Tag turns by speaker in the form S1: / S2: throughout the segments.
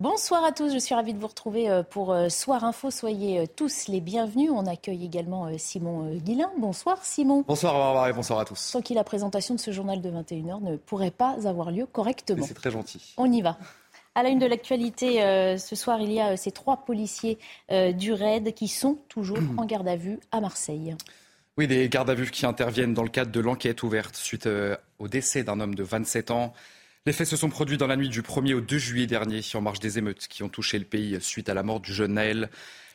S1: Bonsoir à tous, je suis ravie de vous retrouver euh, pour euh, Soir Info. Soyez euh, tous les bienvenus. On accueille également Simon Guillain. Bonsoir Simon.
S2: Bonsoir Barbara et bonsoir à tous.
S1: Sans qui la présentation de ce journal de 21h ne pourrait pas avoir lieu correctement.
S2: C'est très gentil.
S1: On y va. À la une de l'actualité, ce soir, il y a ces trois policiers du RAID qui sont toujours en garde à vue à Marseille.
S2: Oui, des gardes à vue qui interviennent dans le cadre de l'enquête ouverte suite au décès d'un homme de 27 ans. Les faits se sont produits dans la nuit du 1er au 2 juillet dernier, en marge des émeutes qui ont touché le pays suite à la mort du jeune Naël.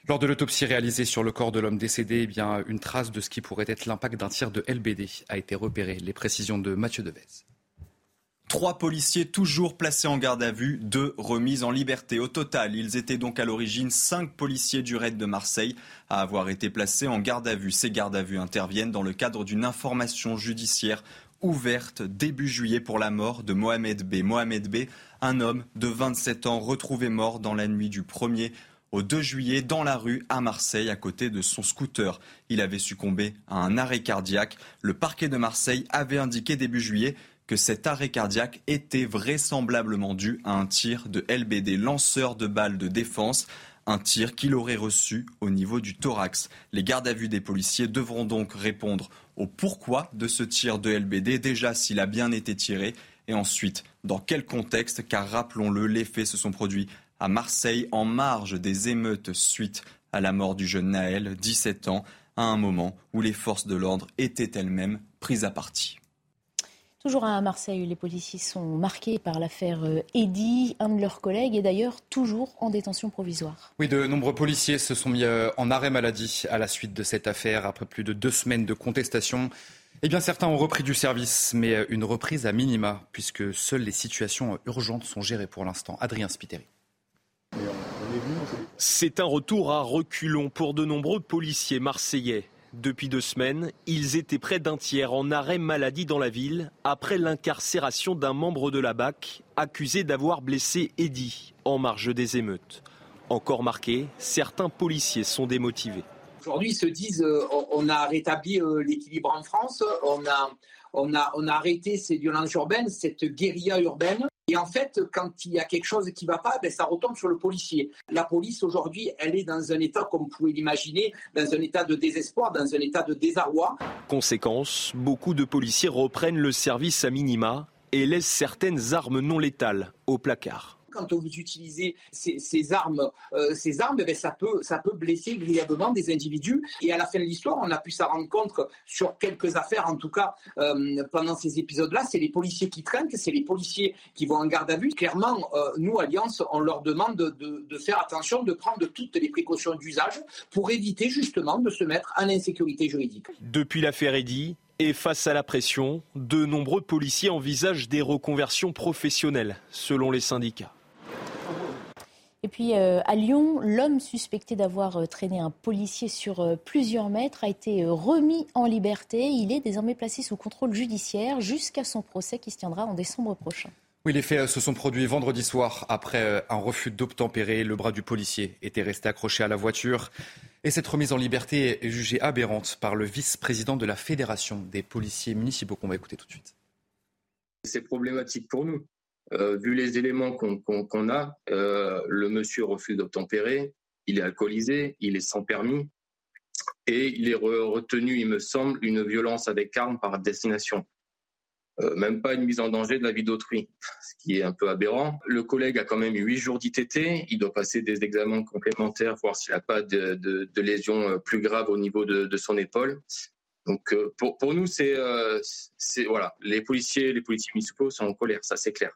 S2: Lors de l'autopsie réalisée sur le corps de l'homme décédé, eh une trace de ce qui pourrait être l'impact d'un tir de LBD a été repérée. Les précisions de Mathieu Devez.
S3: Trois policiers toujours placés en garde à vue, deux remises en liberté. Au total, ils étaient donc à l'origine cinq policiers du raid de Marseille à avoir été placés en garde à vue. Ces gardes à vue interviennent dans le cadre d'une information judiciaire ouverte début juillet pour la mort de Mohamed B. Mohamed B, un homme de 27 ans retrouvé mort dans la nuit du 1er au 2 juillet dans la rue à Marseille à côté de son scooter. Il avait succombé à un arrêt cardiaque. Le parquet de Marseille avait indiqué début juillet que cet arrêt cardiaque était vraisemblablement dû à un tir de LBD, lanceur de balles de défense, un tir qu'il aurait reçu au niveau du thorax. Les gardes à vue des policiers devront donc répondre au pourquoi de ce tir de LBD, déjà s'il a bien été tiré, et ensuite dans quel contexte, car rappelons-le, les faits se sont produits à Marseille en marge des émeutes suite à la mort du jeune Naël, 17 ans, à un moment où les forces de l'ordre étaient elles-mêmes prises à partie.
S1: Toujours à Marseille, les policiers sont marqués par l'affaire euh, Eddy. Un de leurs collègues est d'ailleurs toujours en détention provisoire.
S2: Oui, de nombreux policiers se sont mis euh, en arrêt maladie à la suite de cette affaire après plus de deux semaines de contestation. Eh bien, certains ont repris du service, mais euh, une reprise à minima, puisque seules les situations urgentes sont gérées pour l'instant. Adrien Spiteri.
S4: C'est un retour à reculons pour de nombreux policiers marseillais. Depuis deux semaines, ils étaient près d'un tiers en arrêt maladie dans la ville après l'incarcération d'un membre de la BAC accusé d'avoir blessé Eddy en marge des émeutes. Encore marqué, certains policiers sont démotivés.
S5: Aujourd'hui, ils se disent euh, on a rétabli euh, l'équilibre en France, on a, on, a, on a arrêté ces violences urbaines, cette guérilla urbaine. Et en fait, quand il y a quelque chose qui ne va pas, ben, ça retombe sur le policier. La police, aujourd'hui, elle est dans un état, comme vous pouvez l'imaginer, dans un état de désespoir, dans un état de désarroi.
S4: Conséquence, beaucoup de policiers reprennent le service à minima et laissent certaines armes non létales au placard
S5: quand vous utilisez ces, armes, euh, ces armes ben, ça, peut, ça peut blesser grièvement des individus. Et à la fin de l'histoire, on a pu s'en rendre compte sur quelques affaires, en tout cas euh, pendant ces épisodes-là, c'est les policiers qui traînent, c'est les policiers qui vont en garde à vue. Clairement, euh, nous, Alliance, on leur demande de, de, faire attention, de prendre toutes les précautions d'usage pour éviter justement de se mettre en insécurité juridique.
S4: Depuis l'affaire Eddy, et face à la pression, de nombreux policiers envisagent des reconversions professionnelles, selon les syndicats.
S1: Et puis euh, à Lyon, l'homme suspecté d'avoir euh, traîné un policier sur euh, plusieurs mètres a été remis en liberté. Il est désormais placé sous contrôle judiciaire jusqu'à son procès qui se tiendra en décembre prochain.
S2: Oui, les faits se sont produits vendredi soir après un refus d'obtempérer. Le bras du policier était resté accroché à la voiture. Et cette remise en liberté est jugée aberrante par le vice-président de la Fédération des policiers municipaux qu'on va écouter tout de suite.
S6: C'est problématique pour nous. Euh, vu les éléments qu'on a, euh, le monsieur refuse d'obtempérer, il est alcoolisé, il est sans permis et il est retenu, il me semble, une violence avec arme par destination. Euh, même pas une mise en danger de la vie d'autrui, ce qui est un peu aberrant. Le collègue a quand même huit jours d'ITT, il doit passer des examens complémentaires, voir s'il n'a pas de, lésions plus graves au niveau de, son épaule. Donc pour, pour nous, c'est voilà, les policiers, les policiers municipaux sont en colère, ça c'est clair.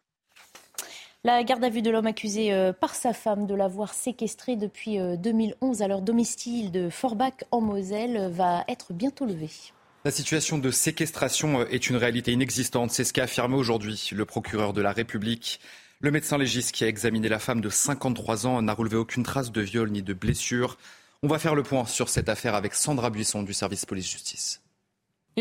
S1: La garde à vue de l'homme accusé euh, par sa femme de l'avoir séquestré depuis 2011 euh, à leur domicile de Forbach en Moselle va être bientôt levée.
S2: La situation de séquestration est une réalité inexistante. C'est ce qu'a affirmé aujourd'hui le procureur de la République. Le médecin légiste qui a examiné la femme de 53 ans n'a relevé aucune trace de viol ni de blessure. On va faire le point sur cette affaire avec Sandra Buisson du service police-justice.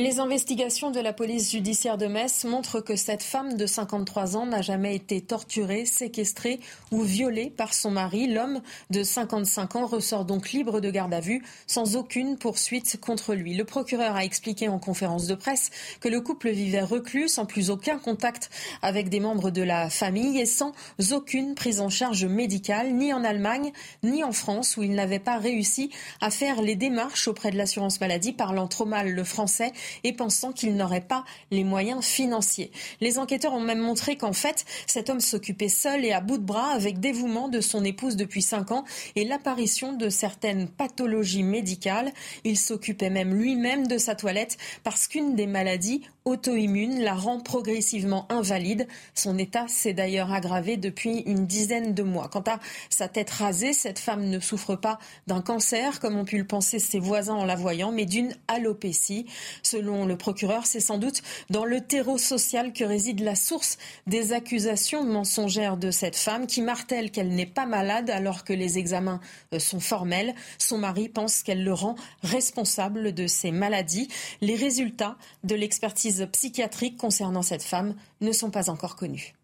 S7: Les investigations de la police judiciaire de Metz montrent que cette femme de 53 ans n'a jamais été torturée, séquestrée ou violée par son mari. L'homme de 55 ans ressort donc libre de garde à vue, sans aucune poursuite contre lui. Le procureur a expliqué en conférence de presse que le couple vivait reclus, sans plus aucun contact avec des membres de la famille et sans aucune prise en charge médicale, ni en Allemagne, ni en France, où il n'avait pas réussi à faire les démarches auprès de l'assurance maladie, parlant trop mal le français et pensant qu'il n'aurait pas les moyens financiers. Les enquêteurs ont même montré qu'en fait, cet homme s'occupait seul et à bout de bras avec dévouement de son épouse depuis cinq ans et l'apparition de certaines pathologies médicales. Il s'occupait même lui-même de sa toilette parce qu'une des maladies auto-immune la rend progressivement invalide. Son état s'est d'ailleurs aggravé depuis une dizaine de mois. Quant à sa tête rasée, cette femme ne souffre pas d'un cancer, comme ont pu le penser ses voisins en la voyant, mais d'une alopécie. Selon le procureur, c'est sans doute dans le terreau social que réside la source des accusations mensongères de cette femme qui martèle qu'elle n'est pas malade alors que les examens euh, sont formels. Son mari pense qu'elle le rend responsable de ses maladies. Les résultats de l'expertise psychiatriques concernant cette femme ne sont pas encore connues.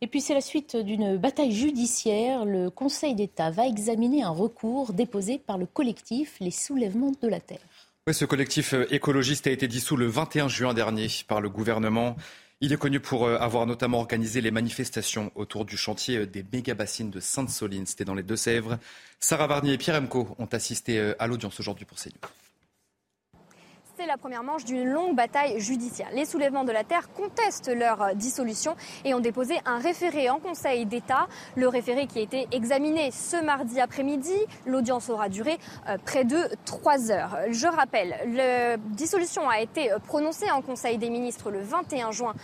S1: Et puis c'est la suite d'une bataille judiciaire. Le Conseil d'État va examiner un recours déposé par le collectif Les Soulèvements de la Terre.
S2: Oui, ce collectif euh, écologiste a été dissous le 21 juin dernier par le gouvernement. Il est connu pour euh, avoir notamment organisé les manifestations autour du chantier euh, des méga-bassines de Sainte-Soline. C'était dans les Deux-Sèvres. Sarah Varnier et Pierre Emco ont assisté à l'audience aujourd'hui pour CNews
S8: c'est la première manche d'une longue bataille judiciaire. Les soulèvements de la Terre contestent leur euh, dissolution et ont déposé un référé en Conseil d'État. Le référé qui a été examiné ce mardi après-midi. L'audience aura duré euh, près de trois heures. Je rappelle, la dissolution a été euh, prononcée en Conseil des ministres le 21 juin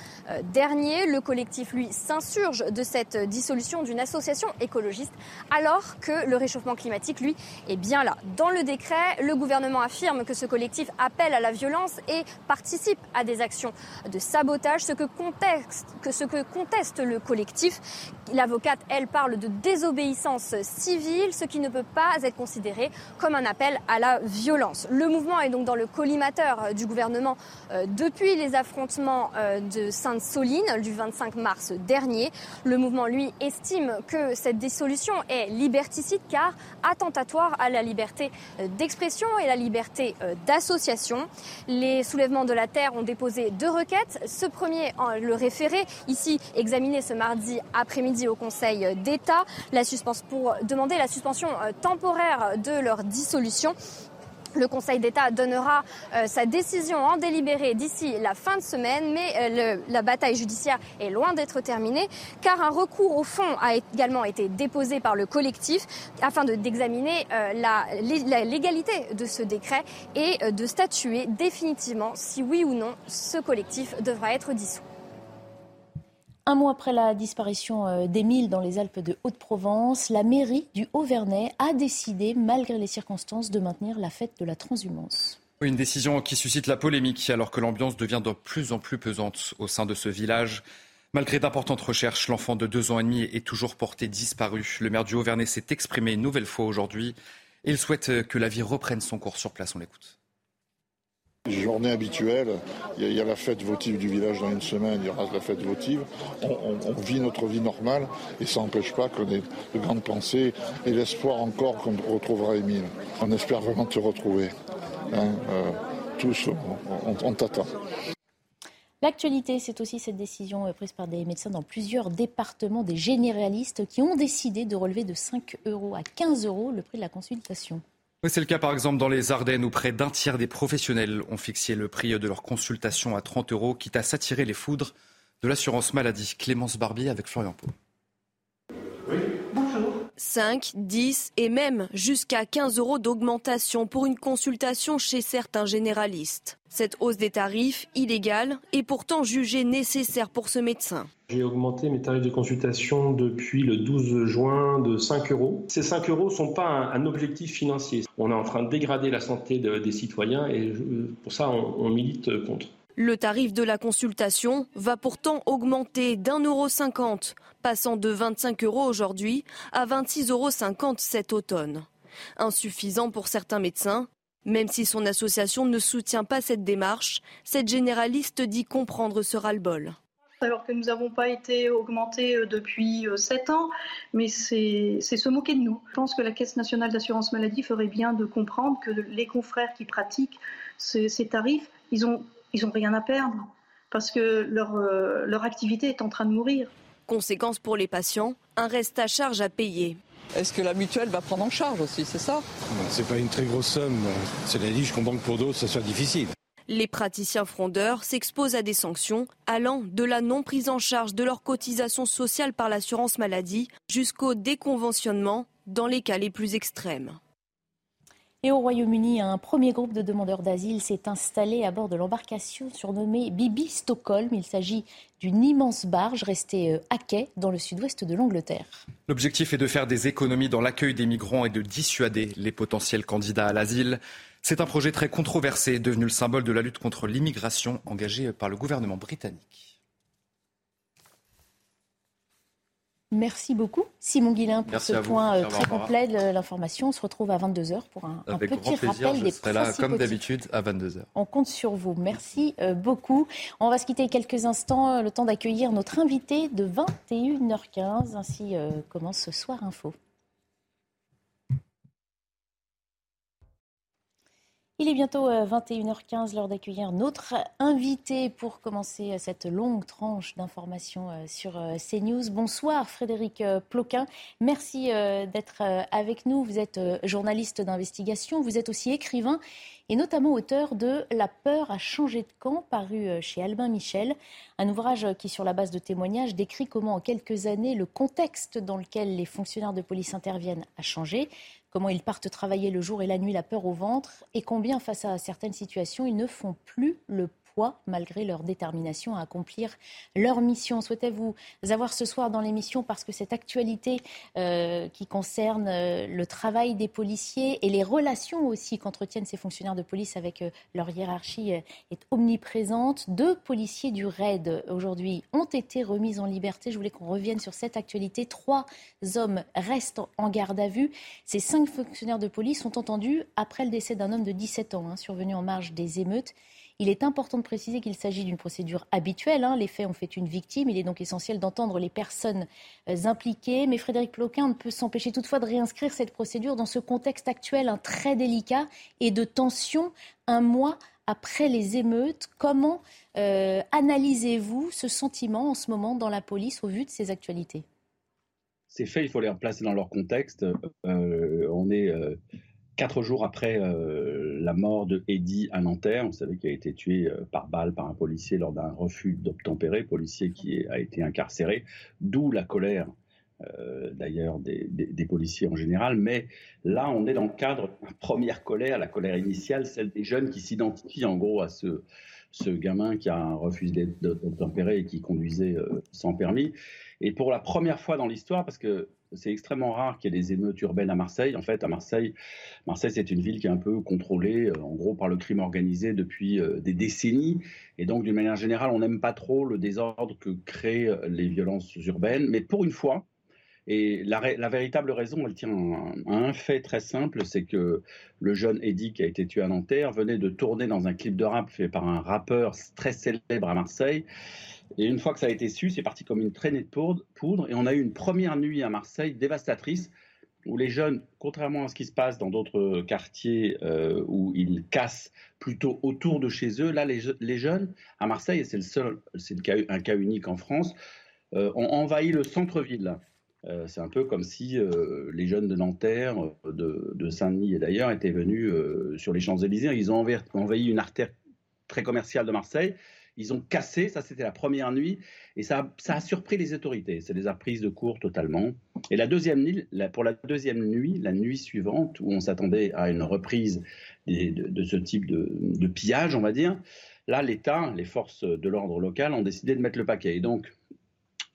S8: dernier. Le collectif, lui, s'insurge de cette dissolution d'une association écologiste alors que le réchauffement climatique, lui, est bien là. Dans le décret, le gouvernement affirme que ce collectif appelle à la violence et participe à des actions de sabotage, ce que conteste, ce que conteste le collectif. L'avocate, elle, parle de désobéissance civile, ce qui ne peut pas être considéré comme un appel à la violence. Le mouvement est donc dans le collimateur du gouvernement euh, depuis les affrontements euh, de Sainte-Soline du 25 mars dernier. Le mouvement, lui, estime que cette dissolution est liberticide car attentatoire à la liberté euh, d'expression et la liberté d'association. Les soulèvements de la Terre ont déposé deux requêtes. Ce premier, le référé, ici examiné ce mardi après-midi au Conseil d'État, pour demander la suspension euh, temporaire de leur dissolution. Le Conseil d'État donnera euh, sa décision en délibéré d'ici la fin de semaine, mais euh, la bataille judiciaire est loin d'être terminée, car un recours au fond a également été déposé par le collectif afin d'examiner euh, la, la, légalité de ce décret et de statuer définitivement si oui ou non ce collectif devra être dissous.
S1: Un mois après la disparition euh, d'Émile dans les Alpes de Haute-Provence, la mairie du Haut-Vernay a décidé, malgré les circonstances, de maintenir la fête de la transhumance.
S2: Une décision qui suscite la polémique alors que l'ambiance devient de plus en plus pesante au sein de ce village. Malgré d'importantes recherches, l'enfant de deux ans et demi est toujours porté disparu. Le maire du Haut-Vernay s'est exprimé une nouvelle fois aujourd'hui il souhaite que la vie reprenne son cours sur place. On l'écoute.
S9: Journée habituelle, il y, a la fête votive du village dans une semaine, il y aura la fête votive. On, vit notre vie normale et ça n'empêche pas qu'on ait de grandes pensées et l'espoir encore qu'on retrouvera Émile. On espère vraiment te retrouver. Hein, euh, tous, on, t'attend.
S1: L'actualité, c'est aussi cette décision euh, prise par des médecins dans plusieurs départements, des généralistes qui ont décidé de relever de 5 euros à 15 euros le prix de la consultation
S2: c'est le cas par exemple dans les Ardennes où près d'un tiers des professionnels ont fixé le prix de leur consultation à 30 euros, quitte à s'attirer les foudres de l'assurance maladie. Clémence Barbier avec Florian Pau.
S10: 5, 10 et même jusqu'à 15 euros d'augmentation pour une consultation chez certains généralistes. Cette hausse des tarifs, illégale, est pourtant jugée nécessaire pour ce médecin.
S11: J'ai augmenté mes tarifs de consultation depuis le 12 juin de 5 euros. Ces 5 euros ne sont pas un, objectif financier. On est en train de dégrader la santé des citoyens et pour ça, on milite contre.
S10: Le tarif de la consultation va pourtant augmenter d'un euro cinquante, passant de 25 euros aujourd'hui à 26,50 euros cet automne. Insuffisant pour certains médecins, même si son association ne soutient pas cette démarche, cette généraliste dit comprendre ce ras-le-bol
S12: alors que nous n'avons pas été augmentés euh, depuis 7 euh, ans, mais c'est se moquer de nous. Je pense que la Caisse nationale d'assurance maladie ferait bien de comprendre que les confrères qui pratiquent ces, ces tarifs, ils ont ils n'ont rien à perdre parce que leur, euh, leur activité est en train de mourir.
S10: Conséquence pour les patients, un reste à charge à payer.
S13: Est-ce que la mutuelle va prendre en charge aussi, c'est ça?
S14: C'est pas une très grosse somme. Cela dit, je comprends que pour d'autres, ça soit difficile.
S10: Les praticiens frondeurs s'exposent à des sanctions allant de la non prise en charge de leur cotisation sociale par l'assurance maladie jusqu'au déconventionnement dans les cas les plus extrêmes.
S1: Et au Royaume-Uni, un premier groupe de demandeurs d'asile s'est installé à bord de l'embarcation surnommée Bibi Stockholm. Il s'agit d'une immense barge restée euh, à quai dans le sud-ouest de l'Angleterre.
S2: L'objectif est de faire des économies dans l'accueil des migrants et de dissuader les potentiels candidats à l'asile. C'est un projet très controversé, devenu le symbole de la lutte contre l'immigration engagée par le gouvernement britannique.
S1: Merci beaucoup, Simon Guillain, pour ce point euh, très complet de l'information. On se retrouve à 22h pour un,
S2: petit
S1: plaisir,
S2: rappel
S1: je
S2: des
S1: serai
S2: là, comme d'habitude, à 22h.
S1: On compte sur vous. Merci euh, beaucoup. On va se quitter quelques instants, euh, le temps d'accueillir notre invité de 21h15. Ainsi commence ce soir info. Il est bientôt 21h15, euh, l'heure d'accueillir notre invité pour commencer euh, cette longue tranche d'informations euh, sur CNews. Bonsoir Frédéric Ploquin, merci d'être avec nous. Vous êtes journaliste d'investigation, vous êtes aussi écrivain et notamment auteur de La peur a changé de camp, paru chez Albin Michel, un ouvrage qui, sur la base de témoignages, décrit comment en quelques années le contexte dans lequel les fonctionnaires de police interviennent a changé comment ils partent travailler le jour et la nuit la peur au ventre, et combien face à certaines situations ils ne font plus le malgré leur détermination à accomplir leur mission. Souhaitez-vous avoir ce soir dans l'émission parce que cette actualité euh, qui concerne euh, le travail des policiers et les relations aussi qu'entretiennent ces fonctionnaires de police avec euh, leur hiérarchie est omniprésente. Deux policiers du RAID aujourd'hui ont été remis en liberté. Je voulais qu'on revienne sur cette actualité. Trois hommes restent en garde à vue. Ces cinq fonctionnaires de police sont entendus après le décès d'un homme de 17 ans, hein, survenu en marge des émeutes. Il est important de préciser qu'il s'agit d'une procédure habituelle. Hein. Les faits ont fait une victime. Il est donc essentiel d'entendre les personnes euh, impliquées. Mais Frédéric Ploquin ne peut s'empêcher toutefois de réinscrire cette procédure dans ce contexte actuel un très délicat et de tension un mois après les émeutes. Comment euh, analysez-vous ce sentiment en ce moment dans la police au vu de ces actualités?
S15: Ces faits, il faut les replacer dans leur contexte. Euh, on est quatre jours après euh, la mort de Eddy à Nanterre, vous savez qu'il a été tué euh, par balle par un policier lors d'un refus d'obtempérer, policier qui a été incarcéré, d'où la colère euh, d'ailleurs des, policiers en général, mais là on est dans le cadre d'une première colère, la colère initiale, celle des jeunes qui s'identifient en gros à ce, ce gamin qui a un refus d'obtempérer et qui conduisait sans permis. Et pour la première fois dans l'histoire, parce que c'est extrêmement rare qu'il y ait des émeutes urbaines à Marseille. En fait, à Marseille, Marseille, c'est une ville qui est un peu contrôlée, euh, en gros, par le crime organisé depuis euh, des décennies. Et donc, d'une manière générale, on n'aime pas trop le désordre que créent euh, les violences urbaines. Mais pour une fois, et la, véritable raison, elle tient à un, fait très simple, c'est que le jeune Eddie qui a été tué à Nanterre venait de tourner dans un clip de rap fait par un rappeur très célèbre à Marseille. Et une fois que ça a été su, c'est parti comme une traînée de poudre. Et on a eu une première nuit à Marseille dévastatrice où les jeunes, contrairement à ce qui se passe dans d'autres quartiers euh, où ils cassent plutôt autour de chez eux, là, les, jeunes à Marseille, et c'est le seul, c'est un cas unique en France, euh, ont envahi le centre-ville. Euh, c'est un peu comme si les jeunes de Nanterre, de, de Saint-Denis et d'ailleurs étaient venus sur les Champs-Élysées. Ils ont envahi une artère très commerciale de Marseille ils ont cassé, ça c'était la première nuit, et ça, ça a surpris les autorités. C'est des prises de cours totalement. Et la deuxième nuit, pour la deuxième nuit, la nuit suivante, où on s'attendait à une reprise de, ce type de, pillage, on va dire, là, l'État, les forces de l'ordre local ont décidé de mettre le paquet. Et donc,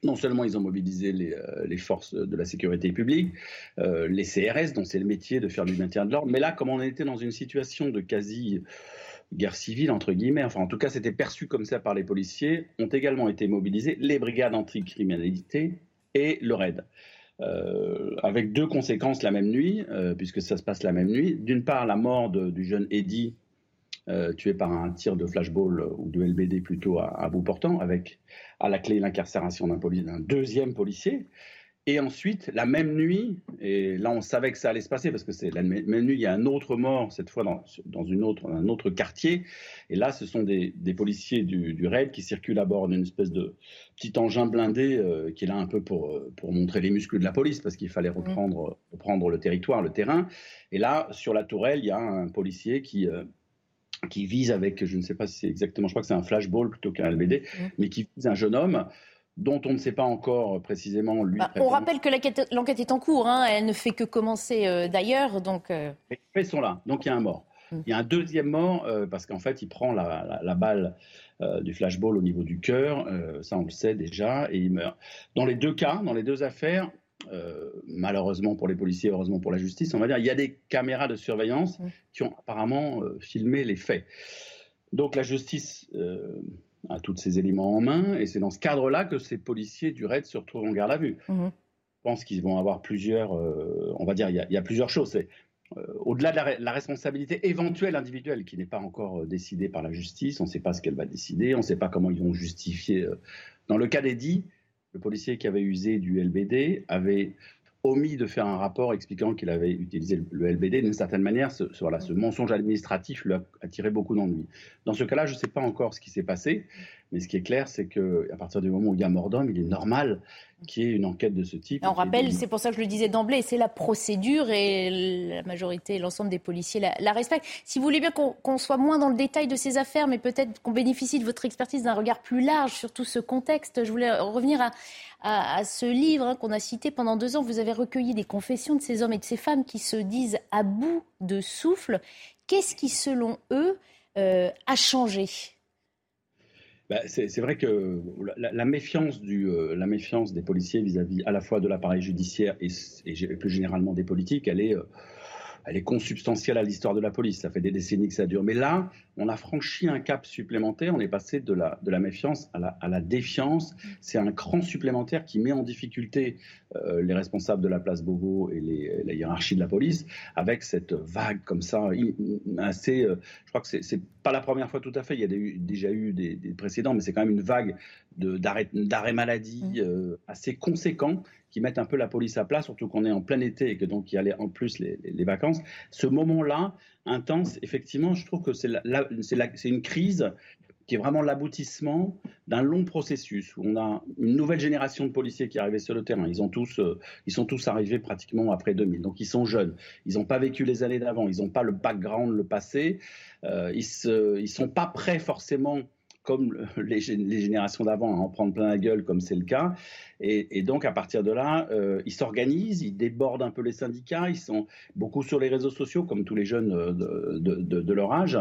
S15: non seulement ils ont mobilisé les, euh, forces de la sécurité publique, euh, les CRS, dont c'est le métier de faire du maintien de l'ordre, mais là, comme on était dans une situation de quasi guerre civile, entre guillemets, enfin en tout cas c'était perçu comme ça par les policiers, ont également été mobilisés les brigades anticriminalité et le RAID. Euh, avec deux conséquences la même nuit, puisque ça se passe la même nuit. D'une part, la mort du jeune Eddy, euh, tué par un tir de flashball ou de LBD plutôt à, à bout portant, avec à la clé l'incarcération d'un deuxième policier. Et ensuite, la même nuit, et là on savait que ça allait se passer parce que c'est la même nuit, il y a un autre mort, cette fois dans, dans une autre, un autre quartier. Et là, ce sont des, des policiers du, du, raid qui circulent à bord d'une espèce de petit engin blindé euh, qui est là un peu pour, euh, pour montrer les muscles de la police parce qu'il fallait reprendre, reprendre le territoire, le terrain. Et là, sur la tourelle, il y a un policier qui. Euh, qui vise avec, je ne sais pas si c'est exactement, je crois que c'est un flashball plutôt qu'un LBD, mais qui vise un jeune homme dont on ne sait pas encore précisément lui.
S1: Bah, on rappelle que l'enquête est en cours, hein. elle ne fait que commencer euh, d'ailleurs. Donc, euh.
S15: Les faits sont là, donc il y a un mort. Mm. Il y a un deuxième mort euh, parce qu'en fait il prend la, balle du flashball au niveau du cœur, ça on le sait déjà, et il meurt. Dans les deux cas, dans les deux affaires, malheureusement pour les policiers, heureusement pour la justice, on va dire, il y a des caméras de surveillance qui ont apparemment filmé les faits. Donc la justice à tous ces éléments en main. Et c'est dans ce cadre-là que ces policiers du RAID se retrouvent en garde à vue. Mhm. Je pense qu'ils vont avoir plusieurs, euh, on va dire, il y, a plusieurs choses. C'est euh, au-delà de la, responsabilité éventuelle individuelle qui n'est pas encore euh, décidée par la justice, on ne sait pas ce qu'elle va décider, on ne sait pas comment ils vont justifier. Dans le cas d'Eddie, le policier qui avait usé du LBD avait omis de faire un rapport expliquant qu'il avait utilisé le LBD. D'une certaine manière, ce, voilà, ce mensonge administratif lui a attiré beaucoup d'ennuis. Dans ce cas-là, je ne sais pas encore ce qui s'est passé, mais ce qui est clair, c'est qu'à partir du moment où il y a mort d'homme, il est normal qu'il y ait une enquête de ce type.
S1: on rappelle, c'est pour ça que je le disais d'emblée, c'est la procédure et la majorité, l'ensemble des policiers la, respectent. Si vous voulez bien qu'on soit moins dans le détail de ces affaires, mais peut-être qu'on bénéficie de votre expertise d'un regard plus large sur tout ce contexte, je voulais revenir à, à, ce livre hein, qu'on a cité pendant deux ans. Vous avez recueilli des confessions de ces hommes et de ces femmes qui se disent à bout de souffle. Qu'est-ce qui, selon eux, euh, a changé?
S15: Bah, c'est vrai que la, méfiance du, euh, la méfiance des policiers vis-à-vis à la fois de l'appareil judiciaire et, plus généralement des politiques, elle est, euh, elle est consubstantielle à l'histoire de la police. Ça fait des décennies que ça dure. Mais là, on a franchi un cap supplémentaire. On est passé de la, méfiance à la, défiance. C'est un cran supplémentaire qui met en difficulté euh, les responsables de la place Beauvau et la hiérarchie de la police avec cette vague comme ça. Euh, je crois que c'est pas la première fois tout à fait. Il y a déjà eu des, précédents, mais c'est quand même une vague d'arrêt maladie mmh. euh, assez conséquent qui mettent un peu la police à plat, surtout qu'on est en plein été et que donc il y a en plus les, vacances. Ce moment-là, intense, effectivement, je trouve que c'est une crise qui est vraiment l'aboutissement d'un long processus où on a une nouvelle génération de policiers qui est sur le terrain. Ils, ont tous, euh, ils sont tous arrivés pratiquement après 2000, donc ils sont jeunes. Ils n'ont pas vécu les années d'avant, ils n'ont pas le background, le passé. Euh, ils ne sont pas prêts forcément comme les, générations d'avant, à en prendre plein la gueule, comme c'est le cas. Et, donc, à partir de là, euh, ils s'organisent, ils débordent un peu les syndicats, ils sont beaucoup sur les réseaux sociaux, comme tous les jeunes euh, de, leur âge.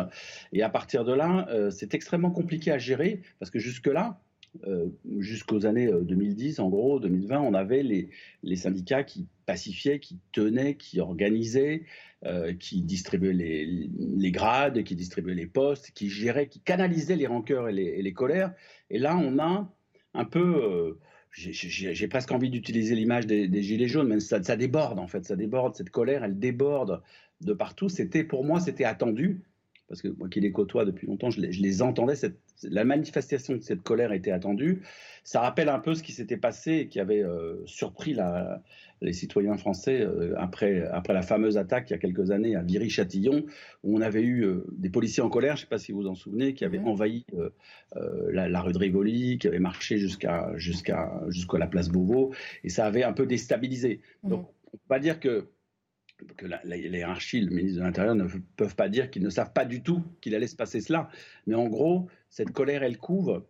S15: Et à partir de là, euh, c'est extrêmement compliqué à gérer, parce que jusque-là, jusqu'aux années 2010, en gros, 2020, on avait les, syndicats qui pacifiaient, qui tenaient, qui organisaient, euh, qui distribuait les, grades, qui distribuait les postes, qui gérait, qui canalisait les rancœurs et les, colères. Et là, on a un peu, euh, j'ai presque envie d'utiliser l'image des, gilets jaunes, mais ça, ça, déborde en fait, ça déborde, cette colère, elle déborde de partout. C'était pour moi, c'était attendu parce que moi qui les côtoie depuis longtemps, je les, entendais, cette, la manifestation de cette colère était attendue. Ça rappelle un peu ce qui s'était passé et qui avait euh, surpris la, les citoyens français euh, après, après la fameuse attaque il y a quelques années à Viry-Châtillon, où on avait eu euh, des policiers en colère, je ne sais pas si vous vous en souvenez, qui avaient envahi la, rue de Rivoli, qui avaient marché jusqu'à jusqu'à jusqu'à la place Beauvau, et ça avait un peu déstabilisé. Donc on peut pas dire que que la, la, hiérarchie, le ministre de l'Intérieur ne peuvent pas dire qu'ils ne savent pas du tout qu'il allait se passer cela. Mais en gros, cette colère, elle couvre.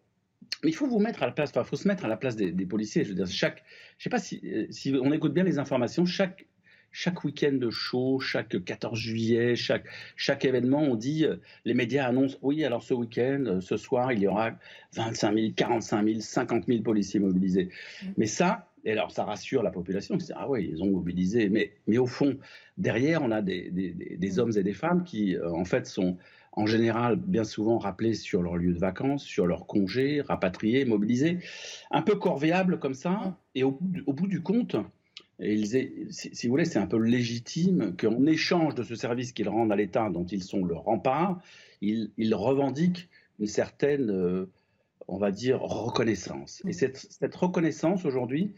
S15: Mais il faut vous mettre à la place, il faut se mettre à la place des, des, policiers. Je veux dire, chaque, je sais pas si, si on écoute bien les informations, chaque chaque week-end de show, chaque 14 juillet, chaque, chaque événement, on dit, euh, les médias annoncent, oui, alors ce week-end, euh, ce soir, il y aura 25 000, 45 000, 50 000 policiers mobilisés. Mmh. Mais ça, et alors ça rassure la population, c'est ah oui, ils ont mobilisé. Mais, mais au fond, derrière, on a des, des, hommes et des femmes qui, euh, en fait, sont en général bien souvent rappelés sur leur lieu de vacances, sur leur congé, rapatriés, mobilisés, un peu corvéables comme ça. Et au, bout du compte, ils, si, vous voulez, c'est un peu légitime qu'en échange de ce service qu'ils rendent à l'État, dont ils sont le rempart, ils, ils revendiquent une certaine, euh, on va dire, reconnaissance. Et cette, cette reconnaissance aujourd'hui,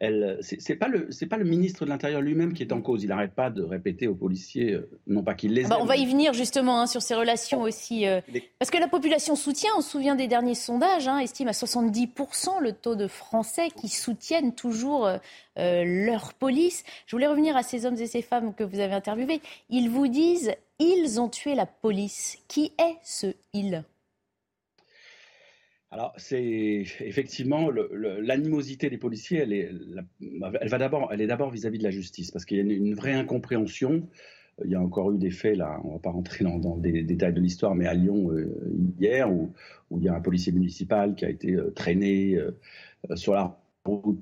S15: c'est pas le c'est pas le ministre de l'Intérieur lui-même qui est en cause. Il n'arrête pas de répéter aux policiers, euh, non pas qu'il les.
S1: Ah bah, on va y venir justement hein, sur ces relations aussi, euh, parce que la population soutient. On se souvient des derniers sondages, hein, estime à 70% le taux de Français qui soutiennent toujours euh, leur police. Je voulais revenir à ces hommes et ces femmes que vous avez interviewés. Ils vous disent, ils ont tué la police. Qui est ce ils?
S15: Alors, c'est effectivement l'animosité des policiers, elle, est, elle, va d'abord, elle est d'abord vis-à-vis de la justice, parce qu'il y a une, vraie incompréhension. Il y a encore eu des faits, là, on ne va pas rentrer dans, dans des détails de l'histoire, mais à Lyon, euh, hier, où, où, il y a un policier municipal qui a été euh, traîné euh, sur la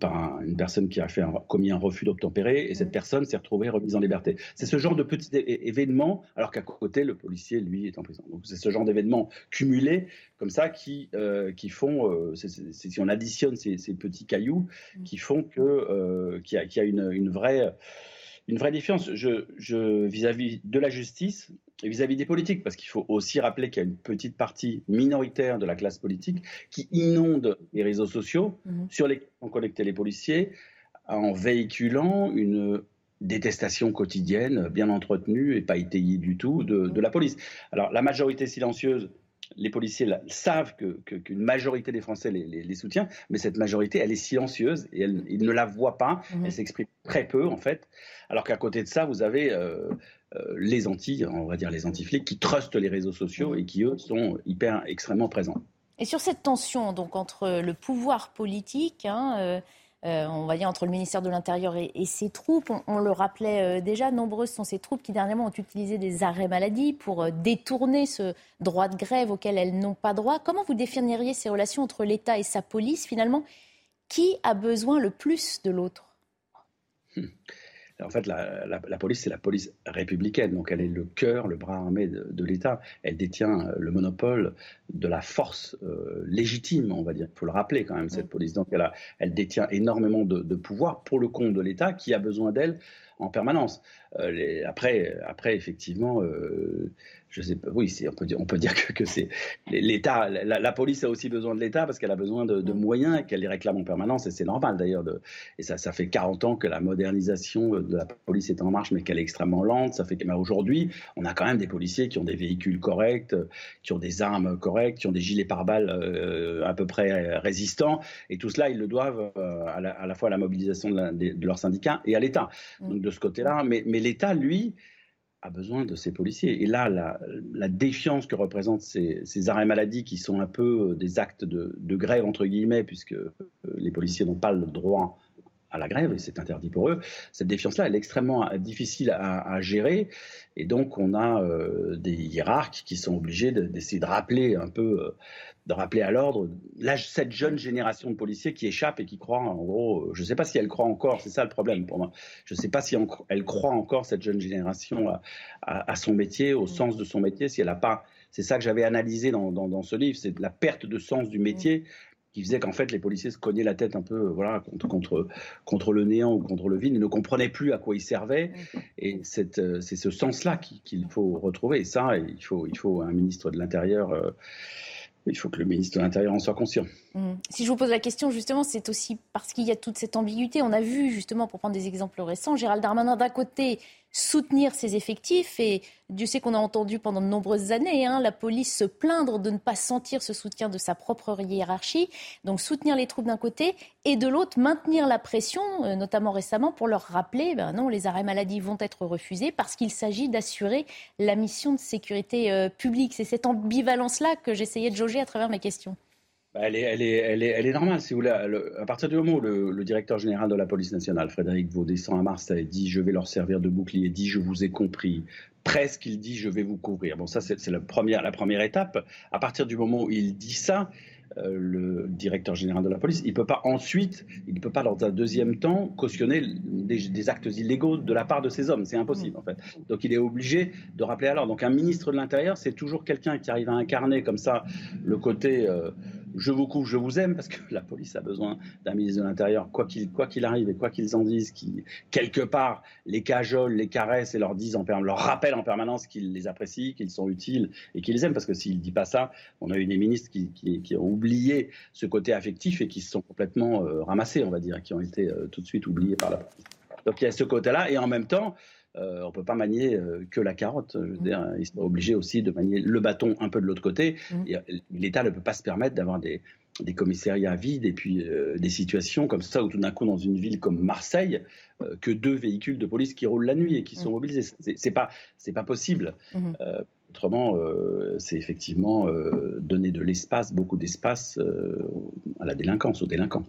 S15: par une personne qui a fait un, commis un refus d'obtempérer et cette personne s'est retrouvée remise en liberté. C'est ce genre de petits événements, alors qu'à côté, le policier, lui, est en prison. Donc c'est ce genre d'événements cumulés comme ça qui, euh, qui font, euh, si on additionne ces, ces, petits cailloux, mmh. qui font que euh, qu'il y, y, a une, une vraie une vraie défiance vis-à-vis de la justice et vis-à-vis des politiques, parce qu'il faut aussi rappeler qu'il y a une petite partie minoritaire de la classe politique qui inonde les réseaux sociaux mhm. sur lesquels ont collecté les policiers en véhiculant une détestation quotidienne bien entretenue et pas étayée du tout de, la police. Alors la majorité silencieuse les policiers savent qu'une que, majorité des Français les, les, soutient, mais cette majorité, elle est silencieuse et elle, ils ne la voient pas, mhm. elle s'exprime très peu en fait. Alors qu'à côté de ça, vous avez euh, euh, les anti, on va dire les anti-flics, qui trustent les réseaux sociaux et qui, eux, sont hyper, extrêmement présents.
S1: Et sur cette tension donc entre le pouvoir politique, hein, euh, on va dire entre le ministère de l'Intérieur et, ses troupes, on, le rappelait déjà, nombreuses sont ces troupes qui dernièrement ont utilisé des arrêts maladie pour détourner ce droit de grève auquel elles n'ont pas droit. Comment vous définiriez ces relations entre l'État et sa police Finalement, qui a besoin le plus de l'autre?
S15: Hmm en fait, la, police, c'est la police républicaine, donc elle est le cœur, le bras armé de, l'État. Elle détient euh, le monopole de la force euh, légitime, on va dire. Il faut le rappeler quand même, cette police. Donc elle, elle détient énormément de, de pouvoir pour le compte de l'État qui a besoin d'elle en permanence. Euh, les, après, après, effectivement, euh, je sais pas, oui, on peut dire, on peut dire que, que c'est l'État, la, police a aussi besoin de l'État parce qu'elle a besoin de, de moyens et qu'elle les réclame en permanence et c'est normal d'ailleurs. Et ça, ça fait 40 ans que la modernisation de la police est en marche, mais qu'elle est extrêmement lente. Ça fait qu'aujourd'hui, on a quand même des policiers qui ont des véhicules corrects, qui ont des armes correctes, qui ont des gilets pare-balles euh, à peu près résistants. Et tout cela, ils le doivent à la, à, la, fois à la mobilisation de, de leurs syndicats et à l'État. Mm. Donc de ce côté-là, mais, mais l'État, lui, a besoin de ses policiers. Et là, la, défiance que représentent ces, arrêts maladie, qui sont un peu des actes de, grève, entre guillemets, puisque euh, les policiers n'ont pas le droit à la grève, et c'est interdit pour eux, cette défiance-là, elle est extrêmement difficile à, gérer. Et donc, on a euh, des hiérarques qui sont obligés d'essayer de, rappeler un peu euh, de rappeler à l'ordre cette jeune génération de policiers qui échappe et qui croit, en gros, je ne sais pas si elle croit encore, c'est ça le problème pour moi, je ne sais pas si elle croit encore, cette jeune génération, à, son métier, au sens de son métier, si elle n'a pas... C'est ça que j'avais analysé dans, dans, ce livre, c'est la perte de sens du métier qui faisait qu'en fait les policiers se cognaient la tête un peu voilà contre contre contre le néant ou contre le vide, ils ne comprenaient plus à quoi ils servaient. Et c'est ce sens-là qu'il faut retrouver. Et ça il faut il faut un ministre de l'intérieur euh, il faut que le ministre de l'Intérieur en soit conscient.
S1: Mmh. Si je vous pose la question, justement, c'est aussi parce qu'il y a toute cette ambiguïté. On a vu, justement, pour prendre des exemples récents, Gérald Darmanin, d'un côté, soutenir ses effectifs, et Dieu sait qu'on a entendu pendant de nombreuses années hein, la police se plaindre de ne pas sentir ce soutien de sa propre hiérarchie. Donc, soutenir les troupes d'un côté, et de l'autre, maintenir la pression, euh, notamment récemment, pour leur rappeler, ben non, les arrêts maladie vont être refusés parce qu'il s'agit d'assurer la mission de sécurité euh, publique. C'est cette ambivalence-là que j'essayais de jauger à travers mes questions.
S15: Bah, elle est, normale, si vous voulez. à partir du moment où le, directeur général de la police nationale, Frédéric Vaudescent à Marseille, dit je vais leur servir de bouclier, dit je vous ai compris, presque il dit je vais vous couvrir. Bon, ça c'est la première, la première étape. À partir du moment où il dit ça, euh, le directeur général de la police, il ne peut pas ensuite, il ne peut pas dans un deuxième temps cautionner des, actes illégaux de la part de ces hommes. C'est impossible en fait. Donc il est obligé de rappeler alors. Donc un ministre de l'Intérieur, c'est toujours quelqu'un qui arrive à incarner comme ça le côté euh, je vous couvre, je vous aime, parce que la police a besoin d'un ministre de l'Intérieur, quoi qu'il quoi arrive et quoi qu'ils en disent, qui quelque part les cajolent, les caressent et leur disent en leur rappellent en permanence qu'ils les apprécient, qu'ils sont utiles et qu'ils les aiment, parce que s'il ne dit pas ça, on a eu des ministres qui, qui, ont oublié ce côté affectif et qui se sont complètement euh, ramassés, on va dire, qui ont été euh, tout de suite oubliés par la police. Donc il y a ce côté-là, et en même temps, euh, on ne peut pas manier euh, que la carotte. Je veux dire, il sera obligé aussi de manier le bâton un peu de l'autre côté. Mm. Euh, L'État ne peut pas se permettre d'avoir des, commissariats vides et puis des situations comme ça où tout d'un coup dans une ville comme Marseille que deux véhicules de police qui roulent la nuit et qui sont mm. mobilisés c'est pas c'est pas possible autrement c'est effectivement donner de l'espace beaucoup d'espace à la délinquance aux délinquants.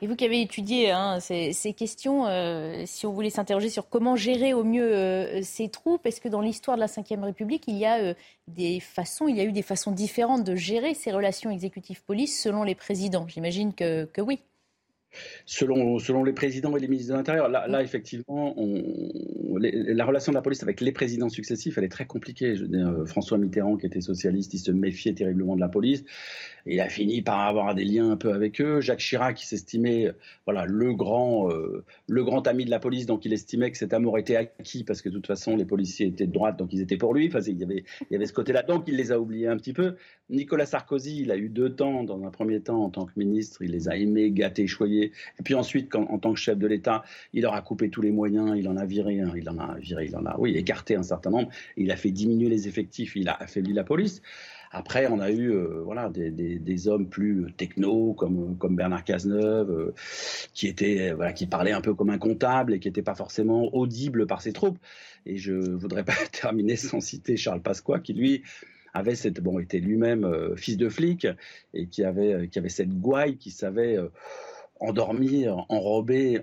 S1: Et vous qui avez étudié hein, ces, questions, euh, si on voulait s'interroger sur comment gérer au mieux euh, ces troupes, est-ce que dans l'histoire de la Ve République, il y a euh, des façons, il y a eu des façons différentes de gérer ces relations exécutives-police selon les présidents? J'imagine que oui.
S15: Selon, les présidents et les ministres de l'Intérieur, là, effectivement, la relation de la police avec les présidents successifs, elle est très compliquée. Veux François Mitterrand, qui était socialiste, il se méfiait terriblement de la police. Il a fini par avoir des liens un peu avec eux. Jacques Chirac, qui s'estimait voilà, le, grand, euh, le grand ami de la police, donc il estimait que cet amour était acquis parce que de toute façon, les policiers étaient de droite, donc ils étaient pour lui. Enfin, il, il y avait ce côté-là. Donc il les a oubliés un petit peu. Nicolas Sarkozy, il a eu deux temps. Dans un premier temps, en tant que ministre, il les a aimés, gâtés, choyés. Et puis ensuite, en tant que chef de l'État, il leur a coupé tous les moyens. Il en a viré, il en a viré, il en a, oui, écarté un certain nombre. Il a fait diminuer les effectifs. Il a affaibli la police. Après, on a eu euh, voilà, des, hommes plus techno comme, Bernard Cazeneuve, euh, qui, était, voilà, qui parlait un peu comme un comptable et qui n'était pas forcément audible par ses troupes. Et je ne voudrais pas terminer sans citer Charles Pasqua, qui lui avait cette, bon, était lui-même euh, fils de flic et qui avait, qui avait cette gouaille, qui savait endormir, enrober,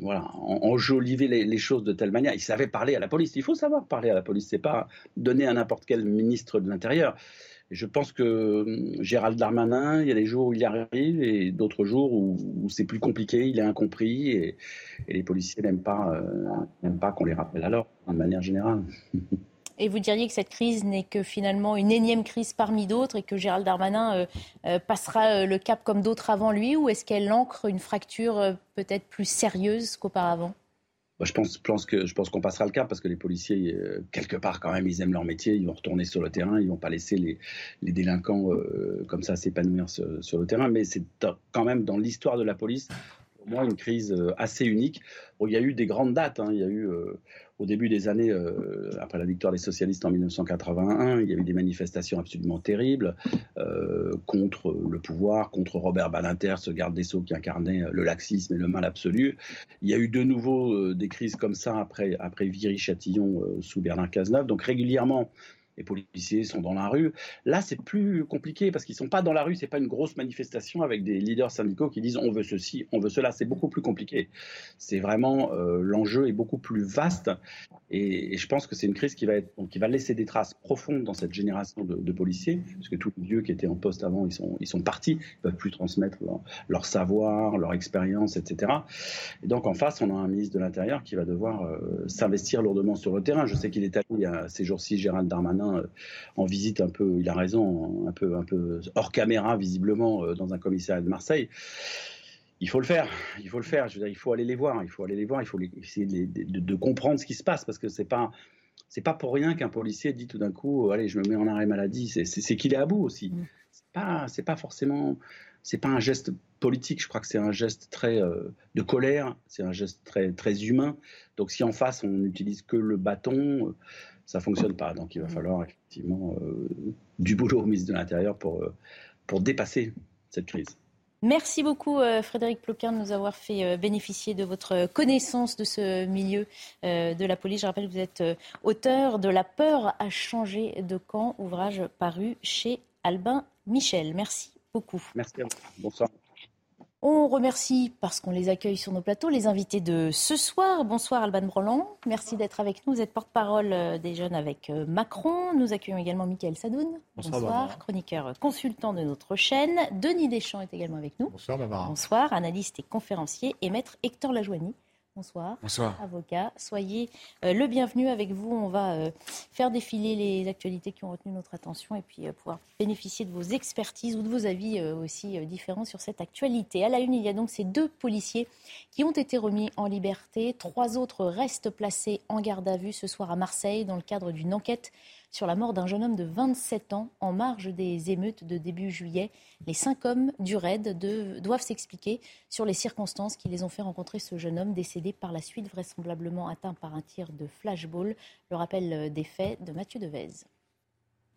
S15: voilà, enjoliver les, choses de telle manière. Il savait parler à la police. Il faut savoir parler à la police. C'est pas donner à n'importe quel ministre de l'Intérieur. Je pense que hum, Gérald Darmanin, il y a des jours où il y arrive et d'autres jours où, c'est plus compliqué, il est incompris et, les policiers n'aiment pas, euh, pas qu'on les rappelle alors, de manière générale.
S1: Et vous diriez que cette crise n'est que finalement une énième crise parmi d'autres et que Gérald Darmanin euh, euh, passera euh, le cap comme d'autres avant lui ou est-ce qu'elle ancre une fracture peut-être plus sérieuse qu'auparavant?
S15: Je pense, que je pense qu'on passera le cap parce que les policiers quelque part quand même ils aiment leur métier, ils vont retourner sur le terrain, ils vont pas laisser les, délinquants comme ça s'épanouir sur, le terrain. Mais c'est quand même dans l'histoire de la police pour moi une crise assez unique. il y a eu des grandes dates, hein. il y a eu au début des années, euh, après la victoire des socialistes en 1981, il y a eu des manifestations absolument terribles euh, contre le pouvoir, contre Robert Badinter, ce garde des Sceaux qui incarnait le laxisme et le mal absolu. Il y a eu de nouveau euh, des crises comme ça après, Viry-Châtillon sous Bernard Cazeneuve. Donc régulièrement, les policiers sont dans la rue. Là, c'est plus compliqué parce qu'ils sont pas dans la rue. C'est pas une grosse manifestation avec des leaders syndicaux qui disent on veut ceci, on veut cela. C'est beaucoup plus compliqué. C'est vraiment euh, l'enjeu est beaucoup plus vaste et, je pense que c'est une crise qui va qui va laisser des traces profondes dans cette génération de, policiers parce que tous les vieux qui étaient en poste avant, ils sont ils sont partis, ils peuvent plus transmettre leur, savoir, leur expérience, etc. Et donc en face, on a un ministre de l'Intérieur qui va devoir euh, s'investir lourdement sur le terrain. Je sais qu'il est allé il y a ces jours-ci, Gérald Darmanin euh, en visite un peu, il a raison, un peu, un peu hors caméra visiblement euh, dans un commissariat de Marseille. Il faut le faire, il faut le faire. Je veux dire, il faut aller les voir, il faut aller les voir, il faut essayer de, comprendre ce qui se passe parce que c'est pas c'est pas pour rien qu'un policier dit tout d'un coup, allez, je me mets en arrêt maladie. C'est qu'il est à bout aussi. Mm. pas, c'est pas forcément, c'est pas un geste politique. Je crois que c'est un geste très de colère, c'est un geste très très humain. Donc si en face on n'utilise que le bâton, ça fonctionne pas. Donc il va falloir effectivement du boulot au ministre de l'Intérieur pour pour dépasser cette crise.
S1: Merci beaucoup euh, Frédéric Ploquin de nous avoir fait euh, bénéficier de votre connaissance de ce milieu euh, de la police. Je rappelle que vous êtes auteur de La peur a changé de camp, ouvrage paru chez Albin Michel. Merci beaucoup.
S15: Merci à vous. Bonsoir.
S1: On remercie, parce qu'on les accueille sur nos plateaux, les invités de ce soir. Bonsoir Alban Broland, merci d'être avec nous. Vous êtes porte-parole euh, des jeunes avec euh, Macron. Nous accueillons également Mickaël Sadoun. Bonsoir. chroniqueur consultant de notre chaîne. Denis Deschamps est également avec nous.
S16: Bonsoir Barbara.
S1: Bonsoir, analyste et conférencier. Et maître Hector Lajoigny.
S16: Bonsoir.
S1: Bonsoir. Avocat, soyez euh, le bienvenu avec vous. On va euh, faire défiler les actualités qui ont retenu notre attention et puis euh, pouvoir bénéficier de vos expertises ou de vos avis aussi différents sur cette actualité. À la une, il y a donc ces deux policiers qui ont été remis en liberté. Trois autres restent placés en garde à vue ce soir à Marseille dans le cadre d'une enquête sur la mort d'un jeune homme de 27 ans en marge des émeutes de début juillet. Les cinq hommes du raid doivent s'expliquer sur les circonstances qui les ont fait rencontrer ce jeune homme décédé par la suite, vraisemblablement atteint par un tir de flashball. Le rappel des faits de Mathieu Devez.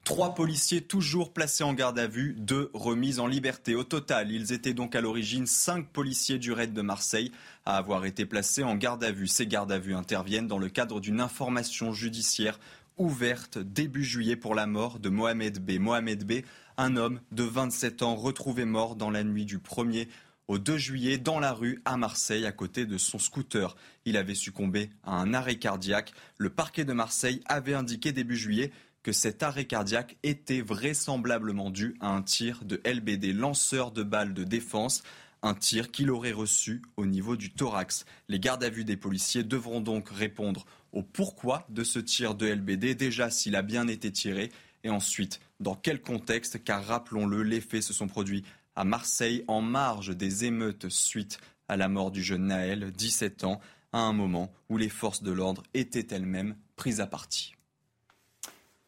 S3: Trois policiers toujours placés en garde à vue, deux remises en liberté. Au total, ils étaient donc à l'origine cinq policiers du raid de Marseille à avoir été placés en garde à vue. Ces gardes à vue interviennent dans le cadre d'une information judiciaire ouverte début juillet pour la mort de Mohamed B. Mohamed B, un homme de 27 ans retrouvé mort dans la nuit du 1er au 2 juillet dans la rue à Marseille à côté de son scooter. Il avait succombé à un arrêt cardiaque. Le parquet de Marseille avait indiqué début juillet que cet arrêt cardiaque était vraisemblablement dû à un tir de LBD, lanceur de balles de défense, un tir qu'il aurait reçu au niveau du thorax. Les gardes à vue des policiers devront donc répondre au pourquoi de ce tir de LBD, déjà s'il a bien été tiré, et ensuite dans quel contexte, car rappelons-le, les faits se sont produits à Marseille en marge des émeutes suite à la mort du jeune Naël, 17 ans, à un moment où les forces de l'ordre étaient elles-mêmes prises à partie.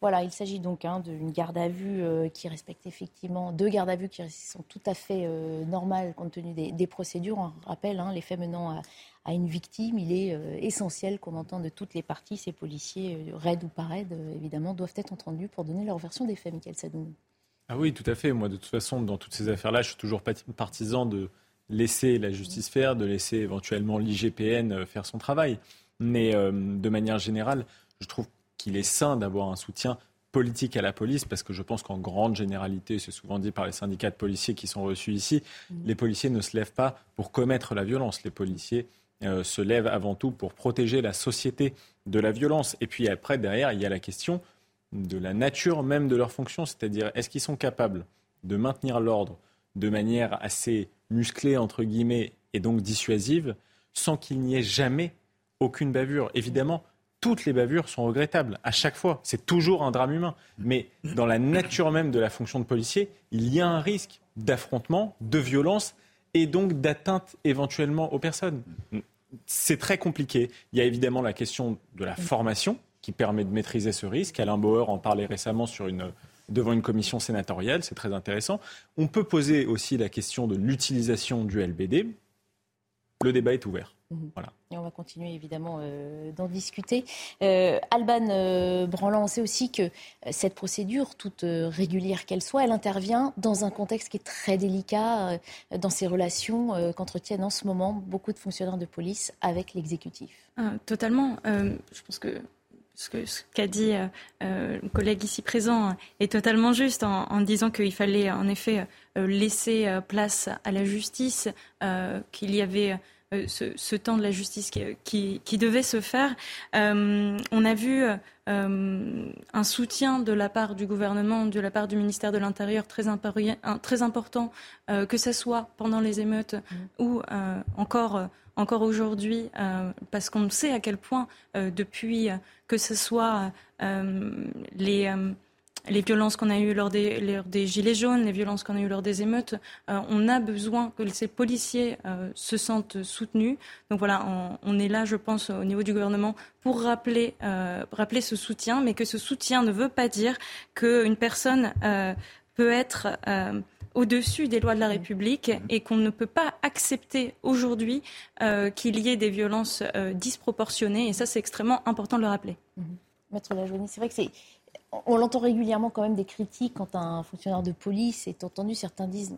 S1: Voilà, il s'agit donc hein, d'une garde à vue euh, qui respecte effectivement deux gardes à vue qui sont tout à fait euh, normales compte tenu des, procédures. On rappelle hein, les faits menant à, une victime. Il est euh, essentiel qu'on entende de toutes les parties. Ces policiers, raids ou pas raids, évidemment, doivent être entendus pour donner leur version des faits, Michael Sadoun.
S16: Ah oui, tout à fait. Moi, de toute façon, dans toutes ces affaires-là, je suis toujours partisan de laisser la justice faire, de laisser éventuellement l'IGPN faire son travail. Mais de manière générale, je trouve qu'il est sain d'avoir un soutien politique à la police, parce que je pense qu'en grande généralité, c'est souvent dit par les syndicats de policiers qui sont reçus ici, mmh. les policiers ne se lèvent pas pour commettre la violence. Les policiers euh, se lèvent avant tout pour protéger la société de la violence. Et puis après, derrière, il y a la question de la nature même de leur fonction, c'est-à-dire est-ce qu'ils sont capables de maintenir l'ordre de manière assez musclée, entre guillemets, et donc dissuasive, sans qu'il n'y ait jamais aucune bavure? Évidemment, toutes les bavures sont regrettables, à chaque fois. C'est toujours un drame humain. Mais dans la nature même de la fonction de policier, il y a un risque d'affrontement, de violence et donc d'atteinte éventuellement aux personnes. C'est très compliqué. Il y a évidemment la question de la formation qui permet de maîtriser ce risque. Alain Bauer en parlait récemment devant une commission sénatoriale, c'est très intéressant. On peut poser aussi la question de l'utilisation du LBD. Le débat est ouvert.
S1: Voilà. Et on va continuer évidemment euh, d'en discuter. Euh, Alban euh, on sait aussi que cette procédure, toute régulière qu'elle soit, elle intervient dans un contexte qui est très délicat dans ces relations qu'entretiennent en ce moment beaucoup de fonctionnaires de police avec l'exécutif.
S17: Ah, totalement. je pense que ce qu'a ce dit le collègue ici présent est totalement juste en, en disant qu'il fallait en effet laisser place à la justice, qu'il y avait euh, ce, temps de la justice qui, qui, devait se faire. Euh, on a vu euh, un soutien de la part du gouvernement, de la part du ministère de l'Intérieur très, très important, que ce soit pendant les émeutes mmh. ou encore encore aujourd'hui, parce qu'on sait à quel point, depuis que ce soit les, les violences qu'on a eues lors des, des, Gilets jaunes, les violences qu'on a eues lors des émeutes, euh, on a besoin que ces policiers euh, se sentent soutenus. Donc voilà, on, est là, je pense, au niveau du gouvernement pour rappeler, euh, rappeler ce soutien, mais que ce soutien ne veut pas dire qu'une personne peut être au-dessus des lois de la République et qu'on ne peut pas accepter aujourd'hui qu'il y ait des violences disproportionnées. Et ça, c'est extrêmement important de le rappeler.
S1: Mmh. Maître Lajoigny, c'est vrai que c'est on l'entend régulièrement quand même des critiques quand un fonctionnaire de police est entendu. Certains disent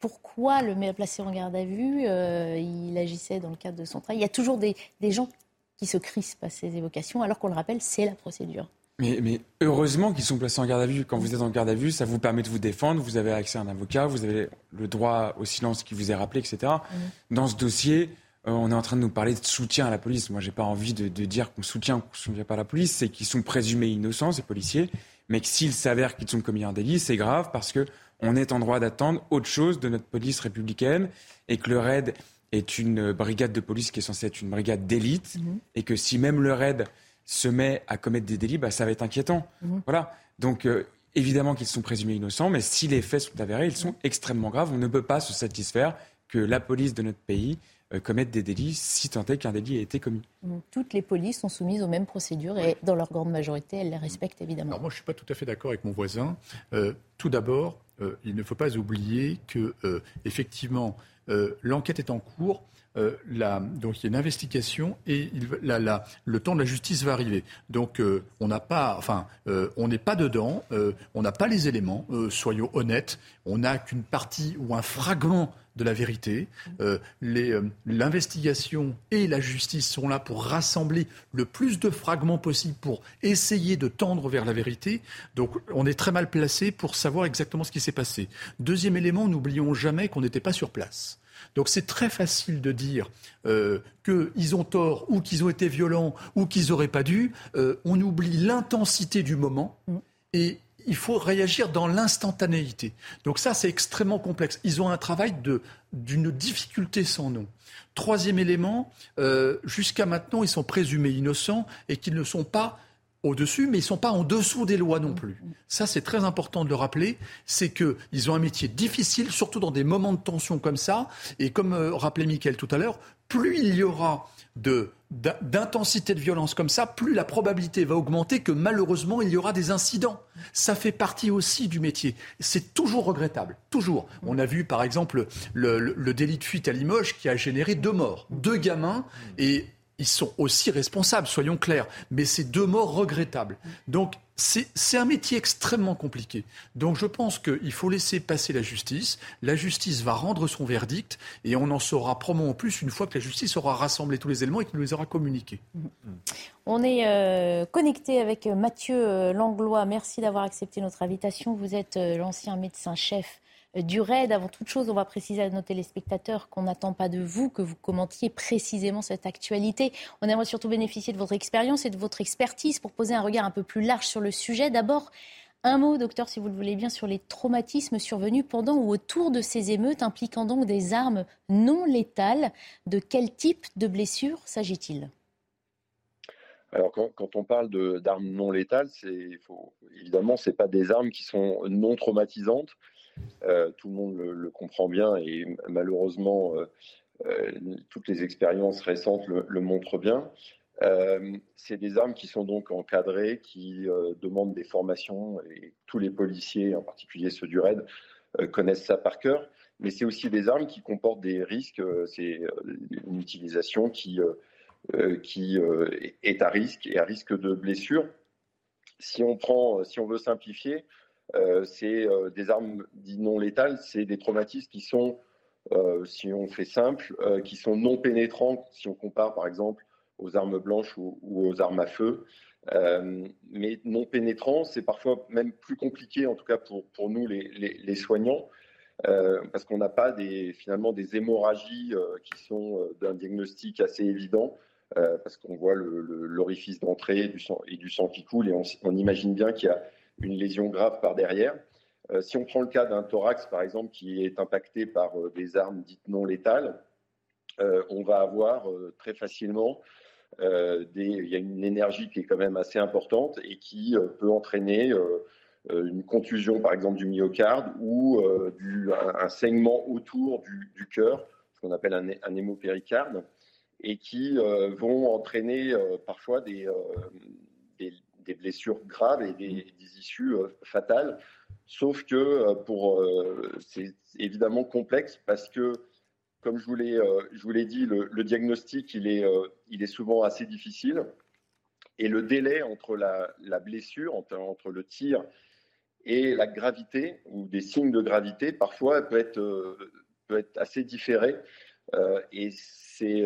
S1: pourquoi le placer en garde à vue euh, Il agissait dans le cadre de son travail? Il y a toujours des, gens qui se crispent à ces évocations, alors qu'on le rappelle, c'est la procédure.
S18: Mais, heureusement qu'ils sont placés en garde à vue. Quand vous êtes en garde à vue, ça vous permet de vous défendre, vous avez accès à un avocat, vous avez le droit au silence qui vous est rappelé, etc. Mmh. Dans ce dossier, euh, on est en train de nous parler de soutien à la police. Moi, j'ai pas envie de, dire qu'on soutient ou qu'on soutient pas la police. C'est qu'ils sont présumés innocents, ces policiers, mais que s'il s'avère qu'ils ont commis un délit, c'est grave parce que on est en droit d'attendre autre chose de notre police républicaine et que le RAID est une brigade de police qui est censée être une brigade d'élite mhm. et que si même le RAID se met à commettre des délits, bah, ça va être inquiétant. Mhm. Voilà. Donc, euh, évidemment qu'ils sont présumés innocents, mais si les faits sont avérés, ils sont extrêmement graves. On ne peut pas se satisfaire que la police de notre pays commettre des délits si tant est qu'un délit ait été commis.
S1: Toutes les polices sont soumises aux mêmes procédures et dans leur grande majorité, elles les respectent évidemment.
S19: Alors moi, je ne suis pas tout à fait d'accord avec mon voisin. Euh, tout d'abord, euh, il ne faut pas oublier que, effectivement, l'enquête est en cours. Donc il y a une investigation et le temps de la justice va arriver. Donc pas, enfin, on n'est pas dedans, on n'a pas les éléments. soyons honnêtes, on n'a qu'une partie ou un fragment de la vérité. Euh, euh, l'investigation et la justice sont là pour rassembler le plus de fragments possible pour essayer de tendre vers la vérité. Donc on est très mal placé pour savoir exactement ce qui s'est passé. Deuxième élément, n'oublions jamais qu'on n'était pas sur place. Donc c'est très facile de dire euh, qu'ils ont tort ou qu'ils ont été violents ou qu'ils n'auraient pas dû. on oublie l'intensité du moment. Mm. Et il faut réagir dans l'instantanéité. Donc ça, c'est extrêmement complexe. Ils ont un travail d'une difficulté sans nom. Troisième élément, euh, jusqu'à maintenant, ils sont présumés innocents et qu'ils ne sont pas au-dessus, mais ils ne sont pas en dessous des lois non plus. Ça, c'est très important de le rappeler. C'est qu'ils ont un métier difficile, surtout dans des moments de tension comme ça. Et comme euh, rappelait Mickaël tout à l'heure, plus il y aura de d'intensité de violence comme ça, plus la probabilité va augmenter que malheureusement il y aura des incidents. Ça fait partie aussi du métier. C'est toujours regrettable, toujours. On a vu par exemple le, délit de fuite à Limoges qui a généré deux morts, deux gamins, et ils sont aussi responsables, soyons clairs, mais c'est deux morts regrettables. Donc c'est un métier extrêmement compliqué. Donc je pense qu'il faut laisser passer la justice. La justice va rendre son verdict et on en saura probablement plus une fois que la justice aura rassemblé tous les éléments et qu'il nous les aura communiqués.
S1: On est euh, connecté avec Mathieu euh, Langlois. Merci d'avoir accepté notre invitation. Vous êtes euh, l'ancien médecin-chef du RAID. Avant toute chose, on va préciser à nos téléspectateurs qu'on n'attend pas de vous que vous commentiez précisément cette actualité. On aimerait surtout bénéficier de votre expérience et de votre expertise pour poser un regard un peu plus large sur le sujet. D'abord, un mot, docteur, si vous le voulez bien, sur les traumatismes survenus pendant ou autour de ces émeutes impliquant donc des armes non létales. De quel type de blessures s'agit-il?
S20: Alors, quand, on parle d'armes non létales, évidemment, ce pas des armes qui sont non traumatisantes. Euh, tout le monde le, comprend bien et malheureusement, euh, euh, toutes les expériences récentes le, montrent bien. c'est des armes qui sont donc encadrées, qui demandent des formations et tous les policiers, en particulier ceux du RAID, connaissent ça par cœur. Mais c'est aussi des armes qui comportent des risques. c'est une utilisation qui, qui est à risque et à risque de blessure. Si on prend, si on veut simplifier, c'est euh, des armes dites non létales, c'est des traumatismes qui sont, euh, si on fait simple, qui sont non pénétrants, si on compare par exemple aux armes blanches ou, aux armes à feu. mais non pénétrants, c'est parfois même plus compliqué, en tout cas pour, nous les, soignants, parce qu'on n'a pas finalement des hémorragies qui sont d'un diagnostic assez évident, parce qu'on voit l'orifice d'entrée et du sang qui coule, et on imagine bien qu'il y a une lésion grave par derrière. Euh, si on prend le cas d'un thorax, par exemple, qui est impacté par euh, des armes dites non létales, euh, on va avoir très facilement il y a une énergie qui est quand même assez importante et qui peut entraîner une contusion, par exemple, du myocarde ou du, un, saignement autour du, cœur, ce qu'on appelle un, un, hémopéricarde, et qui vont entraîner parfois des, des blessures graves et des, issues euh, fatales. Sauf que pour c'est évidemment complexe parce que, comme je vous l'ai, dit, le, diagnostic il est, il est souvent assez difficile et le délai entre la, blessure, entre, entre, le tir et la gravité ou des signes de gravité, parfois peut être, peut être assez différé. Et c'est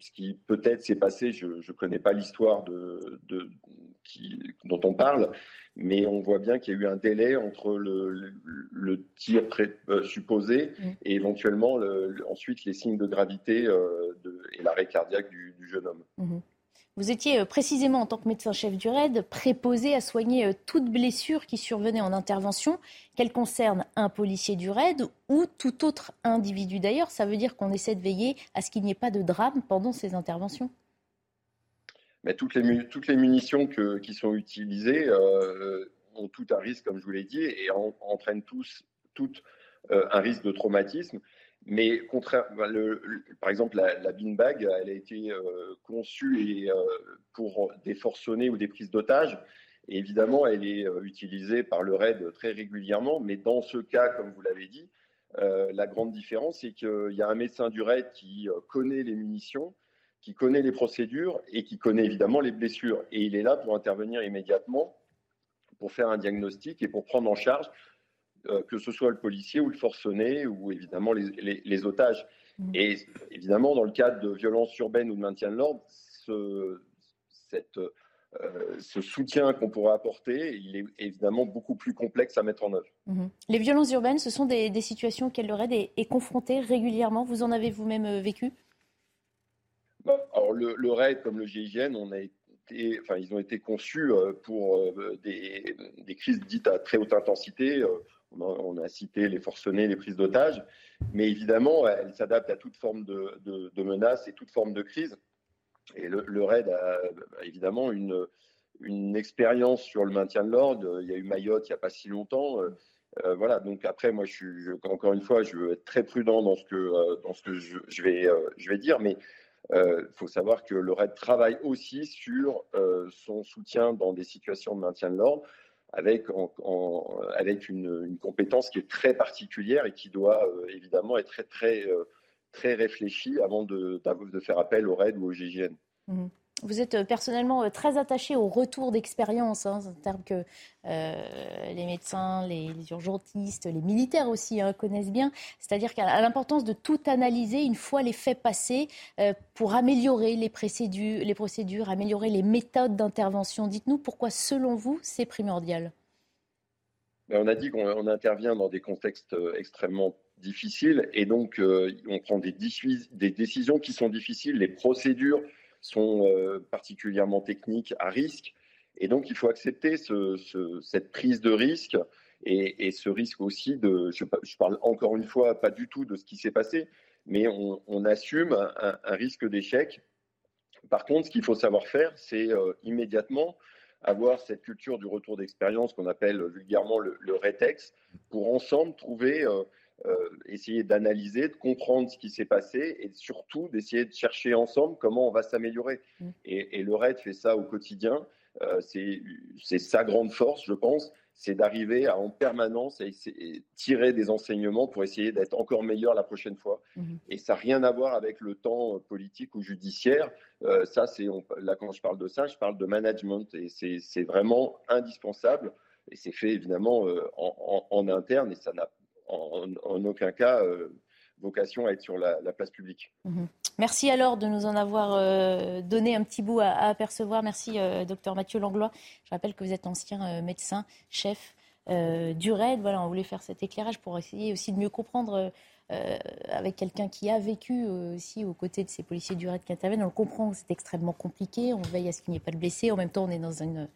S20: ce qui peut-être s'est passé, je ne connais pas l'histoire de, de, dont on parle, mais on voit bien qu'il y a eu un délai entre le, le, tir euh, supposé mm. et éventuellement ensuite les signes de gravité euh, et l'arrêt cardiaque du, jeune homme.
S1: Mm-hmm. Vous étiez euh, précisément, en tant que médecin-chef du RAID, préposé à soigner toute blessure qui survenait en intervention, qu'elle concerne un policier du RAID ou tout autre individu d'ailleurs. Ça veut dire qu'on essaie de veiller à ce qu'il n'y ait pas de drame pendant ces interventions
S20: mais toutes, les, munitions qui sont utilisées euh, ont tout un risque, comme je vous l'ai dit, et entraînent tous, toutes euh, un risque de traumatisme. Mais bah, par exemple, la, la beanbag, elle a été euh, conçue et, pour des forcenés ou des prises d'otages. Évidemment, elle est utilisée par le RAID très régulièrement. Mais dans ce cas, comme vous l'avez dit, la grande différence, c'est qu'il y a un médecin du RAID qui connaît les munitions, qui connaît les procédures et qui connaît évidemment les blessures. Et il est là pour intervenir immédiatement, pour faire un diagnostic et pour prendre en charge euh, que ce soit le policier ou le forcené ou évidemment les, otages. Mmh. Et évidemment, dans le cadre de violences urbaines ou de maintien de l'ordre, ce, cette, euh, ce soutien qu'on pourrait apporter, il est évidemment beaucoup plus complexe à mettre en œuvre.
S1: Mmh. Les violences urbaines, ce sont des, situations auxquelles le RAID est, est confronté régulièrement. Vous en avez vous-même euh, vécu?
S20: Alors le, RAID comme le GIGN, on a été, enfin, ils ont été conçus euh, pour euh, des, crises dites à très haute intensité. Euh, on a, cité les forcenés, les prises d'otages, mais évidemment, elles s'adaptent à toute forme de, de, et toute forme de crise. Et le, RAID a évidemment une, une expérience sur le maintien de l'ordre. Il y a eu Mayotte il n'y a pas si longtemps. voilà, donc après, moi, je suis, encore une fois, je veux être très prudent dans ce que, dans ce que je, vais, je vais dire, mais il euh, faut savoir que le RAID travaille aussi sur euh, son soutien dans des situations de maintien de l'ordre avec, une, compétence qui est très particulière et qui doit euh, évidemment être très, très réfléchie avant de, faire appel au RAID ou au GIGN.
S1: Mmh. Vous êtes euh, personnellement euh, très attaché au retour d'expérience, hein, un terme que euh, les médecins, les, urgentistes, les militaires aussi hein, connaissent bien. C'est-à-dire qu'à l'importance de tout analyser une fois les faits passés pour améliorer les procédures, améliorer les méthodes d'intervention. Dites-nous pourquoi, selon vous, c'est primordial.
S20: Ben, on a dit qu'on intervient dans des contextes extrêmement difficiles et donc on prend des décisions qui sont difficiles, les procédures sont euh, particulièrement techniques à risque. Et donc, il faut accepter cette prise de risque et, ce risque aussi de, je, parle encore une fois pas du tout de ce qui s'est passé, mais on, assume un, risque d'échec. Par contre, ce qu'il faut savoir faire, c'est euh, immédiatement avoir cette culture du retour d'expérience qu'on appelle vulgairement le, le, rétex, pour ensemble trouver euh, essayer d'analyser, de comprendre ce qui s'est passé et surtout d'essayer de chercher ensemble comment on va s'améliorer. Mm. Et, le RAID fait ça au quotidien. Euh, c'est sa grande force, je pense, c'est d'arriver à en permanence à tirer des enseignements pour essayer d'être encore meilleur la prochaine fois. Mm-hmm. Et ça n'a rien à voir avec le temps politique ou judiciaire. Euh, ça, c'est là quand je parle de ça, je parle de management et c'est vraiment indispensable. Et c'est fait évidemment en, en, interne et ça n'a en, aucun cas euh, vocation à être sur la, place publique.
S1: Mhm. Merci alors de nous en avoir euh, donné un petit bout à, apercevoir. Merci, euh, docteur Mathieu Langlois. Je rappelle que vous êtes ancien médecin, chef du RAID. Voilà, on voulait faire cet éclairage pour essayer aussi de mieux comprendre. avec quelqu'un qui a vécu aussi aux côtés de ces policiers du RAID qui interviennent. On le comprend, c'est extrêmement compliqué. On veille à ce qu'il n'y ait pas de blessés. En même temps, on est dans une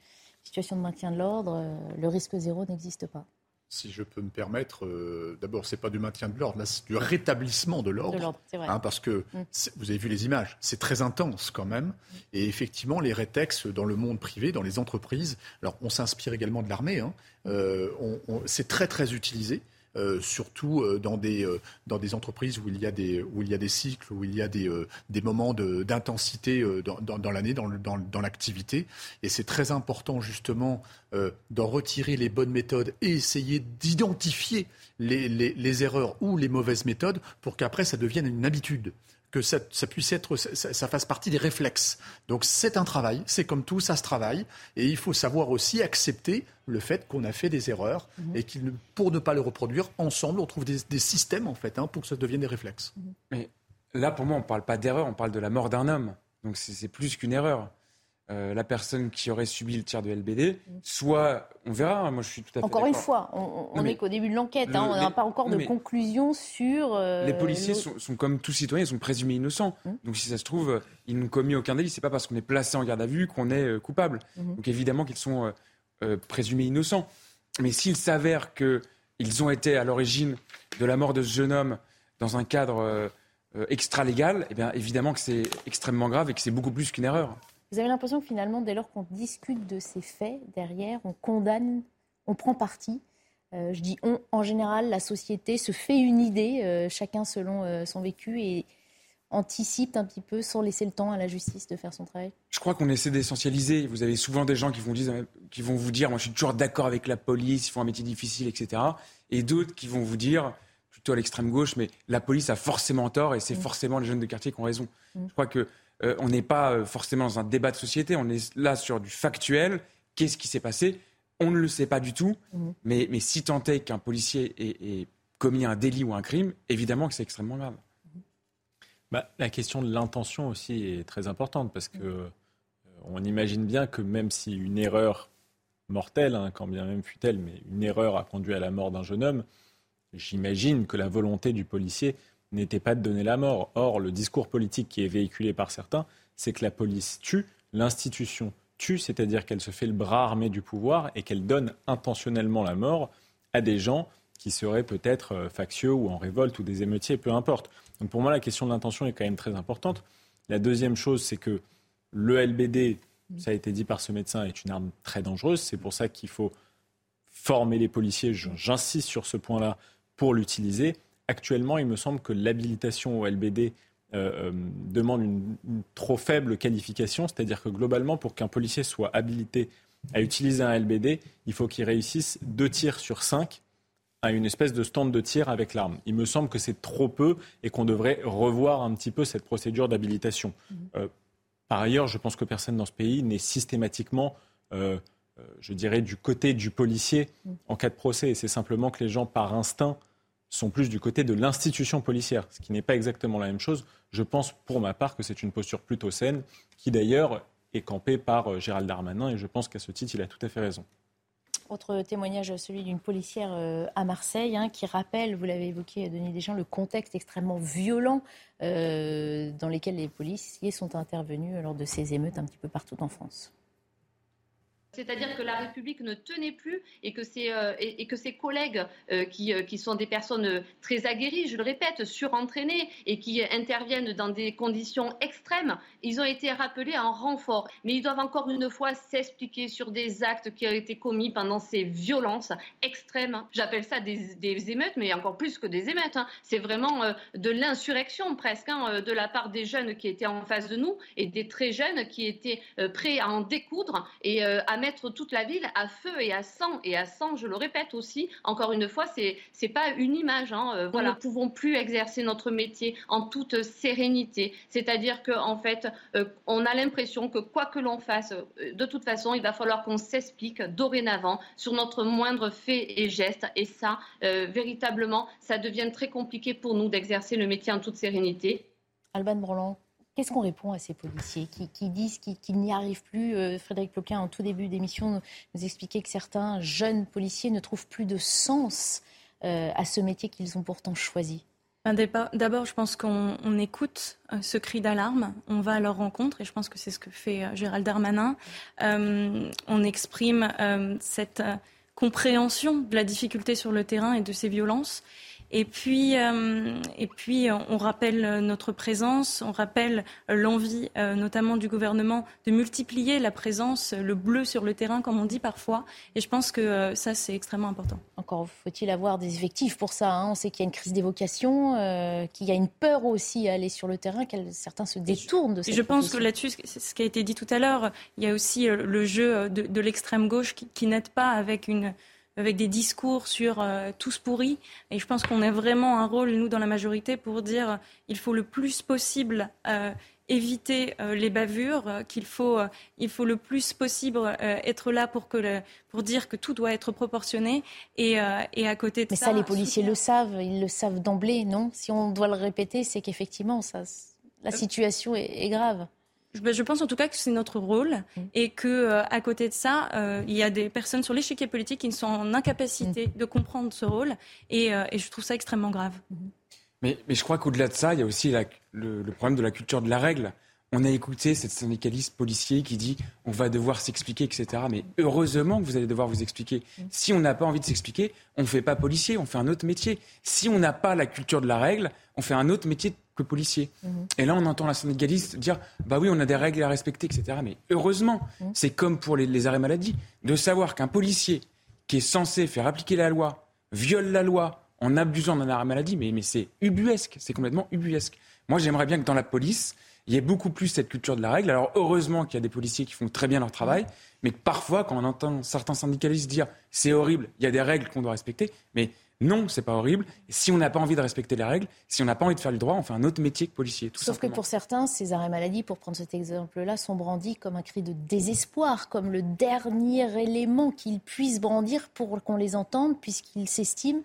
S1: situation de maintien de l'ordre. le risque zéro n'existe pas
S19: si je peux me permettre, euh, d'abord, ce n'est pas du maintien de l'ordre, c'est du rétablissement de l'ordre. Hein, parce que, mm. vous avez vu les images, c'est très intense quand même. Et effectivement, les rétex dans le monde privé, dans les entreprises, alors on s'inspire également de l'armée, hein, euh, c'est très très utilisé. Surtout dans, des, dans des entreprises où il y a des, où il y a des cycles, où il y a des, des moments d'intensité dans, dans, l'année, dans, dans l'activité. Et c'est très important justement d'en retirer les bonnes méthodes et essayer d'identifier les, les, les erreurs ou les mauvaises méthodes pour qu'après ça devienne une habitude que ça, puisse être, ça, fasse partie des réflexes. Donc c'est un travail, c'est comme tout, ça se travaille, et il faut savoir aussi accepter le fait qu'on a fait des erreurs mhm. et qu'il, pour ne pas les reproduire, ensemble, on trouve des, systèmes en fait hein, pour que ça devienne des réflexes.
S18: Mais là, pour moi, on ne parle pas d'erreur, on parle de la mort d'un homme. Donc c'est plus qu'une erreur. Euh, la personne qui aurait subi le tir de LBD, soit, on verra, moi je suis tout à fait
S1: Encore une fois, on n'est qu'au début de l'enquête, hein, on n'a pas encore de conclusion sur...
S18: Euh, les policiers sont, comme tous citoyens, ils sont présumés innocents. Hum. Donc si ça se trouve, ils n'ont commis aucun délit, c'est pas parce qu'on est placé en garde à vue qu'on est euh, coupable. Hum. Donc évidemment qu'ils sont présumés innocents. Mais s'il s'avère qu'ils ont été à l'origine de la mort de ce jeune homme dans un cadre extra-légal, eh bien évidemment que c'est extrêmement grave et que c'est beaucoup plus qu'une erreur.
S1: Vous avez l'impression que finalement, dès lors qu'on discute de ces faits, derrière, on condamne, on prend parti. Euh, je dis on, en général, la société se fait une idée, euh, chacun selon euh, son vécu, et anticipe un petit peu sans laisser le temps à la justice de faire son travail
S18: Je crois qu'on essaie d'essentialiser. Vous avez souvent des gens qui vont, dire, qui vont vous dire, moi je suis toujours d'accord avec la police, ils font un métier difficile, etc. Et d'autres qui vont vous dire, plutôt à l'extrême gauche, mais la police a forcément tort et c'est mm. forcément les jeunes de quartier qui ont raison. Mm. Je crois que euh, on n'est pas euh, forcément dans un débat de société, on est là sur du factuel. Qu'est-ce qui s'est passé? On ne le sait pas du tout, mmh. mais, si tant est qu'un policier ait, commis un délit ou un crime, évidemment que c'est extrêmement grave.
S16: Bah, la question de l'intention aussi est très importante parce que euh, on imagine bien que même si une erreur mortelle, hein, quand bien même fut-elle, mais une erreur a conduit à la mort d'un jeune homme, j'imagine que la volonté du policier n'était pas de donner la mort. Or, le discours politique qui est véhiculé par certains, c'est que la police tue, l'institution tue, c'est-à-dire qu'elle se fait le bras armé du pouvoir et qu'elle donne intentionnellement la mort à des gens qui seraient peut-être euh, factieux ou en révolte ou des émeutiers, peu importe. Donc pour moi, la question de l'intention est quand même très importante. La deuxième chose, c'est que le LBD, ça a été dit par ce médecin, est une arme très dangereuse. C'est pour ça qu'il faut former les policiers, j'insiste sur ce point-là, pour l'utiliser actuellement, il me semble que l'habilitation au LBD euh, euh, demande une, trop faible qualification, c'est-à-dire que globalement, pour qu'un policier soit habilité à utiliser un LBD, il faut qu'il réussisse deux tirs sur cinq à une espèce de stand de tir avec l'arme. Il me semble que c'est trop peu et qu'on devrait revoir un petit peu cette procédure d'habilitation. Mmh. Euh, par ailleurs, je pense que personne dans ce pays n'est systématiquement, je dirais, du côté du policier mmh. en cas de procès. c'est simplement que les gens, par instinct, sont plus du côté de l'institution policière, ce qui n'est pas exactement la même chose. Je pense pour ma part que c'est une posture plutôt saine, qui d'ailleurs est campée par euh, Gérald Darmanin, et je pense qu'à ce titre, il a tout à fait raison.
S1: Autre témoignage, celui d'une policière euh, à Marseille, hein, qui rappelle, vous l'avez évoqué, Denis Deschamps, le contexte extrêmement violent euh, dans lequel les policiers sont intervenus lors de ces émeutes un petit peu partout en France.
S21: C'est-à-dire que la République ne tenait plus et que ses, euh, collègues, euh, qui, euh, qui, sont des personnes très aguerries, je le répète, surentraînées et qui interviennent dans des conditions extrêmes, ils ont été rappelés en renfort. Mais ils doivent encore une fois s'expliquer sur des actes qui ont été commis pendant ces violences extrêmes. J'appelle ça des, des, émeutes, mais encore plus que des émeutes. Hein. C'est vraiment de l'insurrection presque hein, de la part des jeunes qui étaient en face de nous et des très jeunes qui étaient prêts à en découdre et à mettre toute la ville à feu et à sang. Et à sang, je le répète aussi, encore une fois, c'est n'est pas une image. Hein. Euh, voilà. Nous ne pouvons plus exercer notre métier en toute sérénité. C'est-à-dire qu'en en fait, euh, on a l'impression que quoi que l'on fasse, euh, de toute façon, il va falloir qu'on s'explique dorénavant sur notre moindre fait et geste. Et ça, véritablement, ça devient très compliqué pour nous d'exercer le métier en toute sérénité.
S1: Alban Broland, Qu'est-ce qu'on répond à ces policiers qui, disent qu'ils n'y arrivent plus? Euh, Frédéric Ploquin, en tout début d'émission, nous expliquait que certains jeunes policiers ne trouvent plus de sens euh, à ce métier qu'ils ont pourtant choisi.
S17: Ben, d'abord, je pense qu'on écoute euh, ce cri d'alarme, on va à leur rencontre, et je pense que c'est ce que fait Gérald Darmanin. on exprime cette compréhension de la difficulté sur le terrain et de ces violences. Et puis, et puis, on rappelle notre présence, on rappelle l'envie, notamment du gouvernement, de multiplier la présence, le bleu sur le terrain, comme on dit parfois. Et je pense que ça, c'est extrêmement important.
S1: Encore faut-il avoir des effectifs pour ça. Hein. On sait qu'il y a une crise des vocations, qu'il y a une peur aussi à aller sur le terrain, que certains se détournent de cette
S17: Je pense que là-dessus, ce qui a été dit tout à l'heure, il y a aussi le jeu de, l'extrême gauche qui, qui n'aide pas avec une avec des discours sur euh, tous pourris. Et je pense qu'on a vraiment un rôle, nous, dans la majorité, pour dire qu'il faut le plus possible euh, éviter euh, les bavures, qu'il faut, il faut le plus possible être là pour, que pour dire que tout doit être proportionné. Et, et à côté de
S1: Mais ça, les policiers le savent, ils le savent d'emblée, non? Si on doit le répéter, c'est qu'effectivement, ça, la situation est grave.
S17: Je pense en tout cas que c'est notre rôle mm. et que euh, à côté de ça, euh, il y a des personnes sur l'échiquier politique qui sont en incapacité mm. de comprendre ce rôle et, euh, et, je trouve ça extrêmement grave. Mm-hmm.
S18: Mais, mais je crois qu'au-delà de ça, il y a aussi le, le, problème de la culture de la règle. On a écouté cette syndicaliste policier qui dit on va devoir s'expliquer, etc. Mais heureusement que vous allez devoir vous expliquer. Si on n'a pas envie de s'expliquer, on ne fait pas policier, on fait un autre métier. Si on n'a pas la culture de la règle, on fait un autre métier policiers. Mhm. Et là, on entend la syndicaliste dire bah oui, on a des règles à respecter, etc. Mais heureusement, mhm. c'est comme pour les, arrêts maladie, de savoir qu'un policier qui est censé faire appliquer la loi viole la loi en abusant d'un arrêt maladie, mais, mais c'est ubuesque, c'est complètement ubuesque. Moi, j'aimerais bien que dans la police, il y ait beaucoup plus cette culture de la règle. Alors, heureusement qu'il y a des policiers qui font très bien leur travail, mais parfois, quand on entend certains syndicalistes dire c'est horrible, il y a des règles qu'on doit respecter, mais non, c'est pas horrible. Si on n'a pas envie de respecter les règles, si on n'a pas envie de faire du droit, on fait un autre métier que policier.
S1: Sauf que pour certains, ces arrêts maladie, pour prendre cet exemple-là, sont brandis comme un cri de désespoir, comme le dernier élément qu'ils puissent brandir pour qu'on les entende, puisqu'ils s'estiment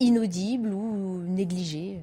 S1: inaudibles ou négligés.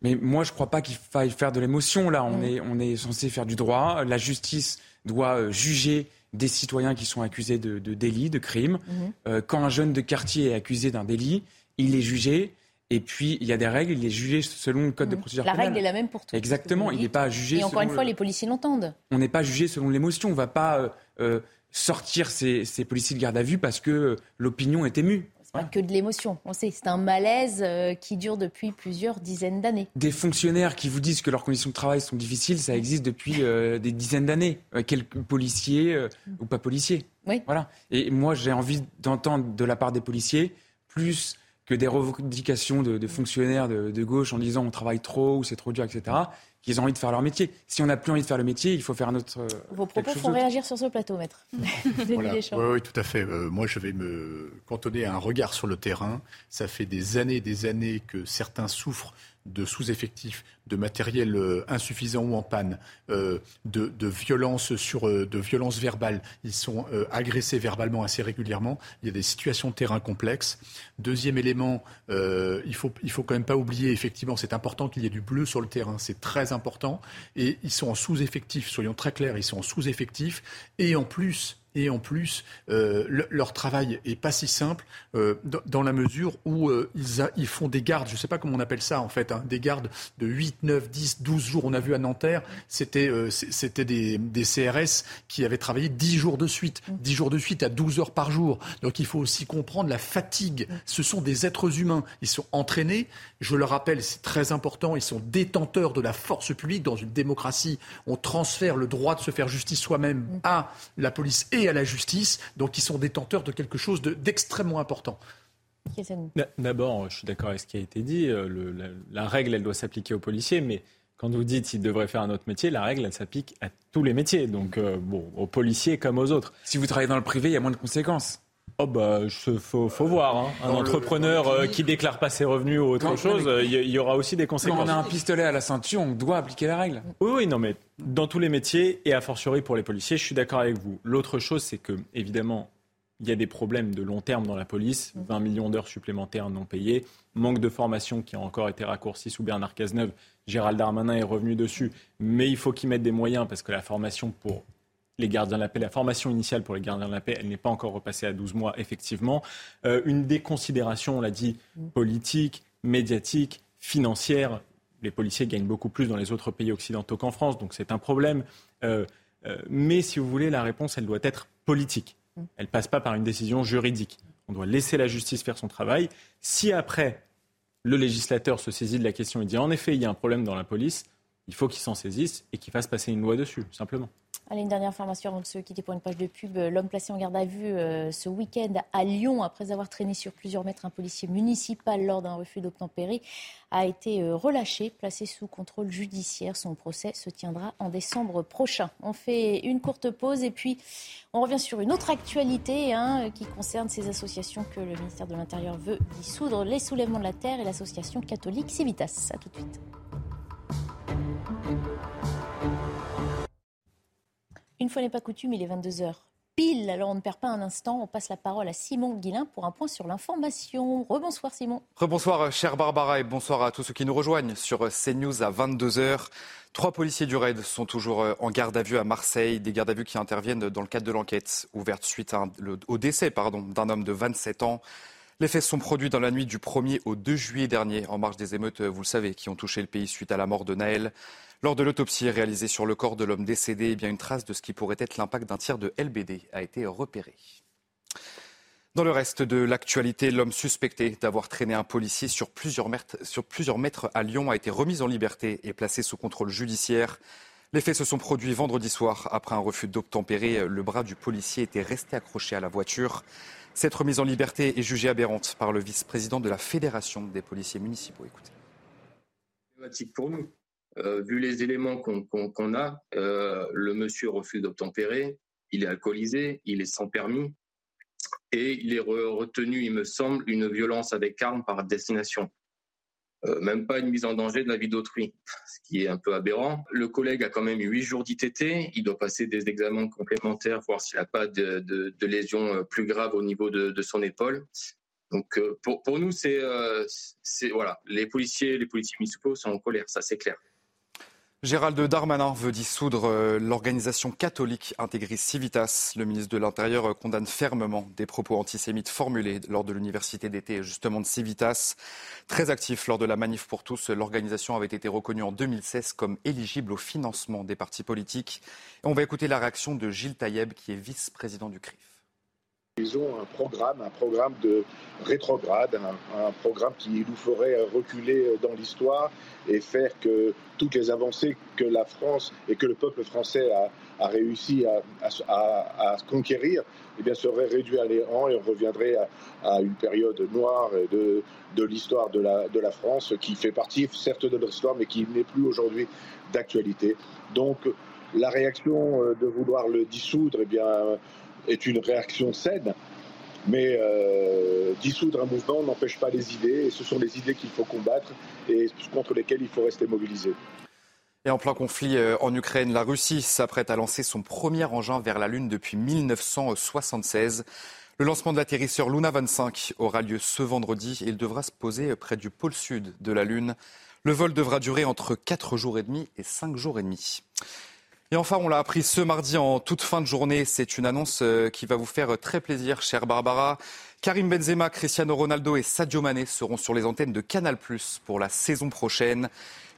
S18: Mais moi, je ne crois pas qu'il faille faire de l'émotion. Là, on, est, on est censé faire du droit. La justice doit euh, juger des citoyens qui sont accusés de, délits, de crimes. Mm-hmm. Euh, quand un jeune de quartier est accusé d'un délit, il est jugé. Et puis, il y a des règles, il est jugé selon le code de procédure
S1: la
S18: pénale.
S1: La règle est la même pour tous.
S18: Exactement, il n'est pas jugé.
S1: Et encore une fois, les policiers l'entendent.
S18: On n'est pas jugé selon l'émotion. On ne va pas euh, euh, sortir ces, policiers de garde à vue parce que euh, l'opinion est émue.
S1: C'est pas que de l'émotion. On sait, c'est un malaise qui dure depuis plusieurs dizaines d'années.
S18: Des fonctionnaires qui vous disent que leurs conditions de travail sont difficiles, ça existe depuis des dizaines d'années. quelques policiers ou pas policiers.
S1: Oui.
S18: Voilà. Et moi, j'ai envie d'entendre de la part des policiers plus que des revendications de, fonctionnaires de, gauche en disant on travaille trop ou c'est trop dur, etc., qu'ils ont envie de faire leur métier. Si on n'a plus envie de faire le métier, il faut faire notre. Euh,
S1: Vos propos font réagir sur ce plateau, maître.
S19: oui, tout à fait. Euh, moi, je vais me cantonner à un regard sur le terrain. Ça fait des années et des années que certains souffrent de sous-effectifs, de matériel euh, insuffisant ou en panne, euh, de, violences sur, euh, de violences verbales. Ils sont agressés verbalement assez régulièrement. Il y a des situations de terrain complexes. Deuxième élément, il faut il faut quand même pas oublier effectivement, c'est important qu'il y ait du bleu sur le terrain. C'est très important. Et ils sont en sous-effectif. Soyons très clairs, ils sont en sous-effectif. Et en plus, et en plus, euh, leur travail est pas si simple euh, dans, la mesure où euh, ils, ils, font des gardes, je ne sais pas comment on appelle ça en fait, hein, des gardes de 8, 9, 10, 12 jours. On a vu à Nanterre, c'était c'était des, des, CRS qui avaient travaillé 10 jours de suite, 10 jours de suite à 12 heures par jour. Donc il faut aussi comprendre la fatigue. Ce sont des êtres humains. Ils sont entraînés. Je le rappelle, c'est très important. Ils sont détenteurs de la force publique dans une démocratie. On transfère le droit de se faire justice soi-même à la police et à la justice, donc ils sont détenteurs de quelque chose d'extrêmement important.
S16: D'abord, je suis d'accord avec ce qui a été dit. Euh, la, règle, elle doit s'appliquer aux policiers, mais quand vous dites qu'ils devraient faire un autre métier, la règle, elle s'applique à tous les métiers, donc euh, bon, aux policiers comme aux autres.
S18: Si vous travaillez dans le privé, il y a moins de conséquences.
S16: Oh bah, faut, faut voir. Hein. Un entrepreneur euh, qui déclare pas ses revenus ou autre chose, il y, aura aussi des conséquences. Quand
S18: on a un pistolet à la ceinture, on doit appliquer la règle.
S16: Oui, oui, non, mais dans tous les métiers et a fortiori pour les policiers, je suis d'accord avec vous. L'autre chose, c'est que évidemment, il y a des problèmes de long terme dans la police, 20 millions d'heures supplémentaires non payées, manque de formation qui a encore été raccourci sous Bernard Cazeneuve. Gérald Darmanin est revenu dessus, mais il faut qu'ils mettent des moyens parce que la formation pour les gardiens de la paix, la formation initiale pour les gardiens de la paix, elle n'est pas encore repassée à 12 mois, effectivement. Euh, une déconsidération, on l'a dit, politique, médiatique, financière. Les policiers gagnent beaucoup plus dans les autres pays occidentaux qu'en France, donc c'est un problème. Euh, euh, mais si vous voulez, la réponse, elle doit être politique. Elle passe pas par une décision juridique. On doit laisser la justice faire son travail. Si après, le législateur se saisit de la question et dit en effet, il y a un problème dans la police, il faut qu'il s'en saisisse et qu'il fasse passer une loi dessus, simplement.
S1: Allez, une dernière information avant de se quitter pour une page de pub. L'homme placé en garde à vue euh, ce week-end à Lyon, après avoir traîné sur plusieurs mètres un policier municipal lors d'un refus d'obtempérer, a été euh, relâché, placé sous contrôle judiciaire. Son procès se tiendra en décembre prochain. On fait une courte pause et puis on revient sur une autre actualité hein, qui concerne ces associations que le ministère de l'Intérieur veut dissoudre, les soulèvements de la terre et l'association catholique Civitas. A tout de suite. Une fois n'est pas coutume, il est 22h pile. Alors on ne perd pas un instant, on passe la parole à Simon Guillain pour un point sur l'information. Rebonsoir Simon.
S2: Rebonsoir chère Barbara et bonsoir à tous ceux qui nous rejoignent sur CNews à 22h. Trois policiers du RAID sont toujours euh, en garde à vue à Marseille, des gardes à vue qui interviennent dans le cadre de l'enquête ouverte suite au décès d'un homme de 27 ans. Les faits sont produits dans la nuit du 1er au 2 juillet dernier, en marge des émeutes, vous le savez, qui ont touché le pays suite à la mort de Naël. Lors de l'autopsie réalisée sur le corps de l'homme décédé, eh une trace de ce qui pourrait être l'impact d'un tir de LBD a été repérée. Dans le reste de l'actualité, l'homme suspecté d'avoir traîné un policier sur plusieurs, mètres, sur plusieurs mètres à Lyon a été remis en liberté et placé sous contrôle judiciaire. Les faits se sont produits vendredi soir. Après un refus d'obtempérer, le bras du policier était resté accroché à la voiture. Cette remise en liberté est jugée aberrante par le vice-président de la Fédération des policiers municipaux.
S6: Écoutez. pour nous. Euh, vu les éléments qu'on a, euh, le monsieur refuse d'obtempérer, il est alcoolisé, il est sans permis et il est retenu, il me semble, une violence avec arme par destination. Euh, même pas une mise en danger de la vie d'autrui, ce qui est un peu aberrant. Le collègue a quand même eu huit jours d'ITT, il doit passer des examens complémentaires, voir s'il n'a pas de, de, lésions plus graves au niveau de, de son épaule. Donc pour, pour nous, c'est voilà, les policiers, les policiers municipaux sont en colère, ça c'est clair.
S2: Gérald Darmanin veut dissoudre euh, l'organisation catholique intégriste Civitas. Le ministre de l'Intérieur euh, condamne fermement des propos antisémites formulés lors de l'université d'été justement de Civitas. Très actif lors de la manif pour tous, l'organisation avait été reconnue en 2016 comme éligible au financement des partis politiques. on va écouter la réaction de Gilles Taïeb qui est vice-président du CRIF.
S22: Ils ont un programme, un programme de rétrograde, un, programme qui nous ferait reculer dans l'histoire et faire que toutes les avancées que la France et que le peuple français a, réussi à, conquérir eh bien, seraient réduits à néant et on reviendrait à, une période noire de, l'histoire de la, de la France qui fait partie certes de notre histoire mais qui n'est plus aujourd'hui d'actualité. Donc la réaction de vouloir le dissoudre, eh bien, est une réaction saine, mais euh, dissoudre un mouvement n'empêche pas les idées, et ce sont les idées qu'il faut combattre et contre lesquelles il faut rester mobilisé.
S2: Et en plein conflit euh, en Ukraine, la Russie s'apprête à lancer son premier engin vers la Lune depuis 1976. Le lancement de l'atterrisseur Luna 25 aura lieu ce vendredi et il devra se poser près du pôle sud de la Lune. Le vol devra durer entre 4 jours et demi et 5 jours et demi. Et enfin, on l'a appris ce mardi en toute fin de journée. C'est une annonce euh, qui va vous faire très plaisir, chère Barbara. Karim Benzema, Cristiano Ronaldo et Sadio Mané seront sur les antennes de Canal+ pour la saison prochaine.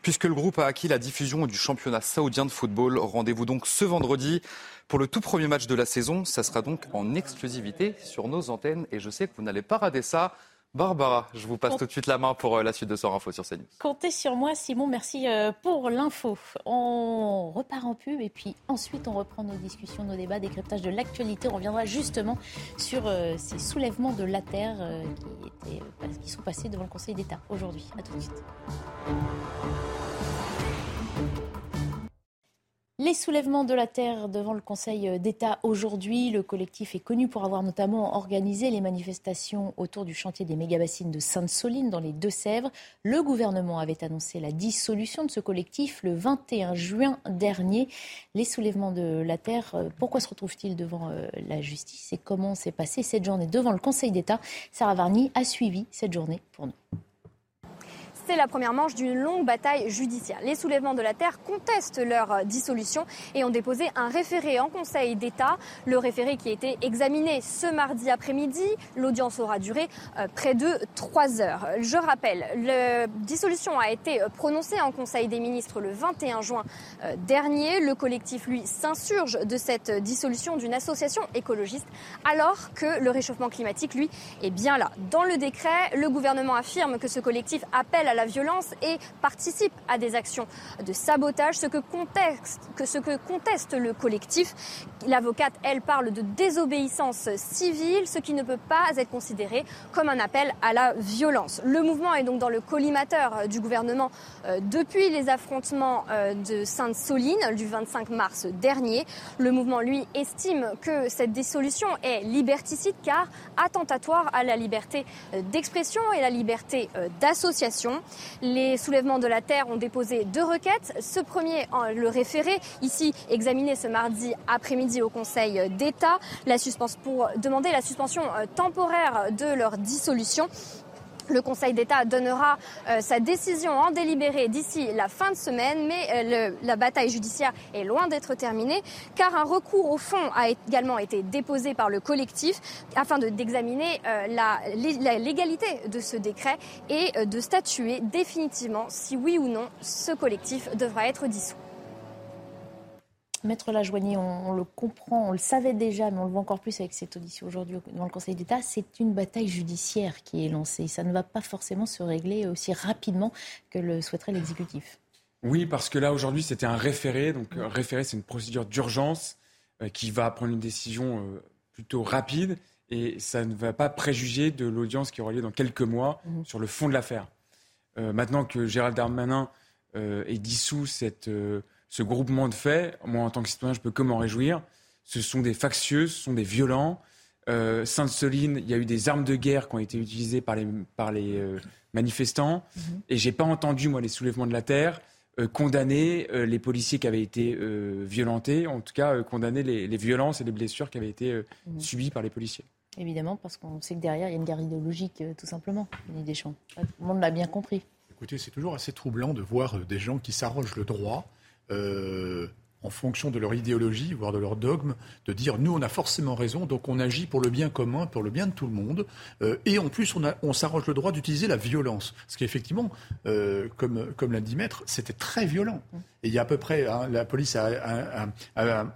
S2: Puisque le groupe a acquis la diffusion du championnat saoudien de football, rendez-vous donc ce vendredi pour le tout premier match de la saison. Ça sera donc en exclusivité sur nos antennes et je sais que vous n'allez pas rater ça. Barbara, je vous passe tout de suite la main pour euh, la suite de Soir Info sur CNews.
S1: Comptez sur moi, Simon. Merci euh, pour l'info. On repart en pub et puis ensuite on reprend nos discussions, nos débats, décryptage de l'actualité. On reviendra justement sur euh, ces soulèvements de la terre qui, étaient, qui sont passés devant le Conseil d'État aujourd'hui. À tout de suite. Les soulèvements de la terre devant le Conseil d'État aujourd'hui. Le collectif est connu pour avoir notamment organisé les manifestations autour du chantier des méga-bassines de Sainte-Soline dans les Deux-Sèvres. Le gouvernement avait annoncé la dissolution de ce collectif le 21 juin dernier. Les soulèvements de la terre, euh, pourquoi se retrouvent-ils devant euh, la justice et comment s'est passée cette journée devant le Conseil d'État Sarah Varny a suivi cette journée pour nous.
S8: C'est la première manche d'une longue bataille judiciaire. Les soulèvements de la Terre contestent leur dissolution et ont déposé un référé en Conseil d'État. Le référé qui a été examiné ce mardi après-midi. L'audience aura duré euh, près de trois heures. Je rappelle, la dissolution a été prononcée en Conseil des ministres le 21 juin euh, dernier. Le collectif, lui, s'insurge de cette dissolution d'une association écologiste alors que le réchauffement climatique, lui, est bien là. Dans le décret, le gouvernement affirme que ce collectif appelle à la violence et participe à des actions de sabotage, ce que conteste, ce que conteste le collectif. L'avocate, elle, parle de désobéissance civile, ce qui ne peut pas être considéré comme un appel à la violence. Le mouvement est donc dans le collimateur du gouvernement euh, depuis les affrontements euh, de Sainte-Soline du 25 mars dernier. Le mouvement, lui, estime que cette dissolution est liberticide car attentatoire à la liberté euh, d'expression et la liberté d'association. Les soulèvements de la Terre ont déposé deux requêtes. Ce premier, le référé, ici examiné ce mardi après-midi au Conseil d'État, pour demander la suspension temporaire de leur dissolution. Le Conseil d'État donnera euh, sa décision en délibéré d'ici la fin de semaine, mais euh, la bataille judiciaire est loin d'être terminée, car un recours au fond a également été déposé par le collectif afin d'examiner euh, la, la, légalité de ce décret et de statuer définitivement si oui ou non ce collectif devra être dissous.
S1: Maître Lajoigny, on, on, le comprend, on le savait déjà, mais on le voit encore plus avec cette audition aujourd'hui dans le Conseil d'État, c'est une bataille judiciaire qui est lancée. Ça ne va pas forcément se régler aussi rapidement que le souhaiterait l'exécutif.
S18: Oui, parce que là, aujourd'hui, c'était un référé. Donc, un référé, c'est une procédure d'urgence euh, qui va prendre une décision euh, plutôt rapide. Et ça ne va pas préjuger de l'audience qui aura lieu dans quelques mois mmh. sur le fond de l'affaire. Euh, maintenant que Gérald Darmanin est dissous cette ce groupement de faits, moi en tant que citoyen, je peux que m'en réjouir. Ce sont des factieux, ce sont des violents. Euh, Sainte-Soline, il y a eu des armes de guerre qui ont été utilisées par les, par les euh, manifestants. Et je Et j'ai pas entendu, moi, les soulèvements de la terre euh, condamner les policiers qui avaient été violentés, en tout cas condamner les, violences et les blessures qui avaient été mhm. subies par les policiers.
S1: Évidemment, parce qu'on sait que derrière, il y a une guerre idéologique, tout simplement, Denis Deschamps. Tout le monde l'a bien compris.
S19: Écoutez, c'est toujours assez troublant de voir des gens qui s'arrogent le droit euh, en fonction de leur idéologie, voire de leur dogme, de dire nous on a forcément raison, donc on agit pour le bien commun, pour le bien de tout le monde, euh, et en plus on, on s'arrange le droit d'utiliser la violence, ce qui effectivement, euh, comme l'a dit Maître, c'était très violent. Et il y a à peu près, hein, la police a,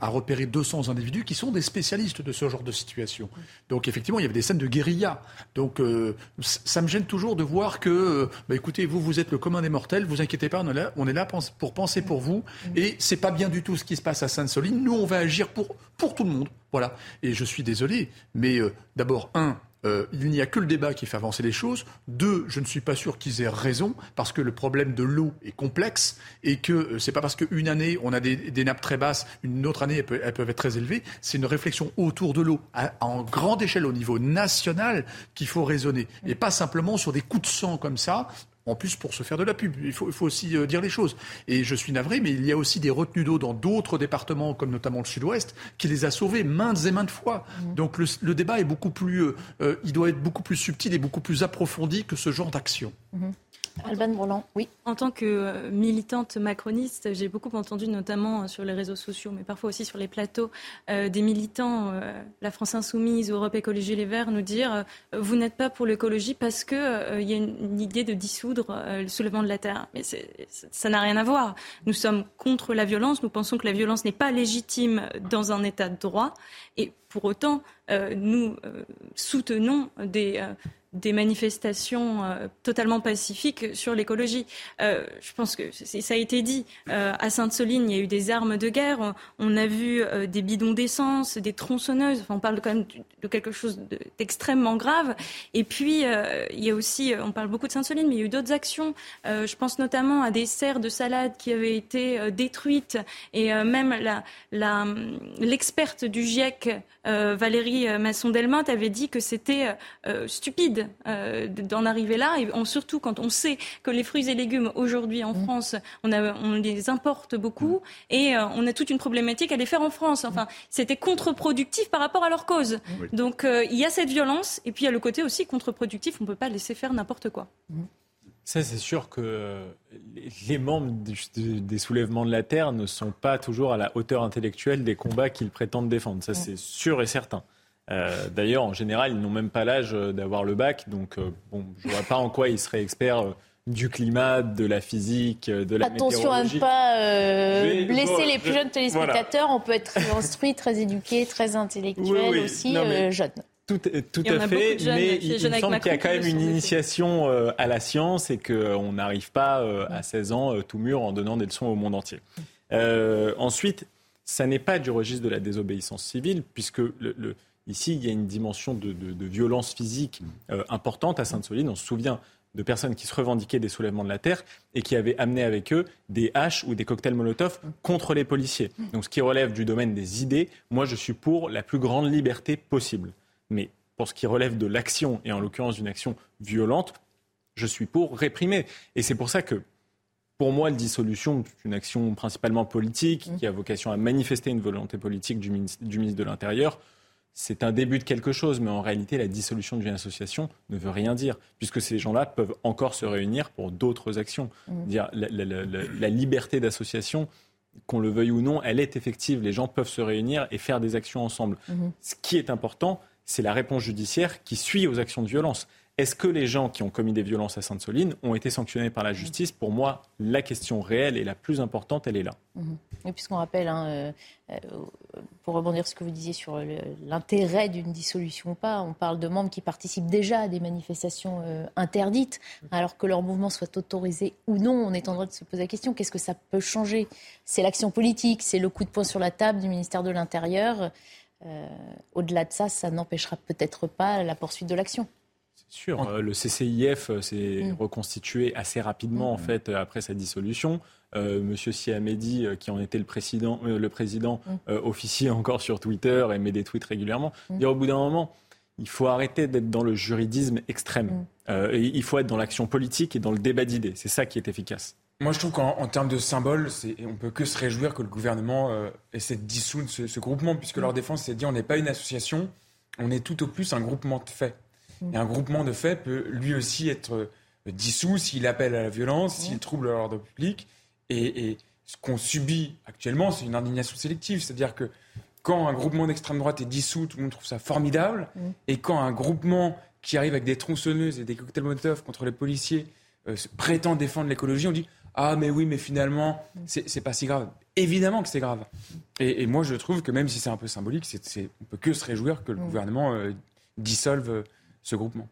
S19: repéré 200 individus qui sont des spécialistes de ce genre de situation. Donc effectivement, il y avait des scènes de guérilla. Donc euh, ça me gêne toujours de voir que, euh, bah, écoutez, vous, vous êtes le commun des mortels, vous inquiétez pas, on est là, on est là pour penser pour vous. Et c'est pas bien du tout ce qui se passe à Sainte-Soline. Nous, on va agir pour, pour tout le monde. Voilà. Et je suis désolé, mais euh, d'abord, un, euh, il n'y a que le débat qui fait avancer les choses. Deux, je ne suis pas sûr qu'ils aient raison parce que le problème de l'eau est complexe et que euh, c'est pas parce qu'une année on a des, nappes très basses, une autre année elles, peuvent être très élevées. C'est une réflexion autour de l'eau en grande échelle au niveau national qu'il faut raisonner et pas simplement sur des coups de sang comme ça en plus pour se faire de la pub. Il faut, aussi euh, dire les choses. Et je suis navré, mais il y a aussi des retenues d'eau dans d'autres départements, comme notamment le sud-ouest, qui les a sauvés maintes et maintes fois. Mmh. Donc le, débat est beaucoup plus, euh, euh, il doit être beaucoup plus subtil et beaucoup plus approfondi que ce genre d'action.
S1: Mmh. Alban oui.
S17: En tant que euh, militante macroniste, j'ai beaucoup entendu, notamment euh, sur les réseaux sociaux, mais parfois aussi sur les plateaux, euh, des militants, la France Insoumise, Europe Écologie Les Verts, nous dire vous n'êtes pas pour l'écologie parce qu'il y a une, idée de dissoudre le soulèvement de la terre. Mais ça n'a rien à voir. Nous sommes contre la violence. Nous pensons que la violence n'est pas légitime dans un État de droit. Et pour autant, nous soutenons des des manifestations euh, totalement pacifiques sur l'écologie. Euh, je pense que ça a été dit. Euh, à Sainte-Soline, il y a eu des armes de guerre. On a vu des bidons d'essence, des tronçonneuses. On parle quand même de quelque chose d'extrêmement grave. Et puis, il y a aussi, on parle beaucoup de Sainte-Soline, mais il y a eu d'autres actions. je pense notamment à des serres de salade qui avaient été détruites. Et même l'experte la, du GIEC, Valérie Masson-Delmotte, avait dit que c'était stupide euh, d'en arriver là, et surtout quand on sait que les fruits et légumes aujourd'hui en mmh. France, on, on, les importe beaucoup, mmh. et euh, on a toute une problématique à les faire en France. Enfin, mmh. c'était contre-productif par rapport à leur cause. Donc euh, il y a cette violence, et puis il y a le côté aussi contre-productif, on ne peut pas laisser faire n'importe quoi.
S16: Ça, c'est sûr que les membres des soulèvements de la Terre ne sont pas toujours à la hauteur intellectuelle des combats qu'ils prétendent défendre. Ça, c'est sûr et certain. Euh, d'ailleurs, en général, ils n'ont même pas l'âge d'avoir le bac, donc euh, bon, je ne vois pas en quoi ils seraient experts euh, du climat, de la physique, de la
S1: Attention à ne pas blesser les plus jeunes téléspectateurs. On peut être très instruit, très éduqué, très intellectuel aussi, jeune.
S16: Tout, tout à fait, mais il, me semble qu'il y a quand même une initiation à la science et qu'on n'arrive pas à 16 ans tout mûr en donnant des leçons au monde entier. ensuite, ça n'est pas du registre de la désobéissance civile, puisque le Ici, il y a une dimension de, violence physique euh, importante à Sainte-Soline. On se souvient de personnes qui se revendiquaient des soulèvements de la terre et qui avaient amené avec eux des haches ou des cocktails Molotov contre les policiers. Donc ce qui relève du domaine des idées, moi je suis pour la plus grande liberté possible. Mais pour ce qui relève de l'action, et en l'occurrence d'une action violente, je suis pour réprimer. Et c'est pour ça que, pour moi, la dissolution, c'est une action principalement politique qui a vocation à manifester une volonté politique du ministre de l'Intérieur c'est un début de quelque chose, mais en réalité, la dissolution d'une association ne veut rien dire, puisque ces gens-là peuvent encore se réunir pour d'autres actions. Mmh. Dire, la, liberté d'association, qu'on le veuille ou non, elle est effective. Les gens peuvent se réunir et faire des actions ensemble. Mmh. Ce qui est important, c'est la réponse judiciaire qui suit aux actions de violence. Est-ce que les gens qui ont commis des violences à Sainte-Soline ont été sanctionnés par la justice? Pour moi, la question réelle et la plus importante, elle est là.
S1: Mhm. Puisqu'on rappelle, hein, euh, euh, pour rebondir sur ce que vous disiez sur l'intérêt d'une dissolution ou pas, on parle de membres qui participent déjà à des manifestations euh, interdites, alors que leur mouvement soit autorisé ou non. On est en droit de se poser la question qu'est-ce que ça peut changer? C'est l'action politique, c'est le coup de poing sur la table du ministère de l'Intérieur. Au-delà de ça, ça n'empêchera peut-être pas la poursuite de l'action
S16: sûr. Euh, le CCIF euh, s'est mm. reconstitué assez rapidement, en mm. fait, euh, après sa dissolution. Monsieur Siamedi, qui en était le président, le président mm. officier encore sur Twitter et met des tweets régulièrement. Dire au bout d'un moment, il faut arrêter d'être dans le juridisme extrême. il faut être dans l'action politique et dans le débat d'idées. C'est ça qui est efficace.
S18: Moi, je trouve qu'en termes de symbole, on peut que se réjouir que le gouvernement essaie de dissoudre ce, ce groupement, puisque leur défense, c'est de dire on n'est pas une association, on est tout au plus un groupement de faits. Et un groupement de faits peut lui aussi être euh, dissous s'il appelle à la violence, s'il trouble l'ordre public. Et, ce qu'on subit actuellement, c'est une indignation sélective. C'est-à-dire que quand un groupement d'extrême droite est dissous, tout le monde trouve ça formidable. Et quand un groupement qui arrive avec des tronçonneuses et des cocktails Molotov contre les policiers euh, prétend défendre l'écologie, on dit ah mais oui mais finalement c'est pas si grave. Évidemment que c'est grave. Et, moi je trouve que même si c'est un peu symbolique, c'est, on peut que se réjouir que le gouvernement euh, dissolve ce groupement.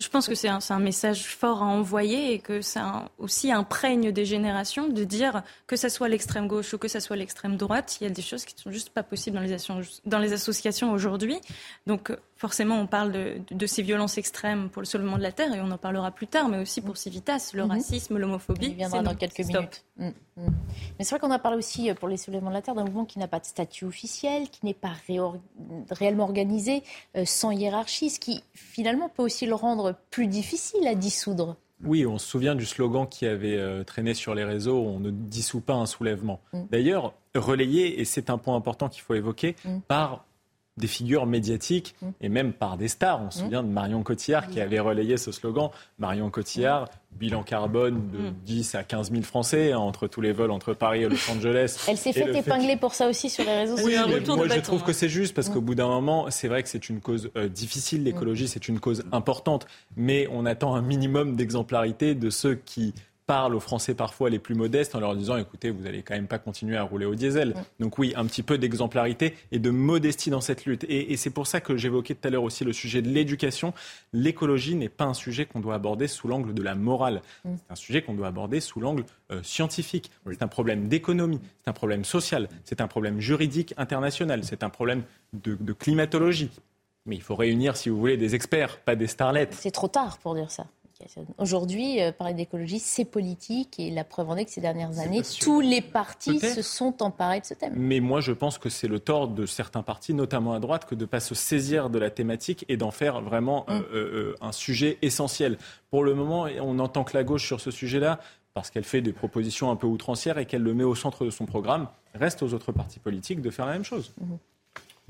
S17: Je pense que c'est un, un, message fort à envoyer et que ça aussi imprègne des générations de dire que ce soit l'extrême gauche ou que ce soit l'extrême droite, il y a des choses qui ne sont juste pas possibles dans les, dans les associations aujourd'hui. Donc forcément, on parle de, ces violences extrêmes pour le soulèvement de la terre et on en parlera plus tard, mais aussi pour Civitas, le mhm. racisme, l'homophobie.
S1: Il viendra dans quelques minutes. Mm, mm. Mais c'est vrai qu'on a parlé aussi euh, pour les soulèvements de la terre d'un mouvement qui n'a pas de statut officiel, qui n'est pas réellement organisé, euh, sans hiérarchie, ce qui finalement peut aussi le rendre plus difficile à dissoudre.
S16: Oui, on se souvient du slogan qui avait euh, traîné sur les réseaux on ne dissout pas un soulèvement. Mm. D'ailleurs, relayé, et c'est un point important qu'il faut évoquer, par des figures médiatiques mmh. et même par des stars. On se mmh. souvient de Marion Cotillard qui avait relayé ce slogan. Marion Cotillard, bilan carbone de 10 mmh. à 15 000 Français hein, entre tous les vols entre Paris et Los Angeles.
S1: Elle s'est fait épingler pour ça aussi sur les réseaux sociaux.
S16: Oui, moi je trouve que c'est juste parce qu'au bout d'un moment, c'est vrai que c'est une cause euh, difficile. L'écologie, c'est une cause importante, mais on attend un minimum d'exemplarité de ceux qui parle aux Français parfois les plus modestes en leur disant écoutez, vous n'allez quand même pas continuer à rouler au diesel. Donc oui, un petit peu d'exemplarité et de modestie dans cette lutte. Et, c'est pour ça que j'évoquais tout à l'heure aussi le sujet de l'éducation. L'écologie n'est pas un sujet qu'on doit aborder sous l'angle de la morale. Mm. C'est un sujet qu'on doit aborder sous l'angle euh, scientifique. C'est un problème d'économie, c'est un problème social, c'est un problème juridique international, c'est un problème de, de climatologie. Mais il faut réunir, si vous voulez, des experts, pas des starlettes.
S1: C'est trop tard pour dire ça. Aujourd'hui, euh, parler d'écologie, c'est politique et la preuve en est que ces dernières années, tous les partis se sont emparés de ce thème.
S16: Mais moi, je pense que c'est le tort de certains partis, notamment à droite, que de ne pas se saisir de la thématique et d'en faire vraiment euh, mm. euh, un sujet essentiel. Pour le moment, on n'entend que la gauche sur ce sujet-là parce qu'elle fait des propositions un peu outrancières et qu'elle le met au centre de son programme. Reste aux autres partis politiques de faire la même chose.
S18: Mm-hmm.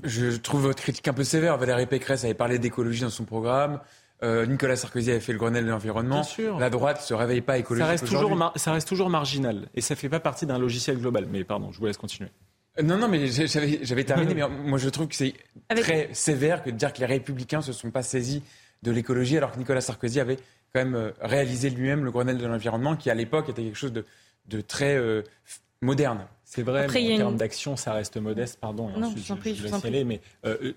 S18: Je trouve votre critique un peu sévère. Valérie Pécresse avait parlé d'écologie dans son programme. Euh, Nicolas Sarkozy avait fait le Grenelle de l'environnement. La droite ne se réveille pas écologique.
S16: Ça reste, toujours ça reste toujours marginal et ça ne fait pas partie d'un logiciel global. Mais pardon, je vous laisse continuer.
S18: Euh, non, non, mais j'avais terminé. mais moi, je trouve que c'est très sévère que de dire que les Républicains ne se sont pas saisis de l'écologie, alors que Nicolas Sarkozy avait quand même euh, réalisé lui-même le Grenelle de l'environnement, qui à l'époque était quelque chose de, très moderne.
S16: C'est vrai, mais en termes d'action, ça reste modeste, pardon.
S17: Et non, ensuite, je, prie, je, je
S16: aller, mais euh,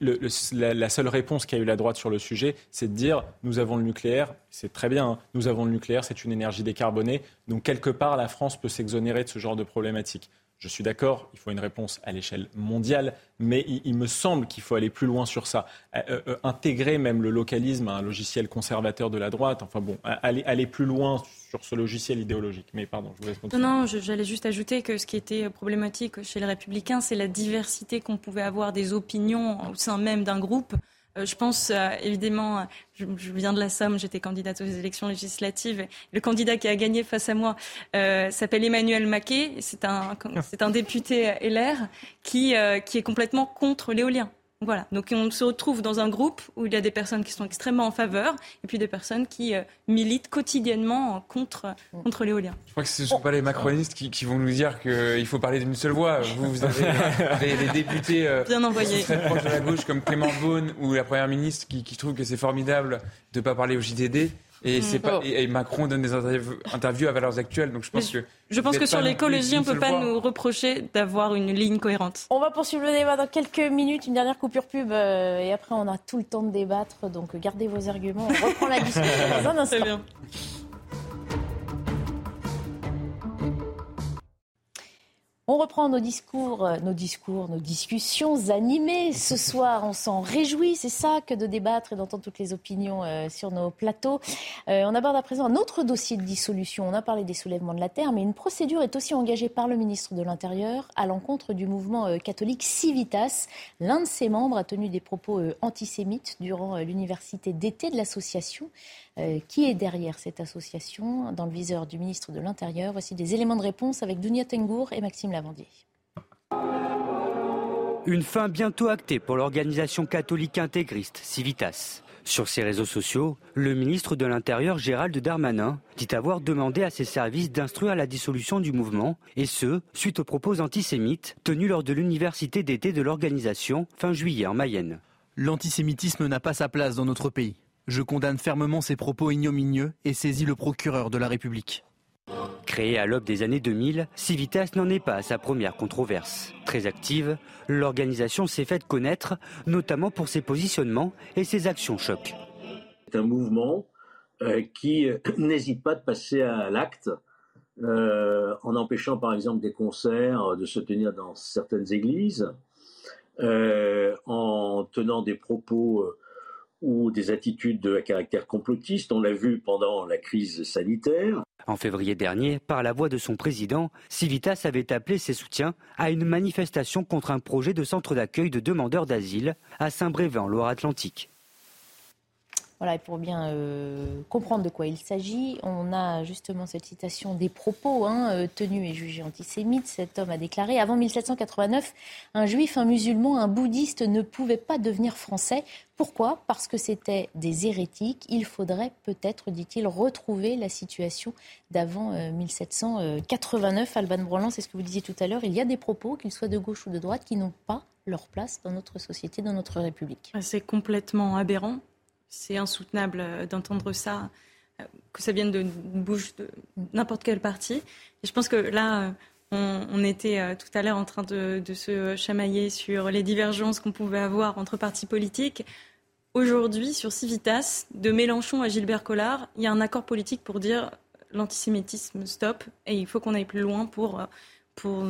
S16: la, seule réponse qu'a eu la droite sur le sujet, c'est de dire nous avons le nucléaire, c'est très bien, hein, nous avons le nucléaire, c'est une énergie décarbonée, donc quelque part la France peut s'exonérer de ce genre de problématique. Je suis d'accord, il faut une réponse à l'échelle mondiale, mais il, me semble qu'il faut aller plus loin sur ça. Euh, euh, intégrer même le localisme à un logiciel conservateur de la droite, enfin bon, aller, aller plus loin sur ce logiciel idéologique. Mais pardon, je vous laisse continuer.
S17: Non, non j'allais juste ajouter que ce qui était problématique chez les républicains, c'est la diversité qu'on pouvait avoir des opinions au sein même d'un groupe. Euh, je pense euh, évidemment, je, viens de la Somme, j'étais candidate aux élections législatives. Le candidat qui a gagné face à moi euh, s'appelle Emmanuel Maquet. C'est un, c'est un député LR qui, qui est complètement contre l'éolien. Voilà, donc on se retrouve dans un groupe où il y a des personnes qui sont extrêmement en faveur et puis des personnes qui euh, militent quotidiennement contre, contre l'éolien.
S18: Je crois que ce ne sont pas les macronistes qui, vont nous dire qu'il faut parler d'une seule voix. Vous, vous avez les, députés euh,
S17: Bien envoyés.
S18: très proches de la gauche comme Clément Beaune ou la Première ministre qui, qui trouve que c'est formidable de ne pas parler au JDD. Et, c'est pas, et, Macron donne des interviews, à valeurs actuelles. Donc je pense que.
S17: Je pense que sur l'écologie, on ne peut pas nous reprocher d'avoir une ligne cohérente.
S1: On va poursuivre le débat dans quelques minutes. Une dernière coupure pub. Euh, et après, on a tout le temps de débattre. Donc gardez vos arguments. On reprend la discussion dans un instant. Bien. On reprend nos discours, euh, nos discours, nos discussions animées. Ce soir, on s'en réjouit. C'est ça que de débattre et d'entendre toutes les opinions euh, sur nos plateaux. Euh, on aborde à présent un autre dossier de dissolution. On a parlé des soulèvements de la terre, mais une procédure est aussi engagée par le ministre de l'Intérieur à l'encontre du mouvement catholique Civitas. L'un de ses membres a tenu des propos antisémites durant l'université d'été de l'association. Euh, qui est derrière cette association dans le viseur du ministre de l'Intérieur. Voici des éléments de réponse avec Dunia Tengour et Maxime Lavandier.
S23: Une fin bientôt actée pour l'organisation catholique intégriste Civitas. Sur ses réseaux sociaux, le ministre de l'Intérieur Gérald Darmanin dit avoir demandé à ses services d'instruire la dissolution du mouvement, et ce, suite aux propos antisémites tenus lors de l'université d'été de l'organisation fin juillet en Mayenne.
S24: L'antisémitisme n'a pas sa place dans notre pays. Je condamne fermement ces propos ignominieux et saisis le procureur de la République.
S23: Créée à l'aube des années 2000, Civitas n'en est pas à sa première controverse. Très active, l'organisation s'est faite connaître, notamment pour ses positionnements et ses actions chocs.
S25: C'est un mouvement euh, qui euh, n'hésite pas de passer à l'acte euh, en empêchant par exemple des concerts de se tenir dans certaines églises, en tenant des propos ou des attitudes à caractère complotiste. On l'a vu pendant la crise sanitaire.
S23: En février dernier, par la voix de son président, Civitas avait appelé ses soutiens à une manifestation contre un projet de centre d'accueil de demandeurs d'asile à Saint-Brévin, Loire-Atlantique.
S1: Voilà, et pour bien euh, comprendre de quoi il s'agit, on a justement cette citation des propos hein, euh, tenus et jugés antisémites. Cet homme a déclaré Avant 1789, un juif, un musulman, un bouddhiste ne pouvaient pas devenir français. Pourquoi? Parce que c'était des hérétiques. Il faudrait peut-être, dit-il, retrouver la situation d'avant 1789. Euh, Alban Broland, c'est ce que vous disiez tout à l'heure. Il y a des propos, qu'ils soient de gauche ou de droite, qui n'ont pas leur place dans notre société, dans notre République.
S17: C'est complètement aberrant c'est insoutenable euh, d'entendre ça, euh, que ça vienne d'une bouche de n'importe quel parti. Et je pense que là, euh, on, était tout à l'heure en train de, se chamailler sur les divergences qu'on pouvait avoir entre partis politiques. Aujourd'hui, sur Civitas, de Mélenchon à Gilbert Collard, il y a un accord politique pour dire l'antisémitisme stop et il faut qu'on aille plus loin pour, pour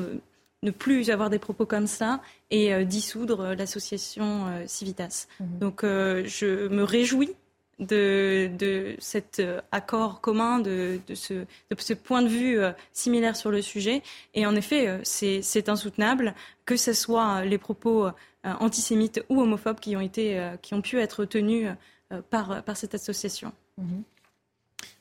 S17: ne plus avoir des propos comme ça et euh, dissoudre euh, l'association euh, Civitas. Mhm. Donc je me réjouis de, de cet accord commun, de, de, ce, de, ce, point de vue similaire sur le sujet. Et en effet, c'est insoutenable que ce soit les propos antisémites ou homophobes qui ont, été, qui ont pu être tenus par, par cette association. Mhm.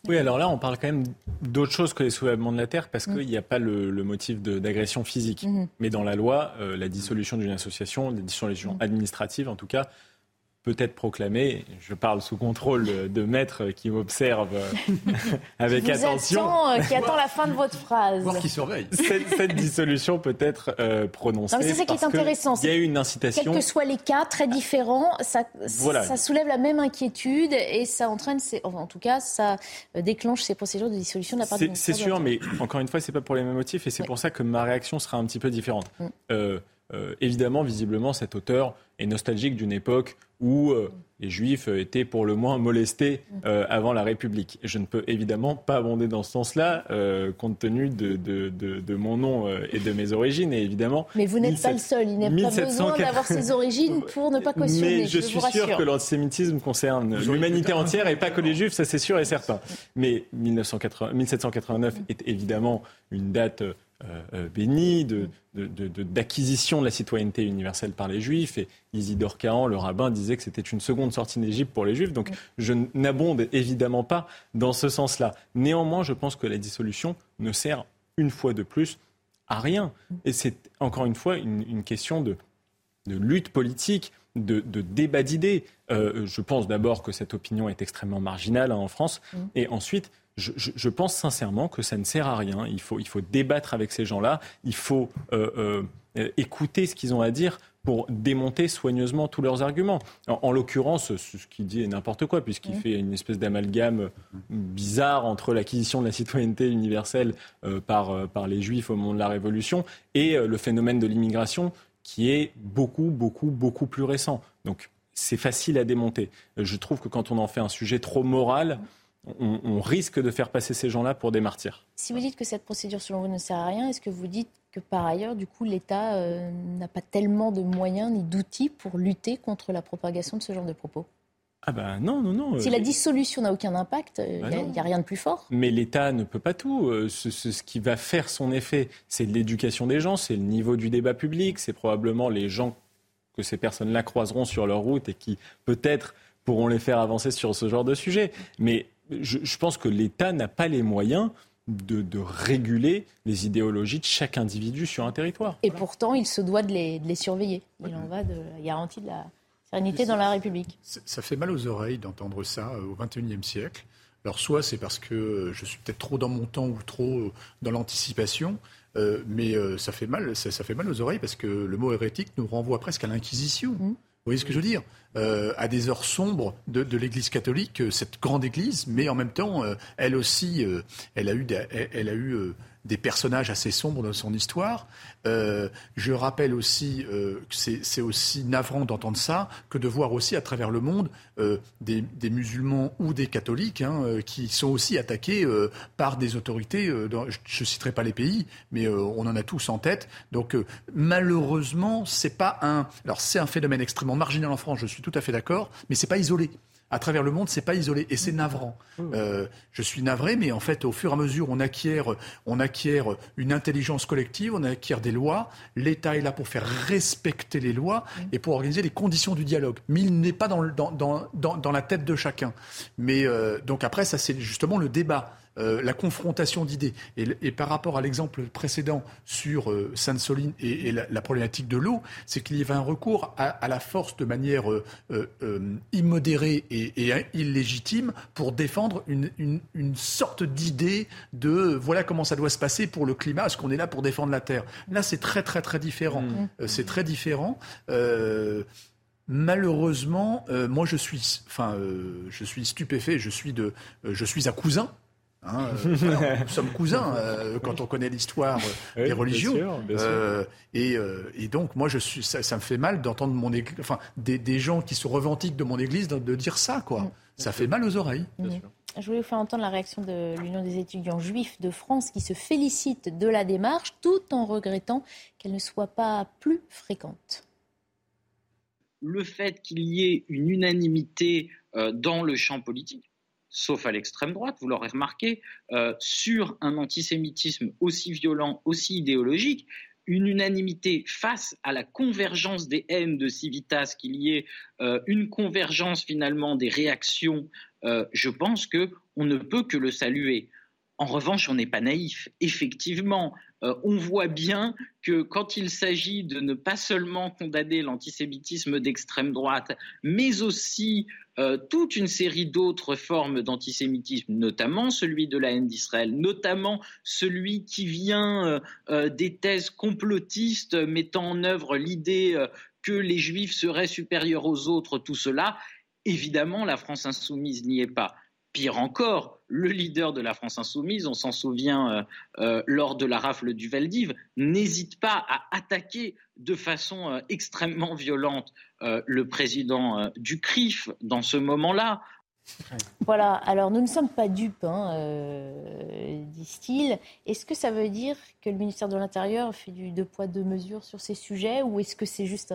S16: Oui, alors là, on parle quand même d'autre chose que les soulèvements de la terre parce qu'il n'y a pas le, motif d'agression physique. Mhm. Mais dans la loi, euh, la dissolution d'une association, la dissolution mhm. administrative en tout cas, peut-être proclamé, je parle sous contrôle de maître qui m'observe avec
S1: qui vous
S16: attention.
S1: Attend, euh, qui attend la fin de votre phrase.
S19: Voir qui surveille.
S16: Cette, cette dissolution peut être euh, prononcée.
S1: C'est ça qui est intéressant.
S16: Il y a eu une
S1: Quels
S16: incitation.
S1: que soient les cas, très différents, ça,
S16: Voilà.
S1: ça soulève la même inquiétude et ça entraîne, ces- enfin, en tout cas, ça euh, déclenche ces procédures de dissolution de la part du
S16: C'est sûr, mais encore une fois, c'est pas pour les mêmes motifs et c'est
S1: Ouais.
S16: pour ça que ma réaction sera un petit peu différente.
S1: Mm.
S16: Euh, euh, évidemment, visiblement, cet auteur est nostalgique d'une époque où euh, les Juifs étaient pour le moins molestés euh, avant la République. Je ne peux évidemment pas abonder dans ce sens-là, euh, compte tenu de, de- de- de mon nom euh, et de mes origines. Et évidemment,
S1: Mais vous n'êtes pas le
S16: 1700
S1: seul. Il n'est pas
S16: 1700
S1: besoin d'avoir ses origines pour ne pas cautionner.
S16: mais je,
S1: vous
S16: suis
S1: rassure.
S16: sûr que l'antisémitisme concerne l'humanité entière et pas que les juifs, ça c'est sûr et certain. Mais 1980 1789 est évidemment une date euh, euh, bénie de- de- de- de- d'acquisition de, la citoyenneté universelle par les juifs. Et Isidore Cahan, le rabbin, disait que c'était une seconde sortie d'Égypte pour les juifs. Donc je n'abonde évidemment pas dans ce sens-là. Néanmoins, je pense que la dissolution ne sert une fois de plus à rien. Et c'est encore une fois une, une question de, de lutte politique, de, de débat d'idées. Euh, je pense d'abord que cette opinion est extrêmement marginale hein, en France. Et ensuite, je, je- je pense sincèrement que ça ne sert à rien. Il faut, il faut débattre avec ces gens-là. Il faut euh, euh, euh, écouter ce qu'ils ont à dire pour démonter soigneusement tous leurs arguments. En, en l'occurrence, ce, ce qu'il dit est n'importe quoi, puisqu'il fait une espèce d'amalgame bizarre entre l'acquisition de la citoyenneté universelle euh, par, par les Juifs au moment de la Révolution et le phénomène de l'immigration qui est beaucoup, beaucoup, beaucoup plus récent. Donc c'est facile à démonter. Je trouve que quand on en fait un sujet trop moral, on, on risque de faire passer ces gens-là pour des martyrs.
S1: Si vous dites que cette procédure, selon vous, ne sert à rien, est-ce que vous dites que par ailleurs, du coup, l'État euh, n'a pas tellement de moyens ni d'outils pour lutter contre la propagation de ce genre de propos?
S16: Ah ben non, non, non.
S1: Si
S16: euh,
S1: la dissolution n'a aucun impact, il
S16: Bah
S1: n'y a, rien de plus fort.
S16: Mais l'État ne peut pas tout. Euh, Ce, ce- ce qui va faire son effet, c'est l'éducation des gens, c'est le niveau du débat public, c'est probablement les gens que ces personnes-là croiseront sur leur route et qui peut-être pourront les faire avancer sur ce genre de sujet. Mais je, je pense que l'État n'a pas les moyens de, de réguler les idéologies de chaque individu sur un territoire.
S1: Et pourtant, il se doit de les, de les surveiller. Il en va de la garantie de la sérénité dans la République.
S19: Ça fait mal aux oreilles d'entendre ça euh, au XXIe siècle. Alors soit c'est parce que euh, je suis peut-être trop dans mon temps ou trop euh, dans l'anticipation, euh, mais euh, ça fait mal, ça, ça fait mal aux oreilles parce que le mot hérétique nous renvoie presque à l'inquisition. Vous voyez ce que je veux dire? Euh, À des heures sombres de, l'Église catholique, euh, cette grande Église, mais en même temps, euh, elle aussi, elle a eu, des personnages assez sombres dans son histoire. Euh, je rappelle aussi euh, que c'est aussi navrant d'entendre ça que de voir aussi à travers le monde euh, des, musulmans ou des catholiques hein, qui sont aussi attaqués par des autorités. je ne citerai pas les pays, mais on en a tous en tête. Donc malheureusement, c'est pas un. Alors c'est un phénomène extrêmement marginal en France. Je suis tout à fait d'accord, mais c'est pas isolé. À travers le monde, c'est pas isolé et c'est navrant. Euh, je suis navré, mais en fait, au fur et à mesure, on acquiert, on acquiert une intelligence collective, on acquiert des lois. L'État est là pour faire respecter les lois et pour organiser les conditions du dialogue. Mais il n'est pas dans, le- dans, dans, dans, dans la tête de chacun. Mais euh, donc après, ça c'est justement le débat. Euh, la confrontation d'idées. Et, par rapport à l'exemple précédent sur euh, Sainte-Soline et, et la, la problématique de l'eau, c'est qu'il y avait un recours à, à la force de manière euh, euh, immodérée et, et illégitime pour défendre une, une, une sorte d'idée de voilà comment ça doit se passer pour le climat, parce qu'on est là pour défendre la Terre. Là, c'est très très très différent. Euh, c'est très différent. Malheureusement, euh, moi je suis, enfin, euh, je suis stupéfait. Je suis de, euh, je suis un cousin. Hein, euh, voilà, nous sommes cousins euh, quand on connaît l'histoire euh,
S16: Oui,
S19: des
S16: bien
S19: religions.
S16: sûr, bien sûr.
S19: Euh, et, euh, et donc moi je suis, ça, ça me fait mal d'entendre mon église, enfin des, des gens qui se revendiquent de mon église de, de dire ça quoi. Ça fait mal aux oreilles.
S1: Je voulais vous faire entendre la réaction de l'Union des étudiants juifs de France qui se félicite de la démarche tout en regrettant qu'elle ne soit pas plus fréquente.
S26: le fait qu'il y ait une unanimité dans le champ politique, sauf à l'extrême droite, vous l'aurez remarqué, euh, sur un antisémitisme aussi violent, aussi idéologique, une unanimité face à la convergence des haines de Civitas, qu'il y ait euh, une convergence finalement des réactions, euh, je pense que on ne peut que le saluer. En revanche, on n'est pas naïf. Effectivement, on voit bien que quand il s'agit de ne pas seulement condamner l'antisémitisme d'extrême droite, mais aussi euh, toute une série d'autres formes d'antisémitisme, notamment celui de la haine d'Israël, notamment celui qui vient euh, euh, des thèses complotistes mettant en œuvre l'idée que les juifs seraient supérieurs aux autres, tout cela, évidemment, la France insoumise n'y est pas. Pire encore, le leader de la France insoumise, on s'en souvient lors de la rafle du Veldiv, n'hésite pas à attaquer de façon extrêmement violente euh, le président euh, du CRIF dans ce moment-là.
S1: Voilà, alors nous ne sommes pas dupes, hein, euh, disent-ils. Est-ce que ça veut dire que le ministère de l'Intérieur fait du deux poids, deux mesures sur ces sujets ou est-ce que c'est juste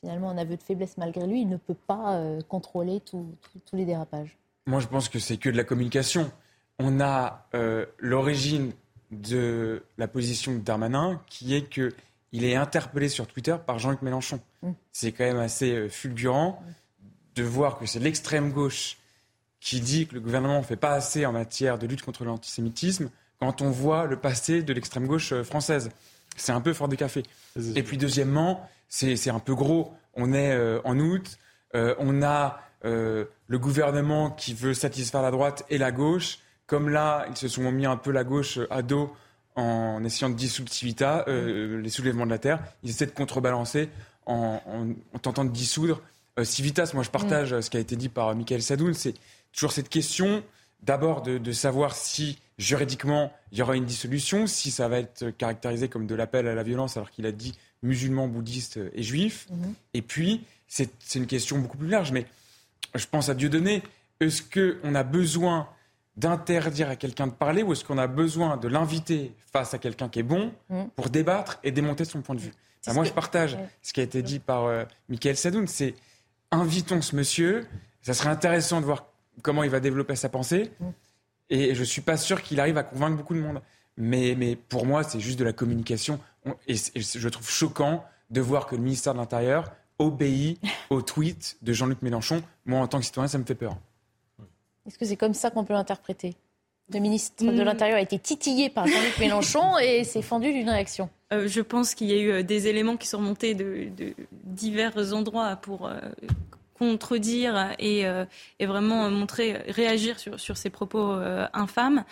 S1: finalement un aveu de faiblesse malgré lui Il ne peut pas contrôler tous les dérapages?
S18: Moi, je pense que c'est que de la communication. On a l'origine de la position de Darmanin qui est que il est interpellé sur Twitter par Jean-Luc Mélenchon. Mm. C'est quand même assez euh, fulgurant de voir que c'est l'extrême gauche qui dit que le gouvernement ne fait pas assez en matière de lutte contre l'antisémitisme quand on voit le passé de l'extrême gauche euh, française. C'est un peu fort de café. Et puis deuxièmement, c'est un peu gros. On est euh, en août, on a le gouvernement qui veut satisfaire la droite et la gauche. Comme là, ils se sont mis un peu la gauche à dos en essayant de dissoudre Civita, euh, les soulèvements de la terre. Ils essaient de contrebalancer en, tentant de dissoudre euh, Civitas. Moi, je partage mm. ce qui a été dit par Michael Sadoun. C'est toujours cette question, d'abord, de, savoir si juridiquement il y aura une dissolution, si ça va être caractérisé comme de l'appel à la violence, alors qu'il a dit musulmans, bouddhistes et juifs. Mm-hmm. Et puis, c'est une question beaucoup plus large, mais je pense à Dieudonné. Est-ce qu'on a besoin d'interdire à quelqu'un de parler ou est-ce qu'on a besoin de l'inviter face à quelqu'un qui est bon mm. pour débattre et démonter son point de vue? Moi, je partage ce qui a été dit par euh, Michael Sadoun, c'est invitons ce monsieur, ça serait intéressant de voir comment il va développer sa pensée, mm. et je ne suis pas sûr qu'il arrive à convaincre beaucoup de monde. Mais, mais pour moi, c'est juste de la communication, et, et je trouve choquant de voir que le ministère de l'Intérieur obéit au tweet de Jean-Luc Mélenchon. Moi, en tant que citoyen, ça me fait peur.
S1: Est-ce que c'est comme ça qu'on peut l'interpréter? Le ministre de hmm. l'Intérieur a été titillé par Jean-Luc Mélenchon et s'est fendu d'une réaction.
S17: Euh, je pense qu'il y a eu euh, des éléments qui sont remontés de, divers endroits pour euh, contredire et, vraiment montrer, réagir sur, ces propos infâmes.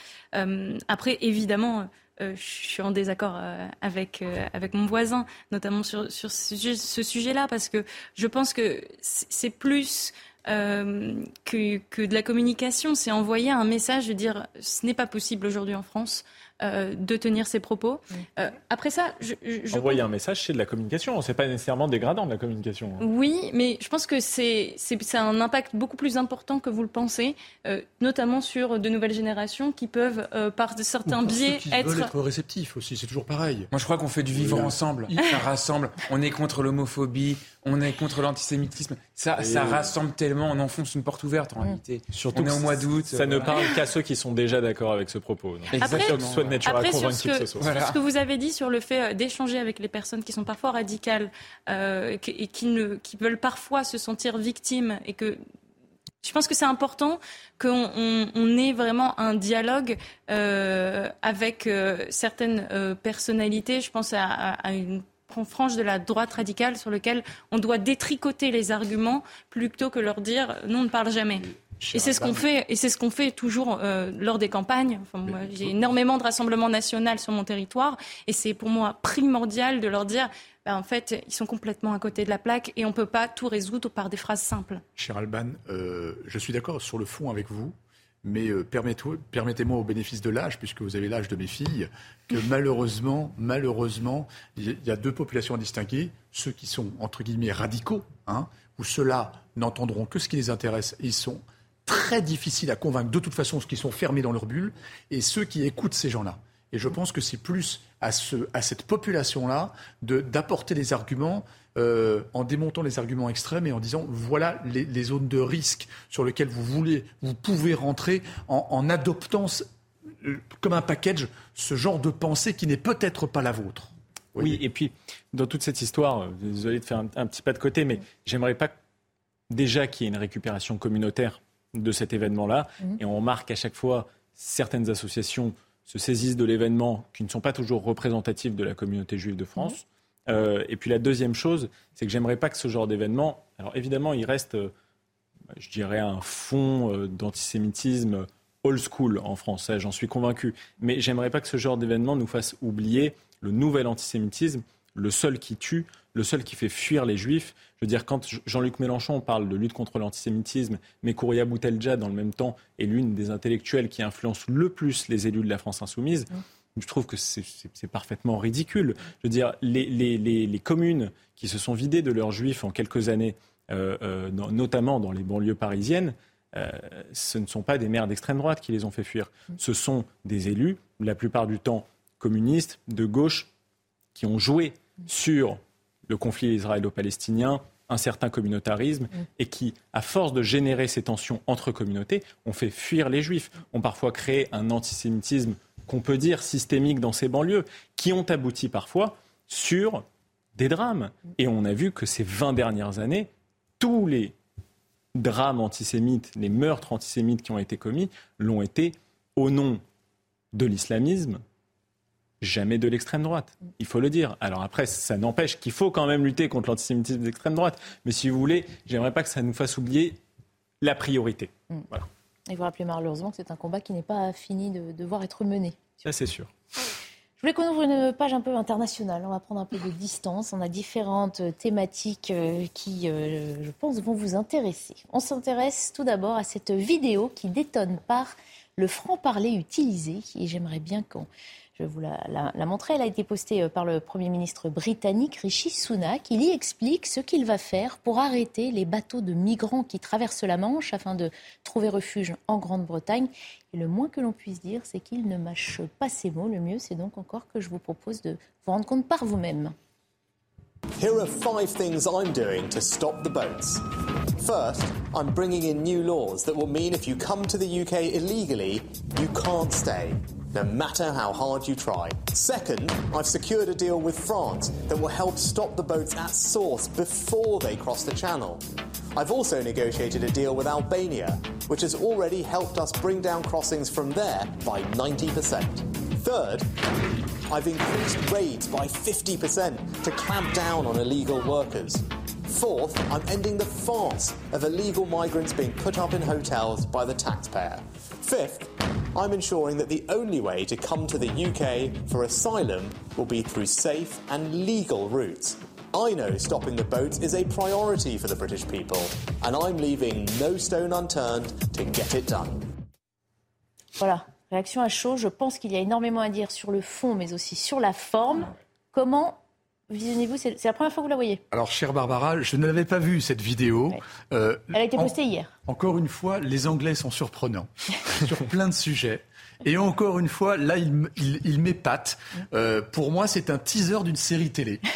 S17: après, évidemment, je suis en désaccord avec, avec mon voisin, notamment sur, sur ce sujet-là, parce que je pense que c'est plus euh, que, que, de la communication. C'est envoyer un message de dire ce n'est pas possible aujourd'hui en France. Euh, de tenir ses propos. Euh, après ça, je, je
S16: envoyer un message, c'est de la communication. C'est pas nécessairement dégradant de la communication.
S17: Hein. Oui, mais je pense que c'est c'est un impact beaucoup plus important que vous le pensez, euh, notamment sur de nouvelles générations qui peuvent, par certains biais,
S19: qui être... être réceptifs aussi. C'est toujours pareil.
S18: Moi, je crois qu'on fait du vivre ensemble. Ça rassemble. On est contre l'homophobie. On est contre l'antisémitisme. Ça, ça rassemble tellement. On enfonce une porte ouverte en réalité. Surtout on est au mois d'août.
S16: Ça ne parle qu'à ceux qui sont déjà d'accord avec ce propos.
S17: Exactement. Après, sur ce, que, ce que vous avez dit sur le fait euh, d'échanger avec les personnes qui sont parfois radicales euh, et qui, ne, qui veulent parfois se sentir victimes et que je pense que c'est important qu'on on, ait vraiment un dialogue euh, avec euh, certaines euh, personnalités. Je pense à, à, une frange de la droite radicale sur lequel on doit détricoter les arguments plutôt que leur dire non, on ne parle jamais. Et c'est ce qu'on fait, et c'est ce qu'on fait toujours euh, lors des campagnes. Enfin, moi, j'ai énormément de rassemblements nationaux sur mon territoire, et c'est pour moi primordial de leur dire, ben, en fait, ils sont complètement à côté de la plaque, et on ne peut pas tout résoudre par des phrases simples.
S19: Cher Alban, euh, je suis d'accord sur le fond avec vous, mais euh, permettez-moi au bénéfice de l'âge, puisque vous avez l'âge de mes filles, que malheureusement, malheureusement, il y a deux populations à distinguer ceux qui sont entre guillemets radicaux, hein, où ceux-là n'entendront que ce qui les intéresse, ils sont très difficile à convaincre de toute façon ceux qui sont fermés dans leur bulle et ceux qui écoutent ces gens-là. Et je pense que c'est plus à, ce, à cette population-là d'apporter des arguments euh, en démontant les arguments extrêmes et en disant voilà les, zones de risque sur lesquelles vous voulez, vous pouvez rentrer en, adoptant euh, comme un package ce genre de pensée qui n'est peut-être pas la vôtre.
S16: Oui, et puis dans toute cette histoire, euh, désolé de faire un, un petit pas de côté, mais j'aimerais pas déjà qu'il y ait une récupération communautaire de cet événement-là. Mhm. Et on remarque à chaque fois certaines associations se saisissent de l'événement, qui ne sont pas toujours représentatifs de la communauté juive de France. Euh, et puis la deuxième chose, c'est que j'aimerais pas que ce genre d'événement, alors évidemment, il reste, euh, je dirais, un fond euh, d'antisémitisme old school en France, j'en suis convaincu. Mais j'aimerais pas que ce genre d'événement nous fasse oublier le nouvel antisémitisme, le seul qui tue, le seul qui fait fuir les juifs. Je veux dire, quand Jean-Luc Mélenchon parle de lutte contre l'antisémitisme, mais Kouria Boutelja, dans le même temps, est l'une des intellectuels qui influence le plus les élus de la France insoumise, je trouve que c'est parfaitement ridicule. Je veux dire, les, communes qui se sont vidées de leurs juifs en quelques années, euh, euh, notamment dans les banlieues parisiennes, euh, ce ne sont pas des maires d'extrême droite qui les ont fait fuir. Ce sont des élus, la plupart du temps communistes, de gauche, qui ont joué sur le conflit israélo-palestinien, un certain communautarisme, mm. et qui, à force de générer ces tensions entre communautés, ont fait fuir les juifs, ont parfois créé un antisémitisme qu'on peut dire systémique dans ces banlieues, qui ont abouti parfois sur des drames. Et on a vu que ces 20 dernières années, tous les drames antisémites, les meurtres antisémites qui ont été commis, l'ont été au nom de l'islamisme, jamais de l'extrême droite. Il faut le dire. Alors après, ça n'empêche qu'il faut quand même lutter contre l'antisémitisme d'extrême droite. Mais si vous voulez, j'aimerais pas que ça nous fasse oublier la priorité.
S1: Mm. Voilà. Et vous rappelez malheureusement que c'est un combat qui n'est pas fini de devoir être mené.
S16: Ça, c'est sûr.
S1: Je voulais qu'on ouvre une page un peu internationale. On va prendre un peu de distance. On a différentes thématiques euh, qui, euh, je pense, vont vous intéresser. On s'intéresse tout d'abord à cette vidéo qui détonne par le franc-parler utilisé. Et j'aimerais bien qu'on je vais vous la, montrer. Elle a été postée euh, par le Premier ministre britannique Rishi Sunak. Il y explique ce qu'il va faire pour arrêter les bateaux de migrants qui traversent la Manche afin de trouver refuge en Grande-Bretagne. Et le moins que l'on puisse dire, c'est qu'il ne mâche pas ses mots. Le mieux, c'est donc encore que je vous propose de vous rendre compte par vous-même.
S27: Here are five things I'm doing to stop the boats. First, I'm bringing in new laws that will mean if you come to the UK illegally, you can't stay. No matter how hard you try. Second, I've secured a deal with France that will help stop the boats at source before they cross the channel. I've also negotiated a deal with Albania, which has already helped us bring down crossings from there by 90%. Third, I've increased raids by 50% to clamp down on illegal workers. Fourth, I'm ending the farce of illegal migrants being put up in hotels by the taxpayer. Fifth, I'm ensuring that the only way to come to the UK for asylum will be through safe and legal routes. I know stopping the boats is a priority for the British people, and I'm leaving no stone unturned to get it done.
S1: Voilà, réaction à chaud. Je pense qu'il y a énormément à dire sur le fond, mais aussi sur la forme. Comment Visionnez-vous, c'est la première fois que vous la voyez.
S19: Alors, chère Barbara, je ne l'avais pas vue, cette vidéo.
S1: Euh, Elle a été postée hier.
S19: Encore une fois, les Anglais sont surprenants sur plein de sujets. Et encore une fois, là, il, il, m'épate. Euh, pour moi, c'est un teaser d'une série télé.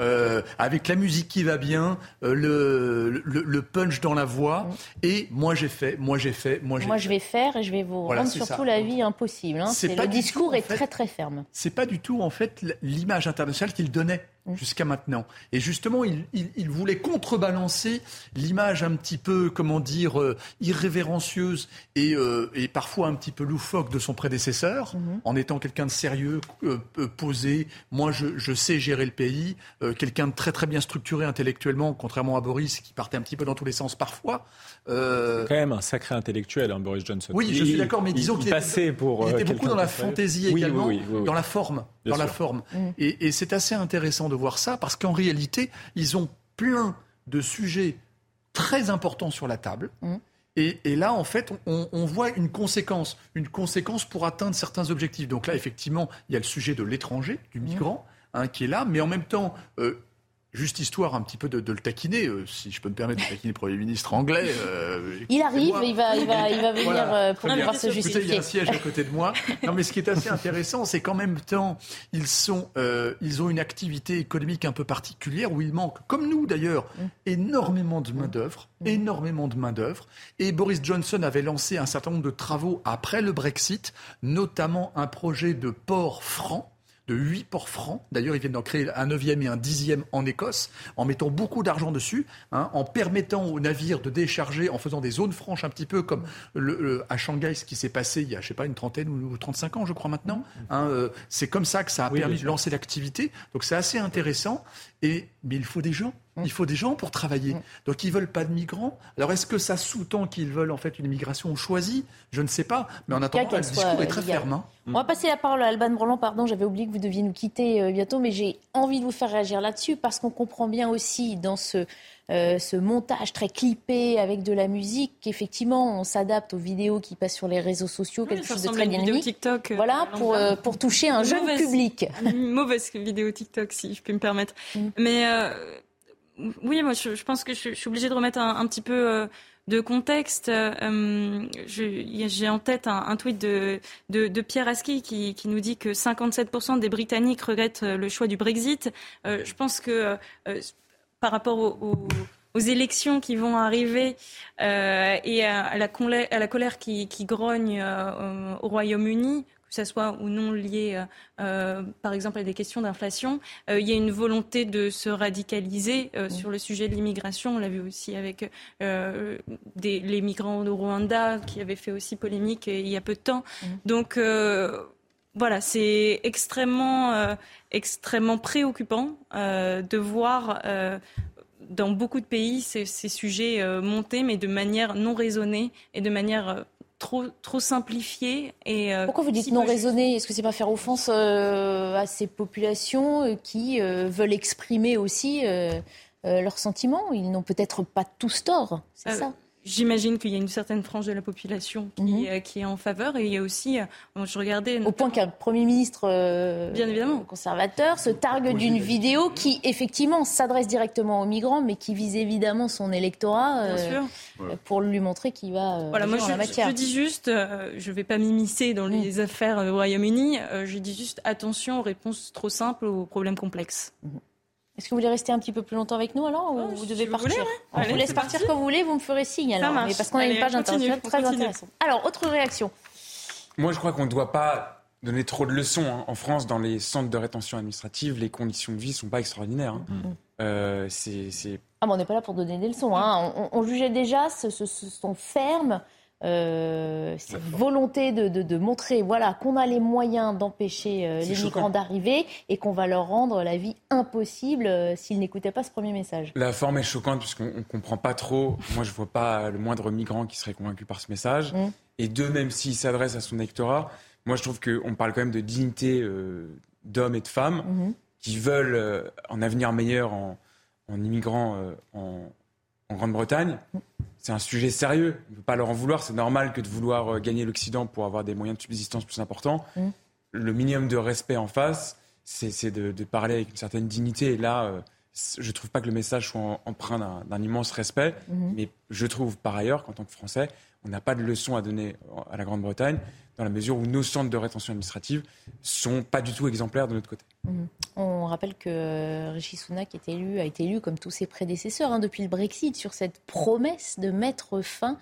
S19: Euh, avec la musique qui va bien, euh, le, le, punch dans la voix. Et moi, j'ai fait, moi, j'ai fait, moi, j'ai
S1: Moi, je vais faire et je vais vous rendre surtout la vie impossible. Hein. le discours est très, très ferme.
S19: C'est pas du tout, en fait, l'image internationale qu'il donnait jusqu'à maintenant. Et justement, il, il, voulait contrebalancer l'image un petit peu, comment dire, euh, irrévérencieuse et, euh, et, parfois un petit peu loufoque de son prédécesseur, mhm. en étant quelqu'un de sérieux, euh, posé. Moi, je, je, sais gérer le pays, quelqu'un de très très bien structuré intellectuellement, contrairement à Boris qui partait un petit peu dans tous les sens parfois.
S16: C'est quand même un sacré intellectuel, hein, Boris Johnson.
S19: Oui, je suis d'accord, mais disons qu'il
S16: était, pour,
S19: il était beaucoup dans la fantaisie également, dans la forme, dans la forme. Et, et c'est assez intéressant de voir ça parce qu'en réalité, ils ont plein de sujets très importants sur la table. Mmh. Et, là, en fait, on, voit une conséquence, une conséquence pour atteindre certains objectifs. Donc là, effectivement, il y a le sujet de l'étranger, du migrant, hein, qui est là, mais en même temps, euh, Juste histoire un petit peu de, le taquiner, euh, si je peux me permettre de taquiner le Premier ministre anglais.
S1: Euh, il arrive, il va, il va, il va venir euh, pour pouvoir se justifier.
S19: il y a un siège à côté de moi. Non, mais ce qui est assez intéressant, c'est qu'en même temps, ils, sont, ils ont une activité économique un peu particulière où il manque, comme nous d'ailleurs, mm. énormément de main-d'œuvre. Mm. Énormément de main-d'œuvre. Et Boris Johnson avait lancé un certain nombre de travaux après le Brexit, notamment un projet de port franc de 8 ports francs. D'ailleurs, ils viennent d'en créer un neuvième et un dixième en Écosse, en mettant beaucoup d'argent dessus, hein, en permettant aux navires de décharger, en faisant des zones franches un petit peu comme le, à Shanghai, ce qui s'est passé il y a, je sais pas, une trentaine ou 35 ans, je crois maintenant. Hein, euh, c'est comme ça que ça a permis de lancer l'activité. Donc c'est assez intéressant. Et, mais il faut des gens. Il faut des gens pour travailler. Donc ils veulent pas de migrants. Alors est-ce que ça sous-tend qu'ils veulent en fait une immigration choisie? Je ne sais pas. Mais en attendant, le discours est très ferme. Hein.
S1: On va passer la parole à Alban Broland. Pardon, j'avais oublié que vous deviez nous quitter euh, bientôt, mais j'ai envie de vous faire réagir là-dessus parce qu'on comprend bien aussi dans ce, euh, ce montage très clippé avec de la musique qu'effectivement on s'adapte aux vidéos qui passent sur les réseaux sociaux, quelque chose de très dynamique.
S17: TikTok,
S1: euh, voilà, pour, pour toucher un jeune public.
S17: Une mauvaise vidéo TikTok, si je peux me permettre. Mm. Mais oui, moi, je, pense que je, suis obligée de remettre un, petit peu euh, de contexte. Euh, j'ai en tête un, tweet de, Pierre Aski qui, nous dit que 57% des Britanniques regrettent euh, le choix du Brexit. je pense que par rapport aux, élections qui vont arriver et à, la, colère, qui grogne au Royaume-Uni, que ce soit ou non lié, euh, euh, par exemple, à des questions d'inflation. Euh, il y a une volonté de se radicaliser sur le sujet de l'immigration. On l'a vu aussi avec des, les migrants de Rwanda, qui avaient fait aussi polémique il y a peu de temps. Donc, voilà, c'est extrêmement, extrêmement préoccupant de voir dans beaucoup de pays ces, ces sujets monter, mais de manière non raisonnée et de manière trop, trop simplifié. Et,
S1: euh, Pourquoi vous dites non raisonné? Est-ce que c'est pas faire offense euh, à ces populations euh, qui veulent exprimer aussi leurs sentiments? Ils n'ont peut-être pas tous tort, c'est ça?
S17: J'imagine qu'il y a une certaine frange de la population qui, mhm. euh, qui, est en faveur et il y a aussi, euh, je regardais...
S1: Au point qu'un Premier ministre euh, Bien évidemment. conservateur se targue d'une vidéo qui, effectivement, s'adresse directement aux migrants, mais qui vise évidemment son électorat pour lui montrer qu'il va
S17: voilà, moi, je, la matière. Je dis juste, je ne vais pas m'immiscer dans les mm. affaires au Royaume-Uni, je dis juste attention aux réponses trop simples aux problèmes complexes. Mm.
S1: Est-ce que vous voulez rester un petit peu plus longtemps avec nous alors ou oh, vous devez partir On vous laisse partir quand vous voulez, vous me ferez signe alors. Mais parce qu'on a une page internationale très intéressante. Alors, autre réaction
S18: Moi, je crois qu'on ne doit pas donner trop de leçons. Hein. En France, dans les centres de rétention administrative, les conditions de vie ne sont pas extraordinaires. Hein. Mm. Euh, c'est,
S1: Ah, on n'est pas là pour donner des leçons. Hein. On, jugeait déjà ce, ce, ce, son ferme euh, cette volonté de, montrer voilà, qu'on a les moyens d'empêcher euh, les migrants d'arriver et qu'on va leur rendre la vie impossible euh, s'ils n'écoutaient pas ce premier message.
S18: La forme est choquante puisqu'on ne comprend pas trop. Moi, je ne vois pas le moindre migrant qui serait convaincu par ce message. Mmh. Et deux, même s'il s'adresse à son électorat, moi, je trouve qu'on parle quand même de dignité d'hommes et de femmes mmh. qui veulent un avenir meilleur en, immigrant en, en Grande-Bretagne. C'est un sujet sérieux. On ne peut pas leur en vouloir. C'est normal que de vouloir euh, gagner l'Occident pour avoir des moyens de subsistance plus importants. Mm. Le minimum de respect en face, c'est de, parler avec une certaine dignité. Et là, euh, je ne trouve pas que le message soit empreint d'un immense respect. Mm-hmm. Mais je trouve par ailleurs qu'en tant que Français, on n'a pas de leçon à donner à la Grande-Bretagne dans la mesure où nos centres de rétention administrative sont pas du tout exemplaires de notre côté.
S1: Mhm. On rappelle que Rishi Sunak est élu, a été élu comme tous ses prédécesseurs hein, depuis le Brexit sur cette promesse de mettre fin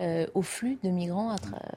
S1: euh, au flux de migrants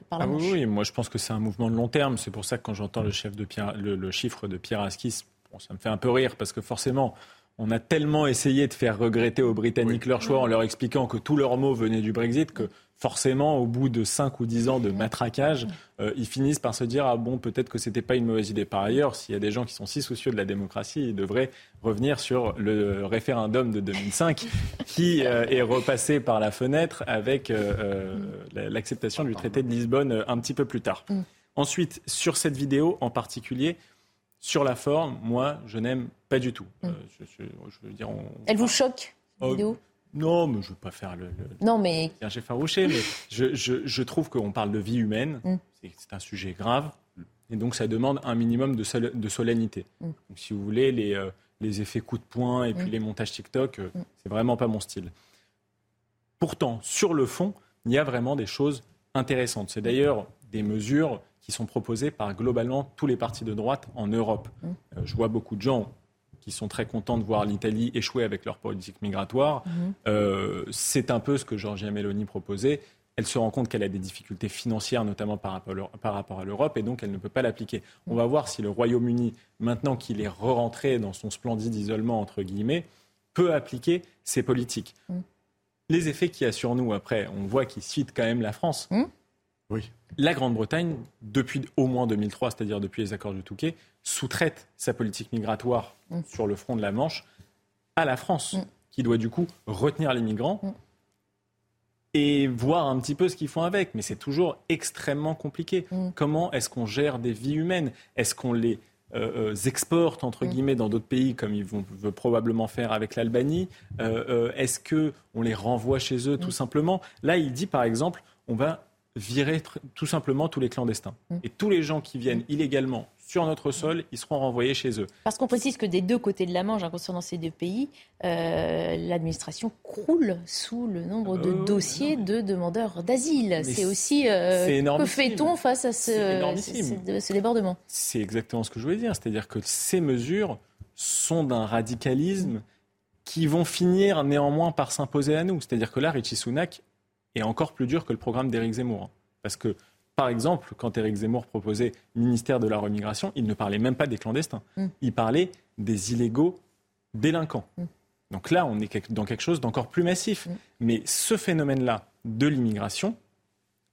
S1: par la ah
S16: Manche. Oui, moi je pense que c'est un mouvement de long terme. C'est pour ça que quand j'entends le, chef de le, chiffre de Pierre Askis, ça me fait un peu rire parce que forcément, on a tellement essayé de faire regretter aux Britanniques leur choix en leur expliquant que tous leurs mots venaient du Brexit que forcément, au bout de 5 ou 10 ans de matraquage, euh, ils finissent par se dire ah bon, peut-être que c'était pas une mauvaise idée. Par ailleurs, s'il y a des gens qui sont si soucieux de la démocratie, ils devraient revenir sur le référendum de 2005 qui euh, est repassé par la fenêtre avec euh, l'acceptation du traité de Lisbonne un petit peu plus tard. Mm. Ensuite, sur cette vidéo en particulier, sur la forme, moi, je n'aime pas du tout. Mm.
S1: Je, veux dire, Elle vous choque, oh, vidéo
S16: non, mais je ne veux pas faire le,
S1: non, mais...
S16: j'ai farouché, mais je, je, trouve qu'on parle de vie humaine, mm. c'est un sujet grave, et donc ça demande un minimum de, de solennité. Mm. Donc, si vous voulez, les, euh, les effets coup de poing et puis les montages TikTok, euh, c'est vraiment pas mon style. Pourtant, sur le fond, il y a vraiment des choses intéressantes. C'est d'ailleurs des mesures qui sont proposées par globalement tous les partis de droite en Europe. Euh, je vois beaucoup de gens qui sont très contents de voir l'Italie échouer avec leur politique migratoire. Mhm. Euh, c'est un peu ce que Giorgia Meloni proposait. elle se rend compte qu'elle a des difficultés financières, notamment par rapport à l'Europe, et donc elle ne peut pas l'appliquer. On va voir si le Royaume-Uni, maintenant qu'il est re-rentré dans son splendide isolement, entre guillemets, peut appliquer ses politiques. Mm. Les effets qu'il y a sur nous, après, on voit qu'ils citent quand même la France.
S19: Oui.
S16: La Grande-Bretagne, depuis au moins 2003, c'est-à-dire depuis les accords de Touquet, sous-traite sa politique migratoire mm. sur le front de la Manche à la France, qui doit du coup retenir les migrants et voir un petit peu ce qu'ils font avec. Mais c'est toujours extrêmement compliqué. Comment est-ce qu'on gère des vies humaines? Est-ce qu'on les euh, euh, exportent entre mm. guillemets dans d'autres pays comme ils vont probablement faire avec l'Albanie? Euh, Est-ce que on les renvoie chez eux tout mm. simplement? Là, il dit par exemple, on va virer tout simplement tous les clandestins mm. et tous les gens qui viennent illégalement sur notre sol, ils seront renvoyés chez eux.
S1: Parce qu'on précise que des deux côtés de la Manche, hein, concernant ces deux pays, euh, l'administration croule sous le nombre de euh, dossiers de demandeurs d'asile. C'est aussi euh, que fait-on face à ce, ce, débordement?
S16: C'est exactement ce que je voulais dire. C'est-à-dire que ces mesures sont d'un radicalisme qui vont finir néanmoins par s'imposer à nous. C'est-à-dire que là, Richie Sunak est encore plus dur que le programme d'Éric Zemmour. Hein. Parce que par exemple, quand Éric Zemmour proposait ministère de la remigration, il ne parlait même pas des clandestins. Mm. Il parlait des illégaux délinquants. Mm. Donc là, on est dans quelque chose d'encore plus massif. Mm. Mais ce phénomène-là de l'immigration,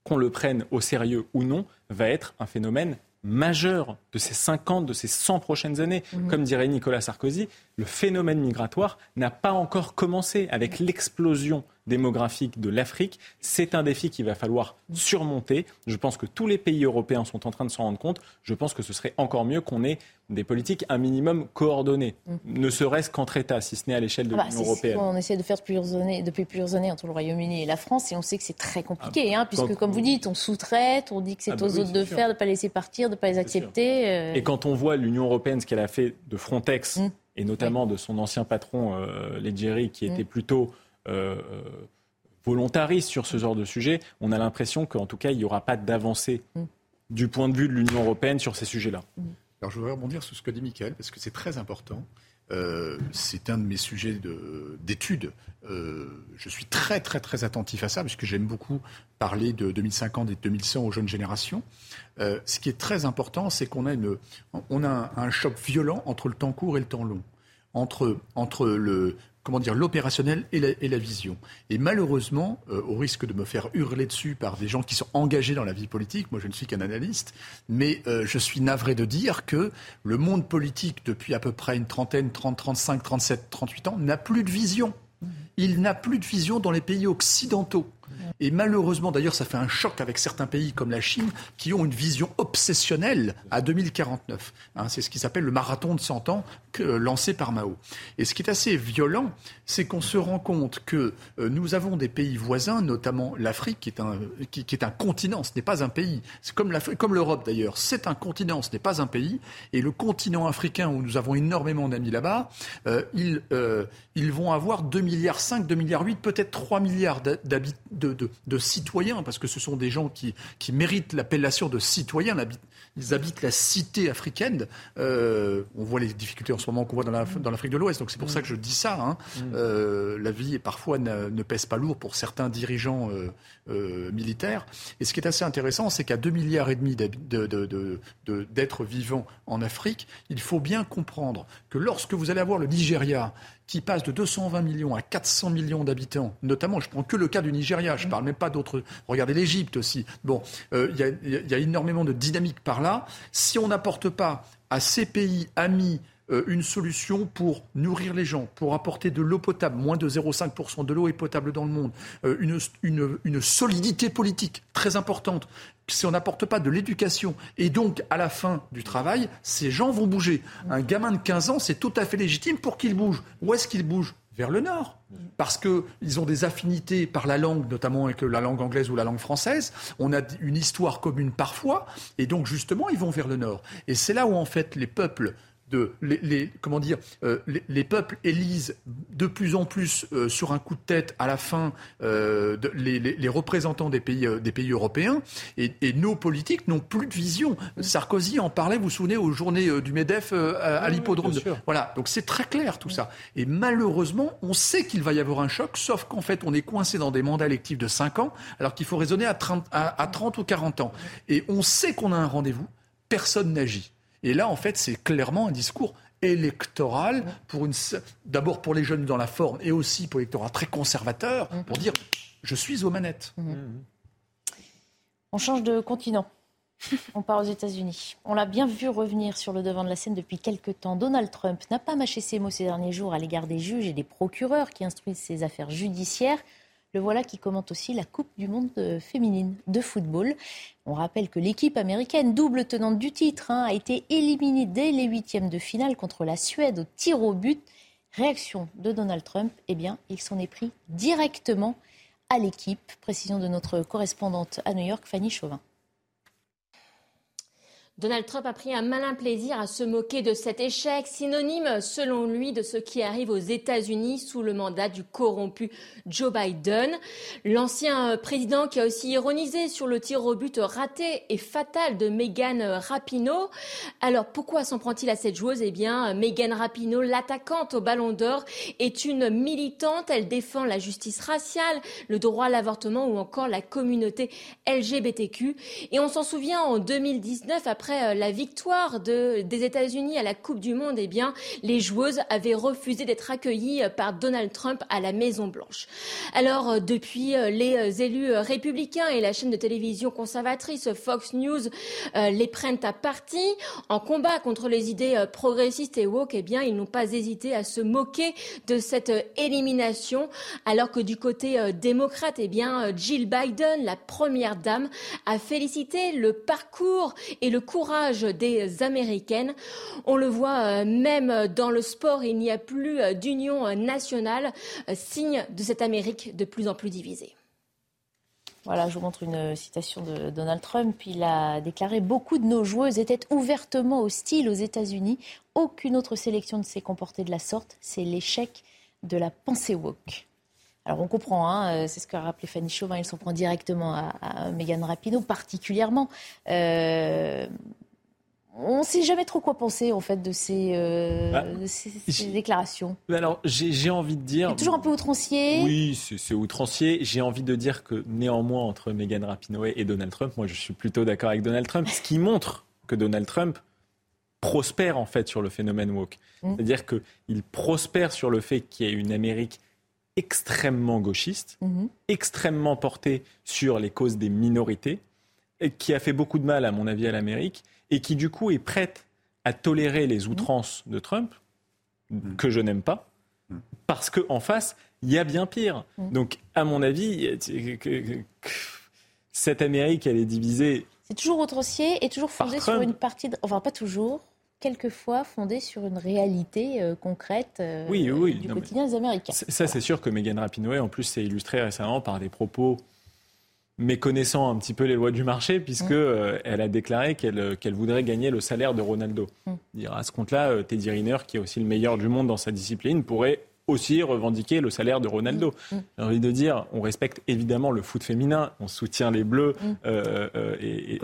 S16: qu'on le prenne au sérieux ou non, va être un phénomène majeur de ces 50, de ces 100 prochaines années. Comme dirait Nicolas Sarkozy, le phénomène migratoire n'a pas encore commencé avec l'explosion démographique de l'Afrique. C'est un défi qu'il va falloir surmonter. Je pense que tous les pays européens sont en train de s'en rendre compte. Je pense que ce serait encore mieux qu'on ait des politiques un minimum coordonnées, mm. ne serait-ce qu'entre États, si ce n'est à l'échelle de ah bah, l'Union européenne.
S1: On essaie de faire depuis plusieurs, années, depuis plusieurs années entre le Royaume-Uni et la France, et on sait que c'est très compliqué, ah, hein, puisque comme vous dites, on sous-traite, on dit que c'est ah bah aux autres de faire, de ne pas laisser partir, de ne pas les accepter.
S16: Euh. Et quand on voit l'Union européenne, ce qu'elle a fait de Frontex, mm. et notamment de son ancien patron, euh, Leggeri, qui mm. était plutôt... Euh, volontariste sur ce genre de sujet, on a l'impression qu'en tout cas, il n'y aura pas d'avancée mm. du point de vue de l'Union européenne sur ces sujets-là.
S19: Mm. Alors je voudrais rebondir sur ce que dit Michael, parce que c'est très important. Euh, c'est un de mes sujets d'étude. Euh, je suis très, très, très attentif à ça, puisque j'aime beaucoup parler de 2050 et de 2100 aux jeunes générations. Euh, ce qui est très important, c'est qu'on a, une, on a un, un, choc violent entre le temps court et le temps long. Entre, entre le, comment dire, l'opérationnel et la, vision. Et malheureusement, euh, au risque de me faire hurler dessus par des gens qui sont engagés dans la vie politique, moi je ne suis qu'un analyste, mais euh, je suis navré de dire que le monde politique, depuis à peu près une trentaine, 30, 35, 37, 38 ans, n'a plus de vision. Il n'a plus de vision dans les pays occidentaux. Et malheureusement, d'ailleurs, ça fait un choc avec certains pays comme la Chine qui ont une vision obsessionnelle à 2049. Hein, c'est ce qui s'appelle le marathon de 100 ans lancé par Mao. Et ce qui est assez violent, c'est qu'on se rend compte que euh, nous avons des pays voisins, notamment l'Afrique, qui, un, qui, est un continent, ce n'est pas un pays. C'est comme l'Europe d'ailleurs, c'est un continent, ce n'est pas un pays. Et le continent africain, où nous avons énormément d'amis là-bas, euh, ils, euh, ils vont avoir 2 milliards 5, 2 milliards 8, peut-être 3 milliards de, de, citoyens, parce que ce sont des gens qui, qui méritent l'appellation de citoyens. Ils habitent la cité africaine. Euh, on voit les difficultés en ce moment qu'on voit dans l'Afrique de l'Ouest. Donc c'est pour ça que je dis ça. Hein. Mm. Euh, la vie parfois ne, pèse pas lourd pour certains dirigeants euh, militaires. Et ce qui est assez intéressant, c'est qu'à 2 milliards et demi d'êtres vivants en Afrique, il faut bien comprendre que lorsque vous allez avoir le Nigeria qui passe de 220 millions à 400 millions d'habitants, notamment, je prends que le cas du Nigeria, je ne parle même pas d'autres. Regardez l'Égypte aussi. Bon, euh, il y, a énormément de dynamique par là. Si on n'apporte pas à ces pays amis euh, une solution pour nourrir les gens, pour apporter de l'eau potable, moins de 0,5% de l'eau est potable dans le monde, euh, une, solidité politique très importante, si on n'apporte pas de l'éducation et donc à la fin du travail, ces gens vont bouger. Un gamin de 15 ans, c'est tout à fait légitime pour qu'il bouge. Où est-ce qu'il bouge? Vers le nord. Parce qu'ils ont des affinités par la langue, notamment avec la langue anglaise ou la langue française. On a une histoire commune parfois. Et donc, justement, ils vont vers le nord. Et c'est là où, en fait, les peuples de les, comment dire, euh, les, peuples élisent de plus en plus euh, sur un coup de tête à la fin euh, les, représentants des pays, des pays européens et, nos politiques n'ont plus de vision. Sarkozy en parlait, vous vous souvenez, aux journées du Medef à, l'hippodrome. Voilà, donc c'est très clair tout ça. Et malheureusement, on sait qu'il va y avoir un choc, sauf qu'en fait, on est coincé dans des mandats électifs de 5 ans, alors qu'il faut raisonner à 30, à 30 ou 40 ans. Et on sait qu'on a un rendez-vous, personne n'agit. Et là, en fait, c'est clairement un discours électoral pour une d'abord pour les jeunes dans la forme et aussi pour l'électorat très conservateur pour dire je suis aux manettes. Mmh.
S1: On change de continent. On part aux États-Unis. On l'a bien vu revenir sur le devant de la scène depuis quelques temps. Donald Trump n'a pas mâché ses mots ces derniers jours à l'égard des juges et des procureurs qui instruisent ses affaires judiciaires. Le voilà qui commente aussi la Coupe du Monde féminine de football. On rappelle que l'équipe américaine, double tenante du titre, hein, a été éliminée dès les huitièmes de finale contre la Suède au tir au but. Réaction de Donald Trump, eh bien, il s'en est pris directement à l'équipe. Précision de notre correspondante à New York, Fanny Chauvin.
S28: Donald Trump a pris un malin plaisir à se moquer de cet échec, synonyme selon lui de ce qui arrive aux États-Unis sous le mandat du corrompu Joe Biden. L'ancien président qui a aussi ironisé sur le tir au but raté et fatal de Megan Rapinoe. Alors pourquoi s'en prend-il à cette joueuse? Eh bien, Megan Rapinoe, l'attaquante au Ballon d'Or, est une militante. Elle défend la justice raciale, le droit à l'avortement ou encore la communauté LGBTQ. Et on s'en souvient en 2019 après après euh, la victoire de, des États-Unis à la Coupe du Monde, eh bien, les joueuses avaient refusé d'être accueillies euh, par Donald Trump à la Maison Blanche. Alors, euh, depuis, les élus républicains et la chaîne de télévision conservatrice Fox News les prennent à partie en combat contre les idées progressistes et woke. Eh bien, ils n'ont pas hésité à se moquer de cette élimination, alors que du côté démocrate, eh bien, Jill Biden, la première dame, a félicité le parcours et le cours courage des Américaines. On le voit euh, même dans le sport, il n'y a plus euh, d'union nationale, euh, signe de cette Amérique de plus en plus divisée.
S1: Voilà, je vous montre une citation de Donald Trump. Il a déclaré Beaucoup de nos joueuses étaient ouvertement hostiles aux États-Unis. Aucune autre sélection ne s'est comportée de la sorte. C'est l'échec de la pensée woke. Alors on comprend, hein, c'est ce qu'a rappelé Fanny Chauvin, il s'en prend directement à, à Megan Rapinoe particulièrement. Euh, on ne sait jamais trop quoi penser en fait de ces, euh, bah, déclarations.
S16: Alors j'ai envie de dire.
S1: toujours un peu outrancier.
S16: Oui, c'est outrancier. J'ai envie de dire que néanmoins entre Megan Rapinoe et Donald Trump, moi je suis plutôt d'accord avec Donald Trump, ce qui montre que Donald Trump prospère en fait sur le phénomène woke. Mm. C'est-à-dire qu'il prospère sur le fait qu'il y ait une Amérique extrêmement gauchiste, mhm. extrêmement porté sur les causes des minorités, et qui a fait beaucoup de mal, à mon avis, à l'Amérique, et qui, du coup, est prête à tolérer les mhm. outrances de Trump, mhm. que je n'aime pas, parce qu'en face, il y a bien pire. Donc, à mon avis, cette Amérique, elle est divisée.
S1: C'est toujours outrancier et toujours fondée sur une partie. De... Enfin, pas toujours quelquefois fondée sur une réalité euh, concrète euh, du quotidien des Américains.
S16: Ça, c'est sûr que Megan Rapinoe, en plus, s'est illustrée récemment par des propos méconnaissant un petit peu les lois du marché, puisque mm. euh, elle a déclaré qu'elle voudrait gagner le salaire de Ronaldo. Mm. À ce compte-là, Teddy Riner, qui est aussi le meilleur du monde dans sa discipline, pourrait aussi revendiquer le salaire de Ronaldo. Mm. Mm. J'ai envie de dire, on respecte évidemment le foot féminin, on soutient les Bleus. Mm.
S1: Euh, euh, et,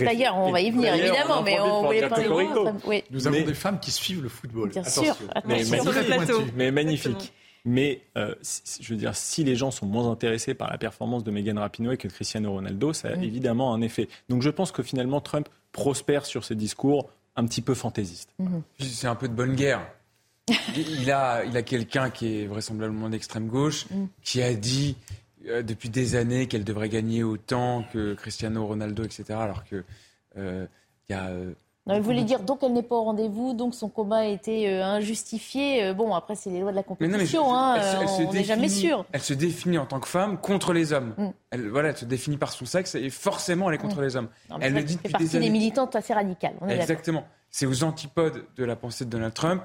S1: d'ailleurs. on va y venir évidemment, mais on voulait parler
S19: oui. Nous avons des femmes qui suivent le football.
S1: Bien sûr,
S16: mais magnifique. Mais magnifique. Mais euh, je veux dire, si les gens sont moins intéressés par la performance de Megan Rapinoe que de Cristiano Ronaldo, ça a évidemment un effet. Donc je pense que finalement Trump prospère sur ses discours un petit peu fantaisistes.
S18: C'est un peu de bonne guerre il a, il a quelqu'un qui est vraisemblablement d'extrême gauche, mm. qui a dit euh, depuis des années qu'elle devrait gagner autant que Cristiano Ronaldo, etc. Alors que euh, il y a. Euh,
S1: non, il voulait dire donc elle n'est pas au rendez-vous, donc son combat a été injustifié. bon, après, c'est les lois de la compétition, hein, on n'est jamais sûr.
S18: Elle se définit en tant que femme contre les hommes. Mm. Elle, voilà, elle se définit par son sexe et forcément elle est contre mm. les hommes.
S1: elle le dit depuis des années. des militantes assez radicales.
S18: Exactement. C'est aux antipodes de la pensée de Donald Trump.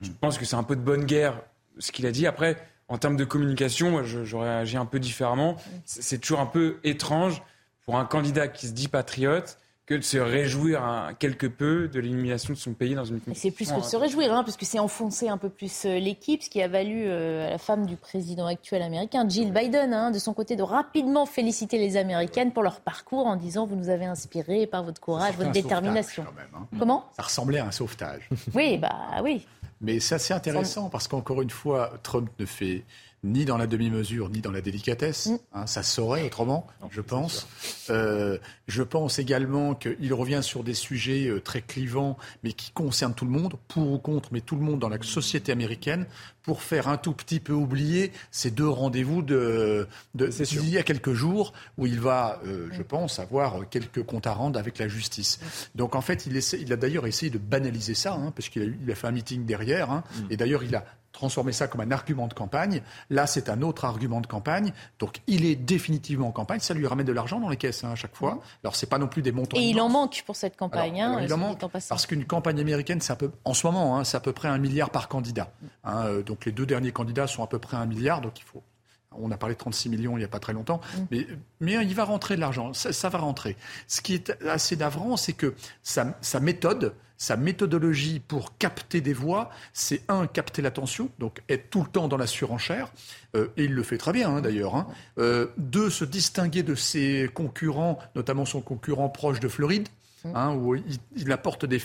S18: Je pense que c'est un peu de bonne guerre ce qu'il a dit. Après, en termes de communication, j'aurais agi un peu différemment. C'est toujours un peu étrange pour un candidat qui se dit patriote que de se réjouir un, quelque peu de l'élimination de son pays dans une
S1: compétition. C'est plus que de se réjouir, hein, puisque c'est enfoncer un peu plus euh, l'équipe, ce qui a valu euh, à la femme du président actuel américain, Jill Biden, hein, de son côté, de rapidement féliciter les Américaines pour leur parcours en disant vous nous avez inspiré par votre courage, votre détermination.
S19: Hein.
S1: Comment?
S19: Ça ressemblait à un sauvetage.
S1: oui, bah oui.
S19: Mais c'est assez intéressant parce qu'encore une fois, Trump ne fait ni dans la demi-mesure, ni dans la délicatesse. Mm. Hein, ça saurait autrement, je pense. Euh, je pense également qu'il revient sur des sujets euh, très clivants, mais qui concernent tout le monde, pour ou contre, mais tout le monde dans la société américaine, pour faire un tout petit peu oublier ces deux rendez-vous de, de d'il y a quelques jours, où il va, euh, je pense, avoir quelques comptes à rendre avec la justice. Donc en fait, il, essaie, il a d'ailleurs essayé de banaliser ça, hein, parce qu'il a, il a, fait un meeting derrière, hein, mm. et d'ailleurs il a transformer ça comme un argument de campagne. Là, c'est un autre argument de campagne. Donc, il est définitivement en campagne. Ça lui ramène de l'argent dans les caisses hein, à chaque fois. Alors, c'est pas non plus des montants.
S1: Et il en manque pour cette campagne.
S19: Hein, il en manque parce qu'une campagne américaine, c'est peu, en ce moment, hein, c'est à peu près un milliard par candidat. Hein, euh, donc, les deux derniers candidats sont à peu près un milliard. Donc, il faut on a parlé de 36 millions il n'y a pas très longtemps, mm. mais, mais il va rentrer de l'argent, ça, va rentrer. Ce qui est assez navrant, c'est que sa, méthode, sa méthodologie pour capter des voix, c'est un, capter l'attention, donc être tout le temps dans la surenchère, euh, et il le fait très bien hein, d'ailleurs. Hein. Euh, deux, se distinguer de ses concurrents, notamment son concurrent proche de Floride. Hein, où il, apporte des,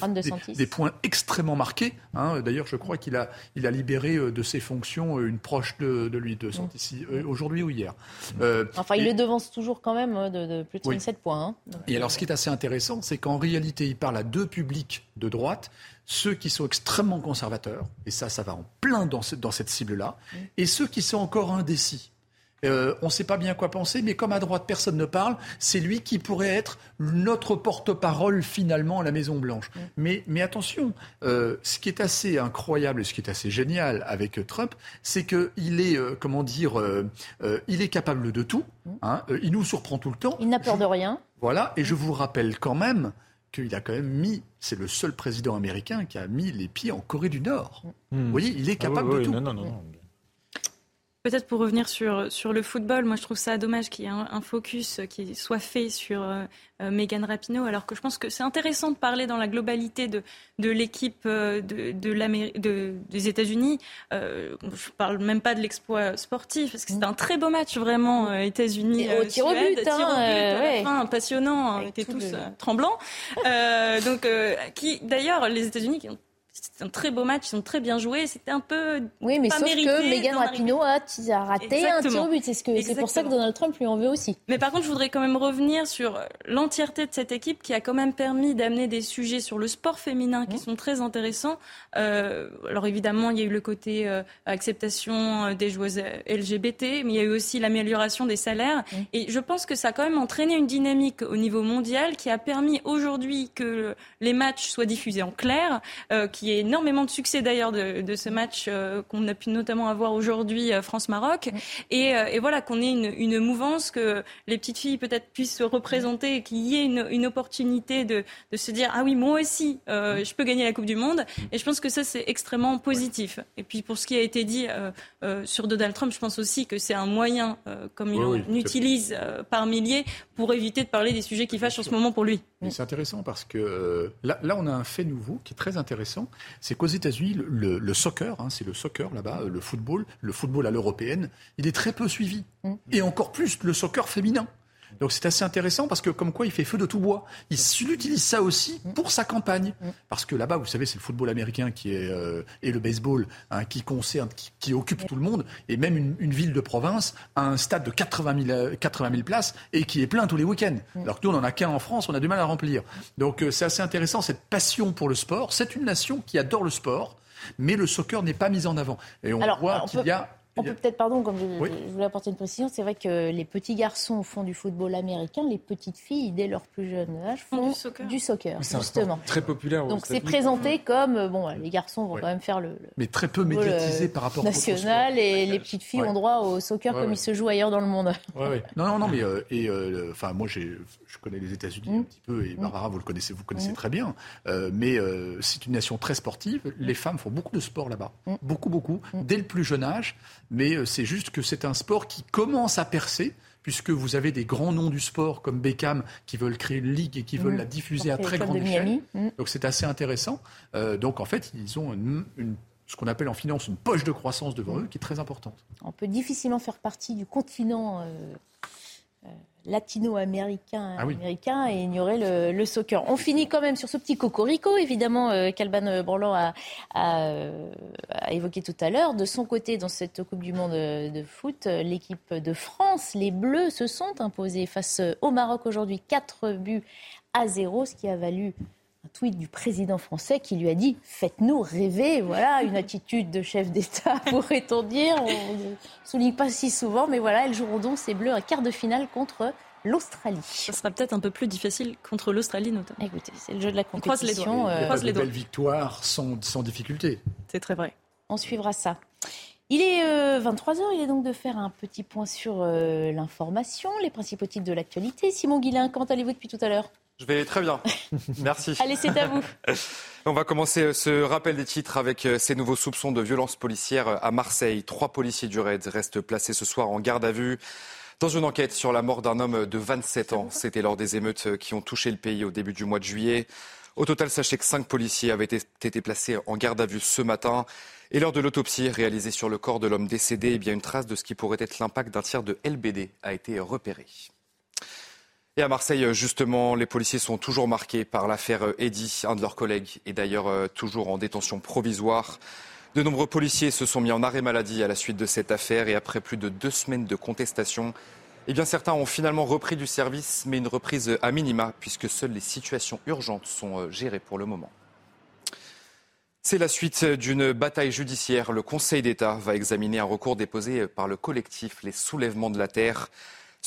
S19: des, points extrêmement marqués. Hein. D'ailleurs, je crois qu'il a, il a libéré euh, de ses fonctions euh, une proche de, lui, de Santis, mmh. aujourd'hui ou hier.
S1: Mmh. Euh, enfin, il le devance toujours quand même de, plus de 37 points. Hein.
S19: et alors, ce qui est assez intéressant, c'est qu'en réalité, il parle à deux publics de droite ceux qui sont extrêmement conservateurs, et ça, ça va en plein dans, dans cette cible-là, et ceux qui sont encore indécis. Euh, on ne sait pas bien quoi penser, mais comme à droite personne ne parle, c'est lui qui pourrait être notre porte-parole finalement à la Maison Blanche. Mm. Mais, attention, euh, ce qui est assez incroyable et ce qui est assez génial avec Trump, c'est qu'il est, euh, comment dire, il est capable de tout. Mm. Hein, il nous surprend tout le temps.
S1: Il n'a peur de rien.
S19: Voilà, et je vous rappelle quand même qu'il a quand même mis, c'est le seul président américain qui a mis les pieds en Corée du Nord. Mm. Vous voyez, il est ah capable de tout.
S16: Non, non, non,
S17: Peut-être pour revenir sur, sur le football, moi je trouve ça dommage qu'il y ait un, focus qui soit fait sur euh, euh, Megan Rapinoe, alors que je pense que c'est intéressant de parler dans la globalité de, de l'équipe euh, de, de, des États-Unis. Euh, je parle même pas de l'exploit sportif, parce que c'était un très beau match vraiment États-Unis.
S1: au tir au but, tir au
S17: but fin, passionnant, on était tous tremblants. donc, qui d'ailleurs les États-Unis qui ont c'est un très beau match, ils sont très bien joués. C'était un peu.
S1: Oui, mais
S17: sauf
S1: que Megan Rapinoe a, raté un tir au but. C'est pour ça que Donald Trump lui en veut aussi.
S17: Mais par contre, je voudrais quand même revenir sur l'entièreté de cette équipe qui a quand même permis d'amener des sujets sur le sport féminin qui mmh. sont très intéressants. Euh, alors évidemment, il y a eu le côté euh, acceptation euh, des joueuses LGBT, mais il y a eu aussi l'amélioration des salaires. Mmh. Et je pense que ça a quand même entraîné une dynamique au niveau mondial qui a permis aujourd'hui que les matchs soient diffusés en clair, qui est énormément de succès d'ailleurs de, ce match euh, qu'on a pu notamment avoir aujourd'hui euh, France-Maroc. Et, euh, et, voilà, qu'on ait une, une, mouvance, que les petites filles peut-être puissent se représenter, qu'il y ait une, une opportunité de, de, se dire, ah oui, moi aussi, je peux gagner la Coupe du Monde. Et je pense que ça, c'est extrêmement positif. Et puis pour ce qui a été dit sur Donald Trump, je pense aussi que c'est un moyen, comme il en utilise par milliers, pour éviter de parler des sujets qui fâchent en ce moment pour lui.
S19: C'est intéressant parce que là, là, on a un fait nouveau qui est très intéressant c'est qu'aux États-Unis, le, soccer, hein, c'est le soccer là-bas, le football, le football à l'européenne, il est très peu suivi. Mm. Et encore plus le soccer féminin. Donc c'est assez intéressant parce que comme quoi il fait feu de tout bois. Il, utilise ça aussi pour sa campagne. Parce que là-bas, vous savez, c'est le football américain qui est, euh, et le baseball hein, qui concerne, qui, occupe tout le monde. Et même une, ville de province a un stade de 80 000, 80 places et qui est plein tous les week-ends. Alors que nous, on n'en a qu'un en France, on a du mal à remplir. Donc euh, c'est assez intéressant cette passion pour le sport. C'est une nation qui adore le sport mais le soccer n'est pas mis en avant. Et on voit qu'il y a
S1: on peut peut-être, pardon, comme je, voulais apporter une précision, c'est vrai que les petits garçons font du football américain, les petites filles, dès leur plus jeune âge, font du soccer, justement.
S18: très populaire.
S1: Donc c'est présenté comme, bon, les garçons vont quand même faire le,
S19: Mais très peu médiatisé par rapport
S1: national, et les petites filles ont droit au soccer comme il se joue ailleurs dans le monde.
S19: Non, non, non, mais euh, et euh, enfin, moi, je connais les États-Unis un mm. petit peu, et mm. Barbara, vous le connaissez, vous connaissez mm. très bien. Euh, mais c'est une nation très sportive. Les femmes font beaucoup de sport là-bas, beaucoup, beaucoup, dès le plus jeune âge mais euh, c'est juste que c'est un sport qui commence à percer puisque vous avez des grands noms du sport comme Beckham qui veulent créer une ligue et qui veulent la diffuser à très grande échelle. Donc c'est assez intéressant. donc en fait, ils ont une, ce qu'on appelle en finance une poche de croissance devant eux qui est très importante.
S1: On peut difficilement faire partie du continent latino-américain ah américain et ignorer le, le, soccer. On finit quand même sur ce petit cocorico, évidemment, euh, qu'Alban Borland a, a, a, évoqué tout à l'heure. De son côté, dans cette Coupe du Monde de foot, l'équipe de France, les Bleus, se sont imposés face au Maroc aujourd'hui, 4 buts à 0, ce qui a valu un tweet du président français qui lui a dit Faites-nous rêver. Voilà, une attitude de chef d'État, pourrait-on dire. On ne souligne pas si souvent, mais voilà, elles joueront donc ces Bleus un quart de finale contre l'Australie.
S17: Ça sera peut-être un peu plus difficile contre l'Australie, notamment.
S1: Écoutez, c'est le jeu de la compétition.
S19: On croise les doigts. Euh, belles victoires sans, sans difficulté.
S17: C'est très vrai.
S1: On suivra ça. Il est 23h, euh, il est donc de faire un petit point sur euh, l'information, les principaux titres de l'actualité. Simon Guillain, comment allez-vous depuis tout à l'heure?
S2: Je vais très bien. Merci.
S1: Allez, c'est à vous.
S2: On va commencer euh, ce rappel des titres avec euh, ces nouveaux soupçons de violence policière euh, à Marseille. Trois policiers du RAID restent placés ce soir en garde à vue dans une enquête sur la mort d'un homme de 27 ans. C'était lors des émeutes qui ont touché le pays au début du mois de juillet. Au total, sachez que cinq policiers avaient été placés en garde à vue ce matin. Et lors de l'autopsie réalisée sur le corps de l'homme décédé, eh bien une trace de ce qui pourrait être l'impact d'un tir de LBD a été repérée. Et à Marseille, justement, les policiers sont toujours marqués par l'affaire Eddy. Un de leurs collègues est d'ailleurs euh, toujours en détention provisoire. De nombreux policiers se sont mis en arrêt maladie à la suite de cette affaire et après plus de deux semaines de contestation, eh bien certains ont finalement repris du service, mais une reprise à minima, puisque seules les situations urgentes sont euh, gérées pour le moment. C'est la suite d'une bataille judiciaire. Le Conseil d'État va examiner un recours déposé par le collectif Les Soulèvements de la Terre.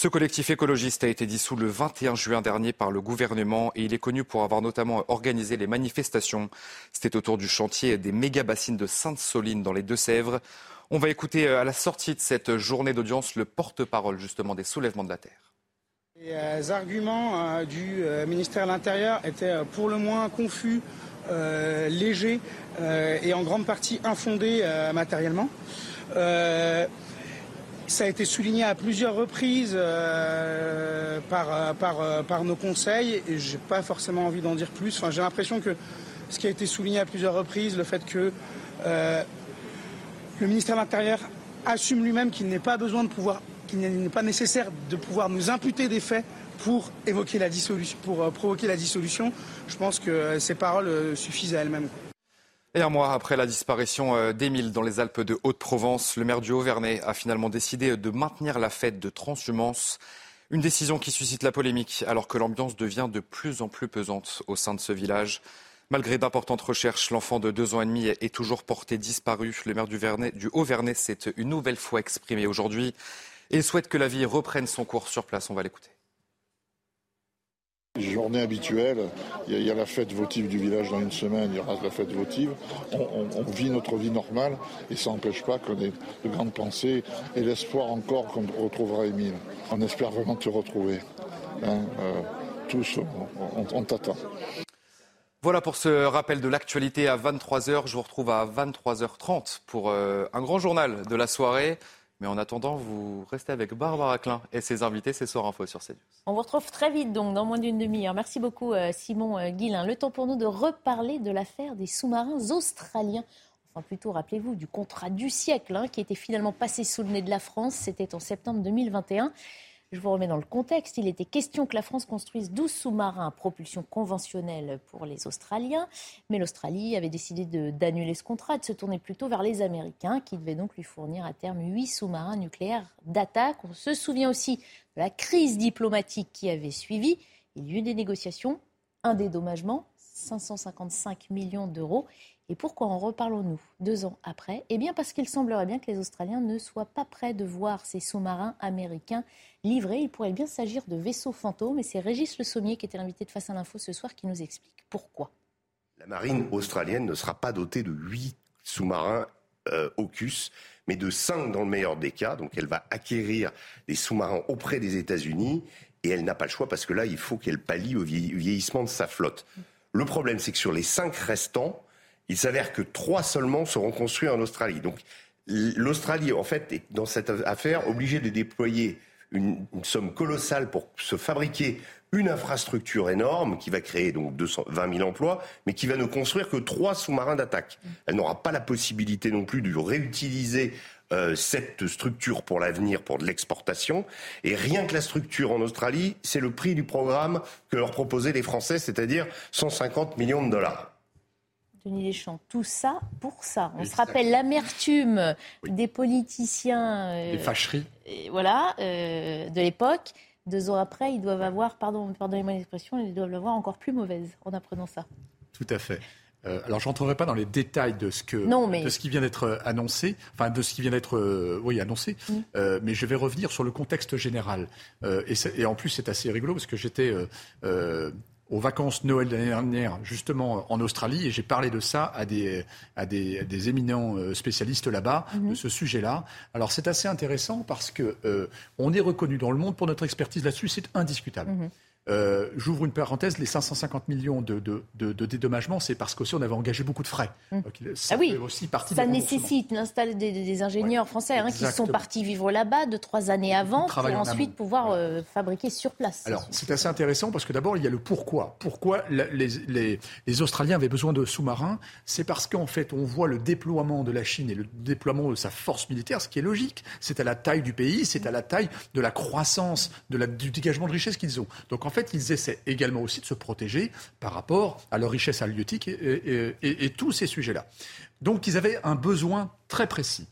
S2: Ce collectif écologiste a été dissous le 21 juin dernier par le gouvernement et il est connu pour avoir notamment organisé les manifestations. C'était autour du chantier des méga-bassines de Sainte-Soline dans les Deux-Sèvres. On va écouter euh, à la sortie de cette journée d'audience le porte-parole justement des soulèvements de la terre.
S29: Les euh, arguments euh, du ministère de l'Intérieur étaient pour le moins confus, légers et en grande partie infondés matériellement. Ça a été souligné à plusieurs reprises euh, par, euh, euh, par, nos conseils et j'ai pas forcément envie d'en dire plus. Enfin, j'ai l'impression que ce qui a été souligné à plusieurs reprises, le fait que le ministère de l'Intérieur assume lui-même qu'il n'est pas besoin de pouvoir, qu'il n'est pas nécessaire de pouvoir nous imputer des faits pour évoquer la dissolution, pour provoquer la dissolution. Je pense que ces paroles suffisent à elles-mêmes.
S2: Et un mois après la disparition euh, d'Émile dans les Alpes de Haute-Provence, le maire du Haut-Vernay a finalement décidé de maintenir la fête de transhumance. Une décision qui suscite la polémique alors que l'ambiance devient de plus en plus pesante au sein de ce village. Malgré d'importantes recherches, l'enfant de deux ans et demi est toujours porté disparu. Le maire du, du Haut-Vernay s'est une nouvelle fois exprimé aujourd'hui et souhaite que la vie reprenne son cours sur place. On va l'écouter.
S9: Journée habituelle, il y, a, la fête votive du village dans une semaine, il y aura la fête votive. On, vit notre vie normale et ça n'empêche pas qu'on ait de grandes pensées et l'espoir encore qu'on retrouvera Émile. On espère vraiment te retrouver. Hein, euh, tous, on, t'attend.
S2: Voilà pour ce rappel de l'actualité à 23h. Je vous retrouve à 23h30 pour euh, un grand journal de la soirée. Mais en attendant, vous restez avec Barbara Klein et ses invités, c'est Soir Info sur CNews.
S1: On vous retrouve très vite, donc, dans moins d'une demi-heure. Merci beaucoup, euh, Simon euh, Guillain. Le temps pour nous de reparler de l'affaire des sous-marins australiens. Enfin, plutôt, rappelez-vous, du contrat du siècle, hein, qui était finalement passé sous le nez de la France. C'était en septembre 2021. Je vous remets dans le contexte. Il était question que la France construise 12 sous-marins à propulsion conventionnelle pour les Australiens. Mais l'Australie avait décidé d'annuler ce contrat et de se tourner plutôt vers les Américains, qui devaient donc lui fournir à terme 8 sous-marins nucléaires d'attaque. On se souvient aussi de la crise diplomatique qui avait suivi. Il y a eu des négociations, un dédommagement, 555 millions d'euros. Et pourquoi en reparlons-nous deux ans après? Eh bien parce qu'il semblerait bien que les Australiens ne soient pas prêts de voir ces sous-marins américains livrés. Il pourrait bien s'agir de vaisseaux fantômes et c'est Régis Le Sommier qui était l'invité de Face à l'info ce soir qui nous explique pourquoi.
S30: La marine australienne ne sera pas dotée de huit sous-marins euh, AUKUS, mais de cinq dans le meilleur des cas. Donc elle va acquérir des sous-marins auprès des États-Unis et elle n'a pas le choix parce que là, il faut qu'elle pallie au vieillissement de sa flotte. Le problème, c'est que sur les cinq restants, il s'avère que trois seulement seront construits en Australie. Donc l'Australie, en fait, est dans cette affaire obligée de déployer une, somme colossale pour se fabriquer une infrastructure énorme qui va créer donc 220 000 emplois, mais qui va ne construire que trois sous-marins d'attaque. Elle n'aura pas la possibilité non plus de réutiliser euh, cette structure pour l'avenir, pour de l'exportation. Et rien que la structure en Australie, c'est le prix du programme que leur proposaient les Français, c'est-à-dire 150 millions de dollars.
S1: Denis Deschamps, tout ça pour ça. On se rappelle l'amertume des politiciens.
S19: Euh, les fâcheries.
S1: voilà, euh, de l'époque. Deux ans après, ils doivent avoir, pardon, pardonnez-moi l'expression, ils doivent l'avoir encore plus mauvaise en apprenant ça.
S19: Tout à fait. Euh, alors, je n'entrerai pas dans les détails de ce, que, de ce qui vient d'être annoncé, enfin de ce qui vient d'être oui, annoncé, mm. mais je vais revenir sur le contexte général. Et, et, en plus, c'est assez rigolo parce que j'étais aux vacances Noël l'année dernière, justement en Australie, et j'ai parlé de ça à des, à des, des éminents euh, spécialistes là-bas, de mhm. ce sujet-là. Alors c'est assez intéressant parce que euh, on est reconnu dans le monde pour notre expertise là-dessus, c'est indiscutable. Mhm. Euh, j'ouvre une parenthèse, les 550 millions de, de, de, dédommagements, c'est parce qu'aussi on avait engagé beaucoup de frais.
S1: Mmh. ça ah oui, aussi partie ça nécessite d'installer des, ingénieurs français hein, qui sont partis vivre là-bas de trois années avant pour ensuite pouvoir euh, fabriquer sur place.
S19: Alors c'est assez intéressant parce que d'abord il y a le pourquoi. Pourquoi les, les, les Australiens avaient besoin de sous-marins? C'est parce qu'en fait on voit le déploiement de la Chine et le déploiement de sa force militaire, ce qui est logique. C'est à la taille du pays, c'est à la taille de la croissance, de la, du dégagement de richesse qu'ils ont. Donc en fait fait, ils essaient également aussi de se protéger par rapport à leur richesse halieutique et, tous ces sujets-là. Donc, ils avaient un besoin très précis.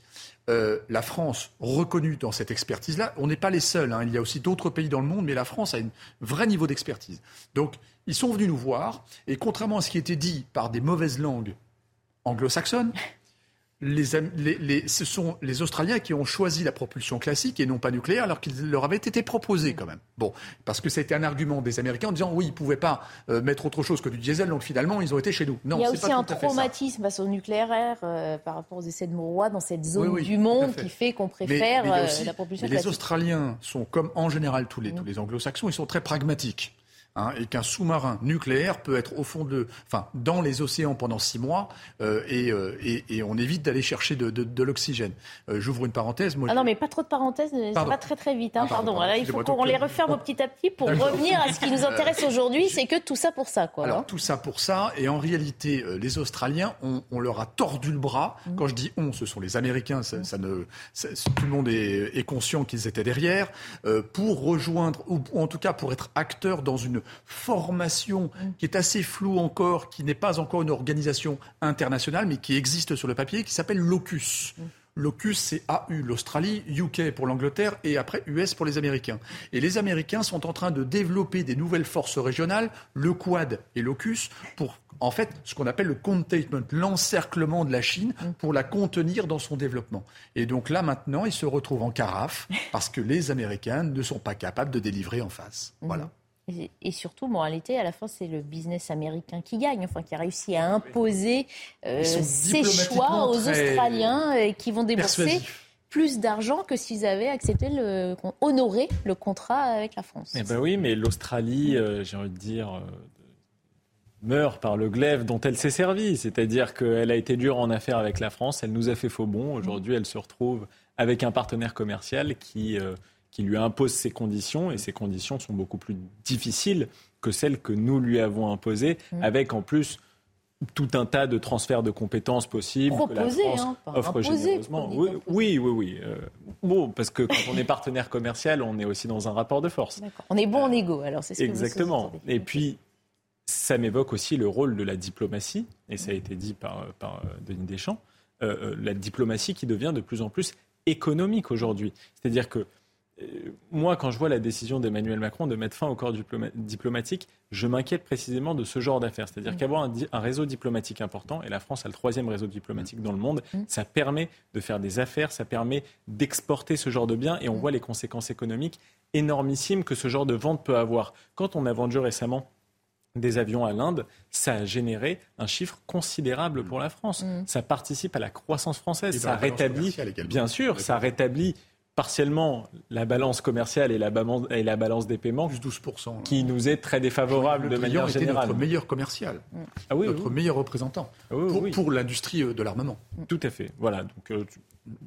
S19: Euh, la France, reconnue dans cette expertise-là, on n'est pas les seuls. Hein. il y a aussi d'autres pays dans le monde, mais la France a un vrai niveau d'expertise. Donc, ils sont venus nous voir, et contrairement à ce qui était dit par des mauvaises langues anglo-saxonnes, les, ce sont les Australiens qui ont choisi la propulsion classique et non pas nucléaire, alors qu'il leur avait été proposé quand même. Bon, parce que c'était un argument des Américains en disant oui, ils ne pouvaient pas euh, mettre autre chose que du diesel, donc finalement ils ont été chez nous.
S1: Non, Il y a aussi un traumatisme face au nucléaire euh, par rapport aux essais de Morois dans cette zone du monde qui fait qu'on préfère euh, la propulsion classique.
S19: Les Australiens sont comme en général tous les, tous les Anglo-Saxons, ils sont très pragmatiques. Hein, et qu'un sous-marin nucléaire peut être au fond de, enfin, dans les océans pendant six mois, euh, euh, et, et, on évite d'aller chercher de, de, de l'oxygène. Euh, j'ouvre une parenthèse.
S1: Moi, ah non, mais pas trop de parenthèses, ça va très très vite. Hein, ah, pardon. il faut qu'on les referme petit à petit pour revenir à ce qui nous intéresse aujourd'hui, c'est que tout ça pour ça, quoi.
S19: Alors hein. tout ça pour ça, et en réalité, les Australiens, on, on, leur a tordu le bras. Mmh. Quand je dis on, ce sont les Américains. Ça, ça ne, tout le monde est, est conscient qu'ils étaient derrière pour rejoindre, ou en tout cas pour être acteurs dans une formation qui est assez floue encore, qui n'est pas encore une organisation internationale, mais qui existe sur le papier, qui s'appelle Locus. Locus, c'est AU, l'Australie, UK pour l'Angleterre et après US pour les Américains. Et les Américains sont en train de développer des nouvelles forces régionales, le Quad et Locus, pour en fait ce qu'on appelle le containment, l'encerclement de la Chine pour la contenir dans son développement. Et donc là maintenant, ils se retrouvent en carafe parce que les Américains ne sont pas capables de délivrer en face. Voilà.
S1: Et, surtout, moralité, à la fin, c'est le business américain qui gagne, enfin, qui a réussi à imposer euh, ses choix aux Australiens et qui vont débourser plus d'argent que s'ils avaient accepté le, honoré le contrat avec la France.
S16: Eh ben oui, mais l'Australie, euh, j'ai envie de dire, euh, meurt par le glaive dont elle s'est servie. C'est-à-dire qu'elle a été dure en affaires avec la France, elle nous a fait faux bon. Aujourd'hui, elle se retrouve avec un partenaire commercial qui qui lui impose ses conditions, et ces conditions sont beaucoup plus difficiles que celles que nous lui avons imposées, mmh. avec en plus tout un tas de transferts de compétences possibles
S1: que la France hein, offre généreusement.
S16: Oui, oui, oui. oui. Euh, bon, parce que quand on est partenaire commercial, on est aussi dans un rapport de force.
S1: On est bon en égo, alors c'est ce
S16: Exactement. et puis, ça m'évoque aussi le rôle de la diplomatie, et ça a été dit par, par euh, Denis Deschamps, euh, la diplomatie qui devient de plus en plus économique aujourd'hui. C'est-à-dire que moi, quand je vois la décision d'Emmanuel Macron de mettre fin au corps diplomatique, je m'inquiète précisément de ce genre d'affaires. C'est-à-dire mm. qu'avoir un, réseau diplomatique important, et la France a le troisième réseau diplomatique dans le monde, mm. ça permet de faire des affaires, ça permet d'exporter ce genre de biens, et on mm. voit les conséquences économiques énormissimes que ce genre de vente peut avoir. Quand on a vendu récemment des avions à l'Inde, ça a généré un chiffre considérable pour la France. Ça participe à la croissance française. Ça rétablit, bien sûr, ça rétablit partiellement la balance commerciale et la, balance, et la balance des paiements,
S19: 12%,
S16: qui nous est très défavorable de manière générale.
S19: notre meilleur commercial, ah notre meilleur représentant ah pour, l'industrie euh, de l'armement.
S16: Tout à fait. Voilà. Donc, euh,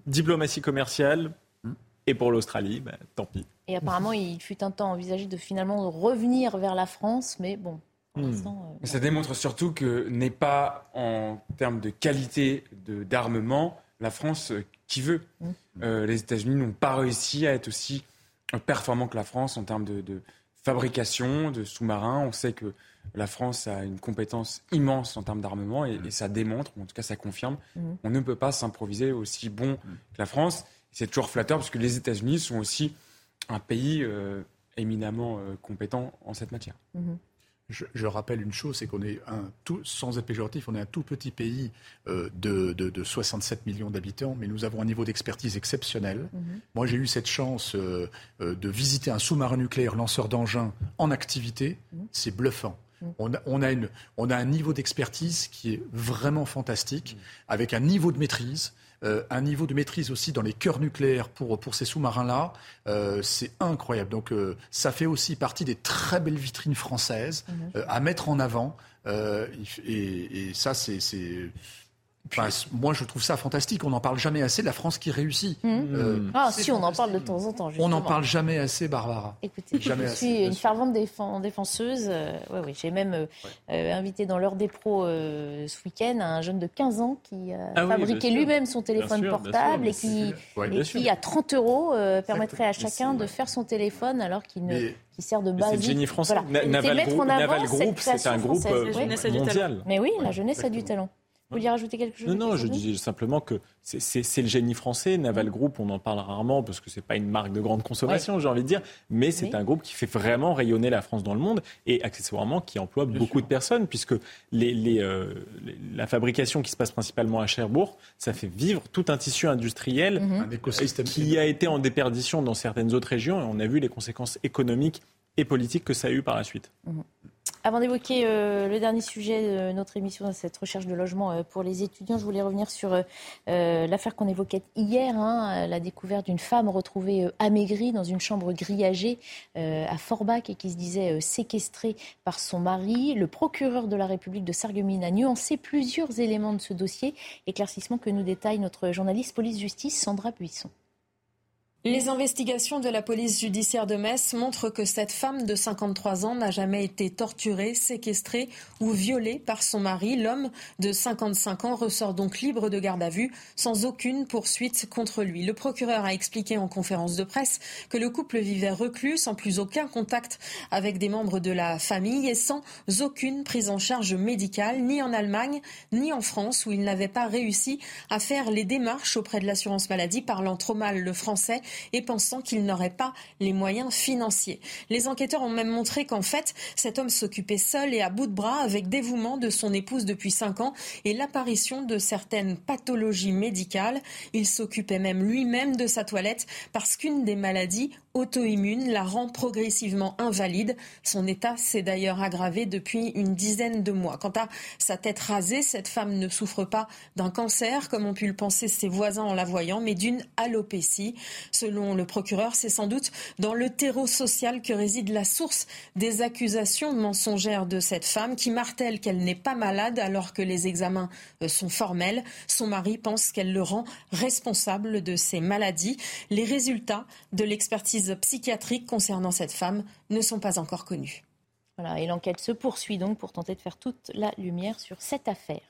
S16: diplomatie commerciale, hmm. et pour l'Australie, bah, tant pis.
S1: Et apparemment, il fut un temps envisagé de finalement revenir vers la France, mais bon.
S18: Euh, ça démontre surtout que n'est pas en termes de qualité d'armement la France euh, qui veut. Hmm. Euh, les États-Unis n'ont pas réussi à être aussi performants que la France en termes de, fabrication de sous-marins. On sait que la France a une compétence immense en termes d'armement et, ça démontre, ou en tout cas ça confirme, hmm. on ne peut pas s'improviser aussi bon que la France. C'est toujours flatteur parce que les États-Unis sont aussi un pays éminemment compétent en cette matière.
S19: Je, rappelle une chose, c'est qu'on est un tout, sans être péjoratif, on est un tout petit pays euh, de, de, 67 millions d'habitants, mais nous avons un niveau d'expertise exceptionnel. Mhm. Moi, j'ai eu cette chance euh, euh, de visiter un sous-marin nucléaire lanceur d'engins en activité. Mhm. C'est bluffant. Mhm. On a, on, a une, on a, un niveau d'expertise qui est vraiment fantastique, avec un niveau de maîtrise. Euh, un niveau de maîtrise aussi dans les cœurs nucléaires pour, pour ces sous-marins-là, euh, c'est incroyable. Donc euh, ça fait aussi partie des très belles vitrines françaises mhm. à mettre en avant. Et, et, ça, c'est moi, je trouve ça fantastique. On n'en parle jamais assez de la France qui réussit.
S1: Mmh. Euh, ah, si, on en parle de temps en temps.
S19: On n'en parle jamais assez, Barbara.
S1: Écoutez, je suis une fervente défenseuse. Euh, oui, J'ai même euh, invité dans l'heure des pros ce week-end un jeune de 15 ans qui a ah fabriqué lui-même son téléphone portable et qui, qui à 30 euros, permettrait à chacun de faire son téléphone alors qu'il ne. qui sert de base.
S16: C'est le génie français. Naval, Group, c'est un groupe mondial.
S1: Mais oui, la jeunesse a du talent. Vous vouliez rajouter quelque chose
S16: Non, non, je disais simplement que c'est le génie français. Naval mm. Group, on en parle rarement parce que c'est pas une marque de grande consommation, j'ai envie de dire, mais c'est un groupe qui fait vraiment rayonner la France dans le monde et accessoirement qui emploie beaucoup de personnes puisque les, euh, la fabrication qui se passe principalement à Cherbourg, ça fait vivre tout un tissu industriel mm-hmm. qui a été en déperdition dans certaines autres régions et on a vu les conséquences économiques et politiques que ça a eu par la suite.
S1: Avant d'évoquer euh, le dernier sujet de notre émission, cette recherche de logement euh, pour les étudiants, je voulais revenir sur euh, l'affaire qu'on évoquait hier, hein, la découverte d'une femme retrouvée amaigrie dans une chambre grillagée à Forbach et qui se disait séquestrée par son mari. Le procureur de la République de Sarreguemines a nuancé plusieurs éléments de ce dossier, éclaircissement que nous détaille notre journaliste police-justice Sandra Buisson.
S7: Les investigations de la police judiciaire de Metz montrent que cette femme de 53 ans n'a jamais été torturée, séquestrée ou violée par son mari. L'homme de 55 ans ressort donc libre de garde à vue sans aucune poursuite contre lui. Le procureur a expliqué en conférence de presse que le couple vivait reclus sans plus aucun contact avec des membres de la famille et sans aucune prise en charge médicale ni en Allemagne ni en France où il n'avait pas réussi à faire les démarches auprès de l'assurance maladie parlant trop mal le français et pensant qu'il n'aurait pas les moyens financiers. Les enquêteurs ont même montré qu'en fait, cet homme s'occupait seul et à bout de bras avec dévouement de son épouse depuis cinq ans et l'apparition de certaines pathologies médicales. Il s'occupait même lui-même de sa toilette parce qu'une des maladies auto-immune la rend progressivement invalide. Son état s'est d'ailleurs aggravé depuis une dizaine de mois. Quant à sa tête rasée, cette femme ne souffre pas d'un cancer, comme ont pu le penser ses voisins en la voyant, mais d'une alopécie. Selon le procureur, c'est sans doute dans le terreau social que réside la source des accusations mensongères de cette femme qui martèle qu'elle n'est pas malade alors que les examens euh, sont formels. Son mari pense qu'elle le rend responsable de ses maladies. Les résultats de l'expertise psychiatriques concernant cette femme ne sont pas encore connues.
S1: Voilà, et l'enquête se poursuit donc pour tenter de faire toute la lumière sur cette affaire.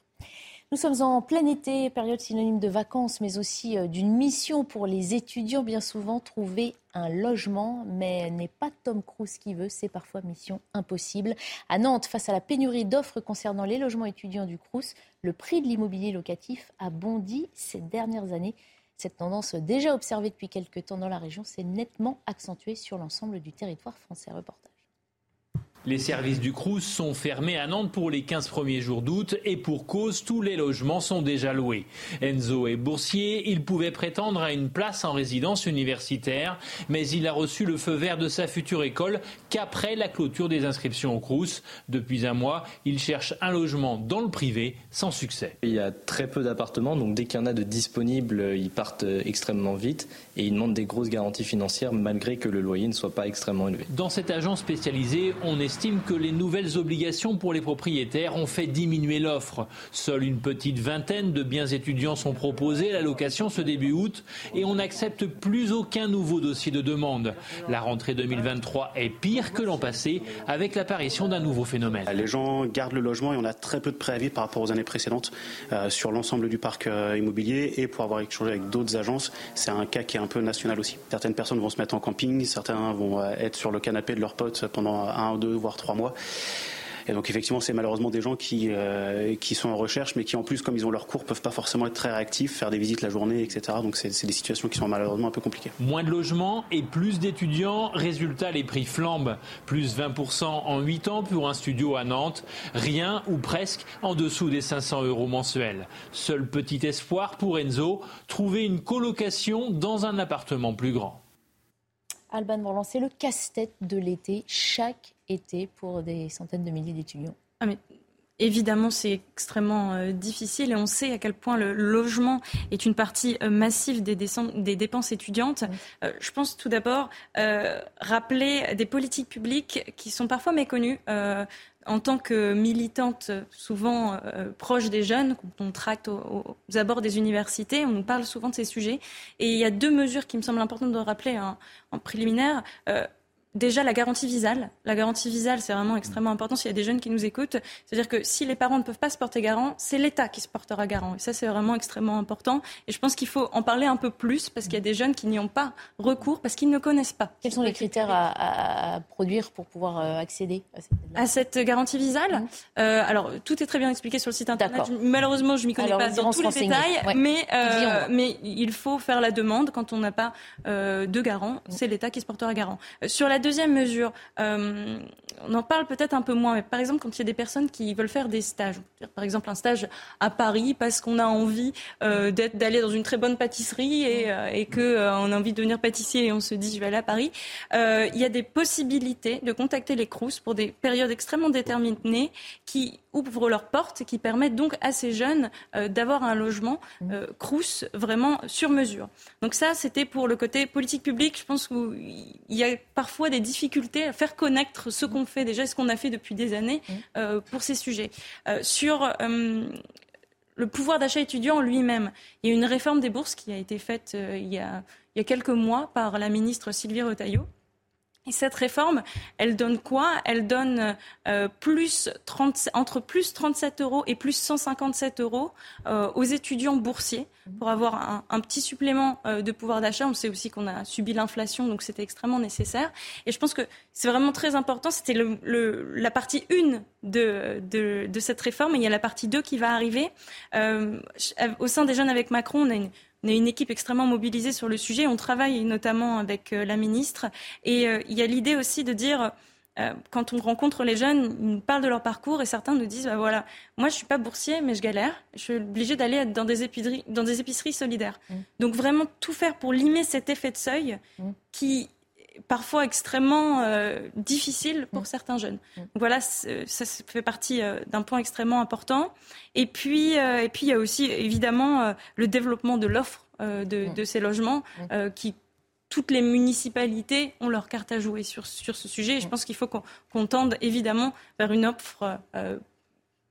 S1: Nous sommes en plein été, période synonyme de vacances, mais aussi euh, d'une mission pour les étudiants. Bien souvent, trouver un logement, mais n'est pas Tom Cruise qui veut, c'est parfois mission impossible. À Nantes, face à la pénurie d'offres concernant les logements étudiants du Crous, le prix de l'immobilier locatif a bondi ces dernières années. Cette tendance déjà observée depuis quelques temps dans la région s'est nettement accentuée sur l'ensemble du territoire français. Reportage.
S31: Les services du Crous sont fermés à Nantes pour les 15 premiers jours d'août et pour cause, tous les logements sont déjà loués. Enzo est boursier, il pouvait prétendre à une place en résidence universitaire, mais il a reçu le feu vert de sa future école qu'après la clôture des inscriptions au Crous. Depuis un mois, il cherche un logement dans le privé sans succès.
S32: Il y a très peu d'appartements, donc dès qu'il y en a de disponibles, ils partent extrêmement vite et ils demandent des grosses garanties financières malgré que le loyer ne soit pas extrêmement élevé.
S31: Dans cette agence spécialisée, on est estime que les nouvelles obligations pour les propriétaires ont fait diminuer l'offre. Seule une petite vingtaine de biens étudiants sont proposés à la location ce début août et on n'accepte plus aucun nouveau dossier de demande. La rentrée 2023 est pire que l'an passé avec l'apparition d'un nouveau phénomène.
S33: Les gens gardent le logement et on a très peu de préavis par rapport aux années précédentes euh, sur l'ensemble du parc euh, immobilier et pour avoir échangé avec d'autres agences, c'est un cas qui est un peu national aussi. Certaines personnes vont se mettre en camping, certains vont euh, être sur le canapé de leurs potes pendant un, deux, voire trois mois. Et donc effectivement, c'est malheureusement des gens qui, euh, qui sont en recherche, mais qui en plus, comme ils ont leur cours, peuvent pas forcément être très réactifs, faire des visites la journée, etc. Donc c'est des situations qui sont malheureusement un peu compliquées.
S31: Moins de logements et plus d'étudiants. Résultat, les prix flambent. Plus 20% en 8 ans pour un studio à Nantes. Rien ou presque en dessous des 500 euros mensuels. Seul petit espoir pour Enzo, trouver une colocation dans un appartement plus grand.
S1: Alban vont lancer le casse-tête de l'été chaque été pour des centaines de milliers d'étudiants.
S17: Ah mais Évidemment, c'est extrêmement euh, difficile et on sait à quel point le logement est une partie euh, massive des, des, dépenses étudiantes. Euh, je pense tout d'abord rappeler des politiques publiques qui sont parfois méconnues en tant que militante souvent proche des jeunes, quand on tracte aux, abords des universités, on nous parle souvent de ces sujets. Et il y a deux mesures qui me semblent importantes de rappeler en, préliminaire. Déjà, la garantie visale. La garantie visale, c'est vraiment extrêmement important s'il y a des jeunes qui nous écoutent. C'est-à-dire que si les parents ne peuvent pas se porter garant, c'est l'État qui se portera garant. Et ça, c'est vraiment extrêmement important. Et je pense qu'il faut en parler un peu plus parce qu'il y a des jeunes qui n'y ont pas recours parce qu'ils ne connaissent pas.
S1: Quels sont les critères à, produire pour pouvoir euh, accéder
S17: à cette, à cette garantie visale mmh. euh, Alors, tout est très bien expliqué sur le site internet. malheureusement, je ne m'y connais pas dans tous les détails, mais, euh, mais il faut faire la demande quand on n'a pas de garant. Mmh. C'est l'État qui se portera garant. sur la deuxième mesure, euh, on en parle peut-être un peu moins, mais par exemple, quand il y a des personnes qui veulent faire des stages, par exemple un stage à Paris parce qu'on a envie euh, d'aller dans une très bonne pâtisserie et, euh, et qu'on a envie de devenir pâtissier et on se dit je vais aller à Paris, il y a des possibilités de contacter les CRUS pour des périodes extrêmement déterminées qui ouvrent leurs portes et qui permettent donc à ces jeunes d'avoir un logement euh, CRUS vraiment sur mesure. Donc ça, c'était pour le côté politique publique. Je pense qu'il y a parfois des difficultés à faire connaître ce qu'on fait déjà, ce qu'on a fait depuis des années euh, pour ces sujets. Euh, sur euh, le pouvoir d'achat étudiant lui-même, il y a une réforme des bourses qui a été faite il, y a, il y a quelques mois par la ministre Sylvie Retailleau et cette réforme, elle donne quoi? Elle donne euh, plus 30, entre plus 37 euros et plus 157 euros euh, aux étudiants boursiers pour avoir un, petit supplément euh, de pouvoir d'achat. On sait aussi qu'on a subi l'inflation, donc c'était extrêmement nécessaire. Et je pense que c'est vraiment très important. C'était la partie 1 de, de, de, cette réforme. Et il y a la partie 2 qui va arriver. au sein des Jeunes avec Macron, on a une on est une équipe extrêmement mobilisée sur le sujet. On travaille notamment avec euh, la ministre. Et euh, il y a l'idée aussi de dire, euh, quand on rencontre les jeunes, ils nous parlent de leur parcours et certains nous disent, bah, voilà, moi je suis pas boursier, mais je galère. Je suis obligé d'aller dans des épiceries, dans des épiceries solidaires. Mmh. Donc vraiment tout faire pour limer cet effet de seuil mmh. qui parfois extrêmement difficile pour mmh. certains jeunes. Donc voilà, ça fait partie d'un point extrêmement important. Et puis, et puis il y a aussi évidemment le développement de l'offre de, de, ces logements qui toutes les municipalités ont leur carte à jouer sur, sur ce sujet. Et je pense qu'il faut qu'on tende évidemment vers une offre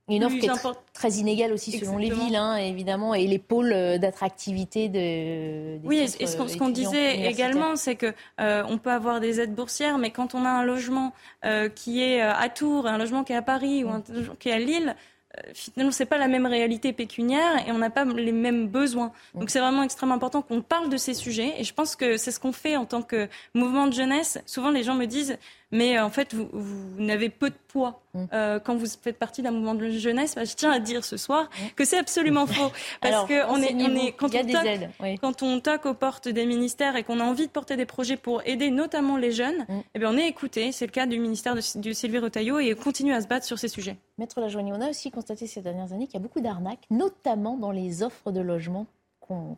S1: une offre qui est très inégale aussi selon les villes, hein, évidemment, et les pôles euh, d'attractivité de.
S17: Des oui, et ce qu'on disait également, c'est que euh, on peut avoir des aides boursières, mais quand on a un logement euh, qui est à Tours, un logement qui est à Paris ou un logement qui est à Lille, finalement, c'est pas la même réalité pécuniaire et on n'a pas les mêmes besoins. Donc, c'est vraiment extrêmement important qu'on parle de ces sujets. Et je pense que c'est ce qu'on fait en tant que mouvement de jeunesse. Souvent, les gens me disent mais euh, en fait, vous, n'avez peu de poids mm. euh, quand vous faites partie d'un mouvement de jeunesse. Bah, je tiens à dire ce soir mm. que c'est absolument faux, parce que on est, on est, quand, on toque, quand on toque aux portes des ministères et qu'on a envie de porter des projets pour aider notamment les jeunes, mm. eh bien, on est écouté. C'est le cas du ministère de, du Sylvie Retailleau et continue à se battre sur ces sujets.
S1: Maître Lajoigny, on a aussi constaté ces dernières années qu'il y a beaucoup d'arnaques, notamment dans les offres de logement qu'on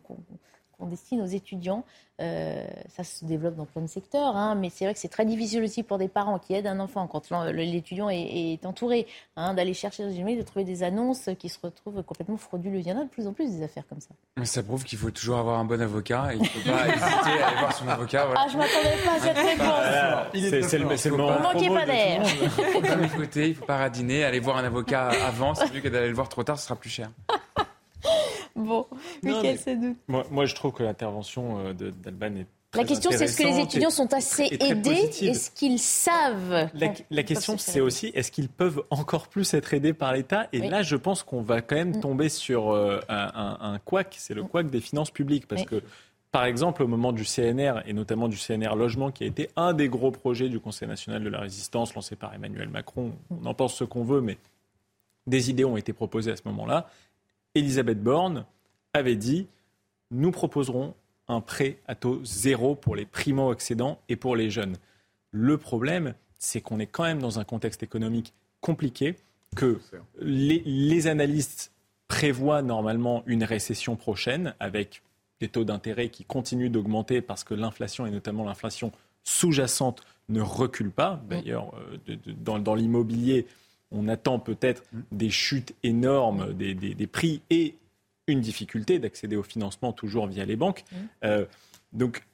S1: qu'on destine aux étudiants. Euh, ça se développe dans plein de secteurs, hein, mais c'est vrai que c'est très difficile aussi pour des parents qui aident un enfant quand l'étudiant est, entouré, hein, d'aller chercher dans une de trouver des annonces qui se retrouvent complètement frauduleuses. Il y en a de plus en plus des affaires comme ça.
S18: Mais ça prouve qu'il faut toujours avoir un bon avocat et il ne faut pas hésiter à aller voir son avocat.
S1: Ah, je m'attendais pas à cette réponse.
S16: c'est le, le moment.
S1: Vous manquez pas d'air.
S18: D'un côté, il ne faut pas radiner, aller voir un avocat avant, c'est mieux que d'aller le voir trop tard, ce sera plus cher.
S1: Bon, Michael Sedou.
S16: Moi, moi, je trouve que l'intervention euh, d'Alban est
S1: la question, c'est est-ce que les étudiants sont assez aidés Est-ce qu'ils savent
S16: La, question, c'est aussi est-ce qu'ils peuvent encore plus être aidés par l'État? Et là, je pense qu'on va quand même mm. tomber sur euh, un, un, couac, c'est le couac des finances publiques. Parce que, par exemple, au moment du CNR, et notamment du CNR Logement, qui a été un des gros projets du Conseil national de la résistance lancé par Emmanuel Macron, on en pense ce qu'on veut, mais des idées ont été proposées à ce moment-là. Elisabeth Borne avait dit nous proposerons un prêt à taux zéro pour les primo-accédants et pour les jeunes. Le problème, c'est qu'on est quand même dans un contexte économique compliqué, que les, analystes prévoient normalement une récession prochaine avec des taux d'intérêt qui continuent d'augmenter parce que l'inflation et notamment l'inflation sous-jacente ne recule pas. D'ailleurs, euh, dans l'immobilier, on attend peut-être mm. des chutes énormes des, prix et une difficulté d'accéder au financement toujours via les banques. Mm. Euh, donc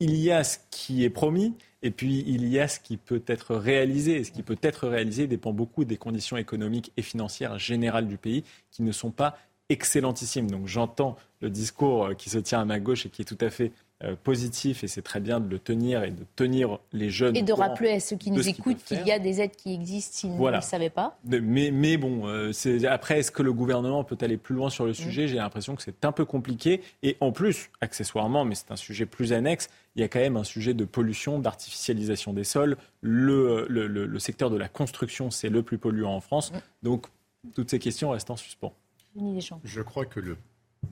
S16: il y a ce qui est promis et puis il y a ce qui peut être réalisé. Et ce qui peut être réalisé dépend beaucoup des conditions économiques et financières générales du pays qui ne sont pas excellentissimes. Donc j'entends le discours euh, qui se tient à ma gauche et qui est tout à fait positif et c'est très bien de le tenir et de tenir les jeunes.
S1: Et de rappeler à ceux qui nous écoutent qu'il y a des aides qui existent s'ils ne le savaient pas.
S16: Mais, mais bon, euh, après, est-ce que le gouvernement peut aller plus loin sur le sujet? Mm. J'ai l'impression que c'est un peu compliqué. Et en plus, accessoirement, mais c'est un sujet plus annexe, il y a quand même un sujet de pollution, d'artificialisation des sols. Le, le, le, secteur de la construction, c'est le plus polluant en France. Mm. Donc, toutes ces questions restent en suspens.
S19: Je crois que le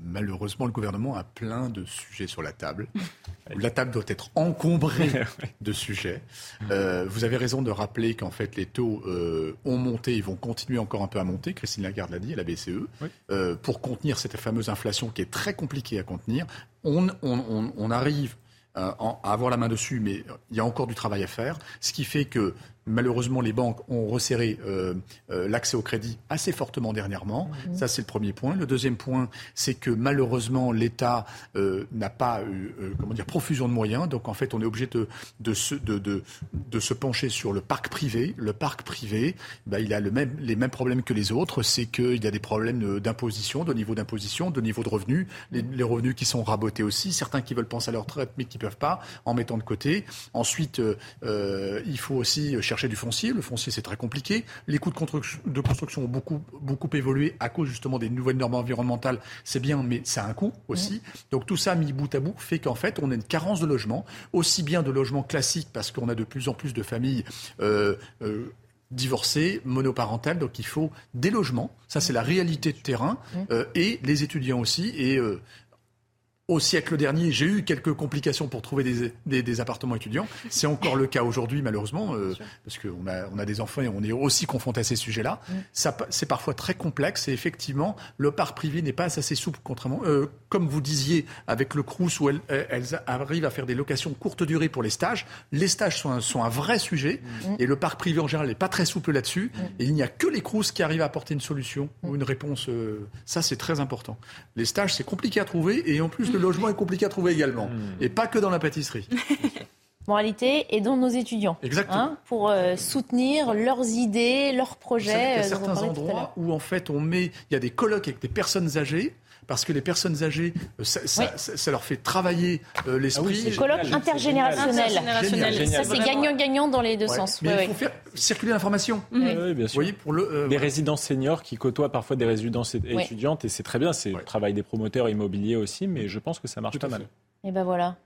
S19: malheureusement, le gouvernement a plein de sujets sur la table. La table doit être encombrée de sujets. Euh, vous avez raison de rappeler qu'en fait, les taux euh, ont monté, ils vont continuer encore un peu à monter. Christine Lagarde l'a dit, à la BCE, euh, pour contenir cette fameuse inflation qui est très compliquée à contenir. On, on arrive à avoir la main dessus, mais il y a encore du travail à faire. Ce qui fait que Malheureusement, les banques ont resserré euh, euh, l'accès au crédit assez fortement dernièrement. Mhm. Ça, c'est le premier point. Le deuxième point, c'est que malheureusement, l'État euh, n'a pas eu comment dire, profusion de moyens. Donc, en fait, on est obligé de, de, se, de, de, de se pencher sur le parc privé. Le parc privé, bah, il a le même, les mêmes problèmes que les autres. C'est qu'il y a des problèmes d'imposition, de niveau d'imposition, de niveau de revenus. Les, les, revenus qui sont rabotés aussi. Certains qui veulent penser à leur retraite, mais qui ne peuvent pas, en mettant de côté. Ensuite, il faut aussi chercher chercher du foncier. Le foncier, c'est très compliqué. Les coûts de construction, de construction ont beaucoup, beaucoup évolué à cause justement des nouvelles normes environnementales. C'est bien, mais ça a un coût aussi. Donc tout ça mis bout à bout fait qu'en fait, on a une carence de logements, aussi bien de logements classiques parce qu'on a de plus en plus de familles. Euh, euh, divorcées, monoparentales, donc il faut des logements, ça c'est la réalité de terrain, euh, et les étudiants aussi, et au siècle dernier, j'ai eu quelques complications pour trouver des, des, appartements étudiants. C'est encore le cas aujourd'hui, malheureusement, euh, parce qu'on a, on a des enfants et on est aussi confronté à ces sujets-là. C'est parfois très complexe et effectivement, le parc privé n'est pas assez souple, contrairement, euh, comme vous disiez, avec le Crous, où elles, elles, arrivent à faire des locations courte durée pour les stages. Les stages sont un, sont un vrai sujet et le parc privé en général n'est pas très souple là-dessus. Et il n'y a que les Crous qui arrivent à apporter une solution ou une réponse. Euh, ça, c'est très important. Les stages, c'est compliqué à trouver et en plus, le logement est compliqué à trouver également. Hmm. Et pas que dans la pâtisserie.
S1: Moralité, et dans nos étudiants.
S19: Exactement. Hein,
S1: pour euh, soutenir leurs idées, leurs projets.
S19: Il y a euh, certains endroits où, en fait, on met. Il y a des colloques avec des personnes âgées parce que les personnes âgées, euh, ça, leur fait travailler l'esprit.
S1: Ah colloque intergénérationnel. Ça, c'est gagnant-gagnant dans les deux sens.
S19: Mais il faut faire circuler l'information.
S16: Oui, bien sûr. Voyez, pour le, les résidents seniors qui côtoient parfois des résidences étudiantes, et c'est très bien, c'est le travail des promoteurs immobiliers aussi, mais je pense que ça marche pas mal.
S1: Et ben voilà.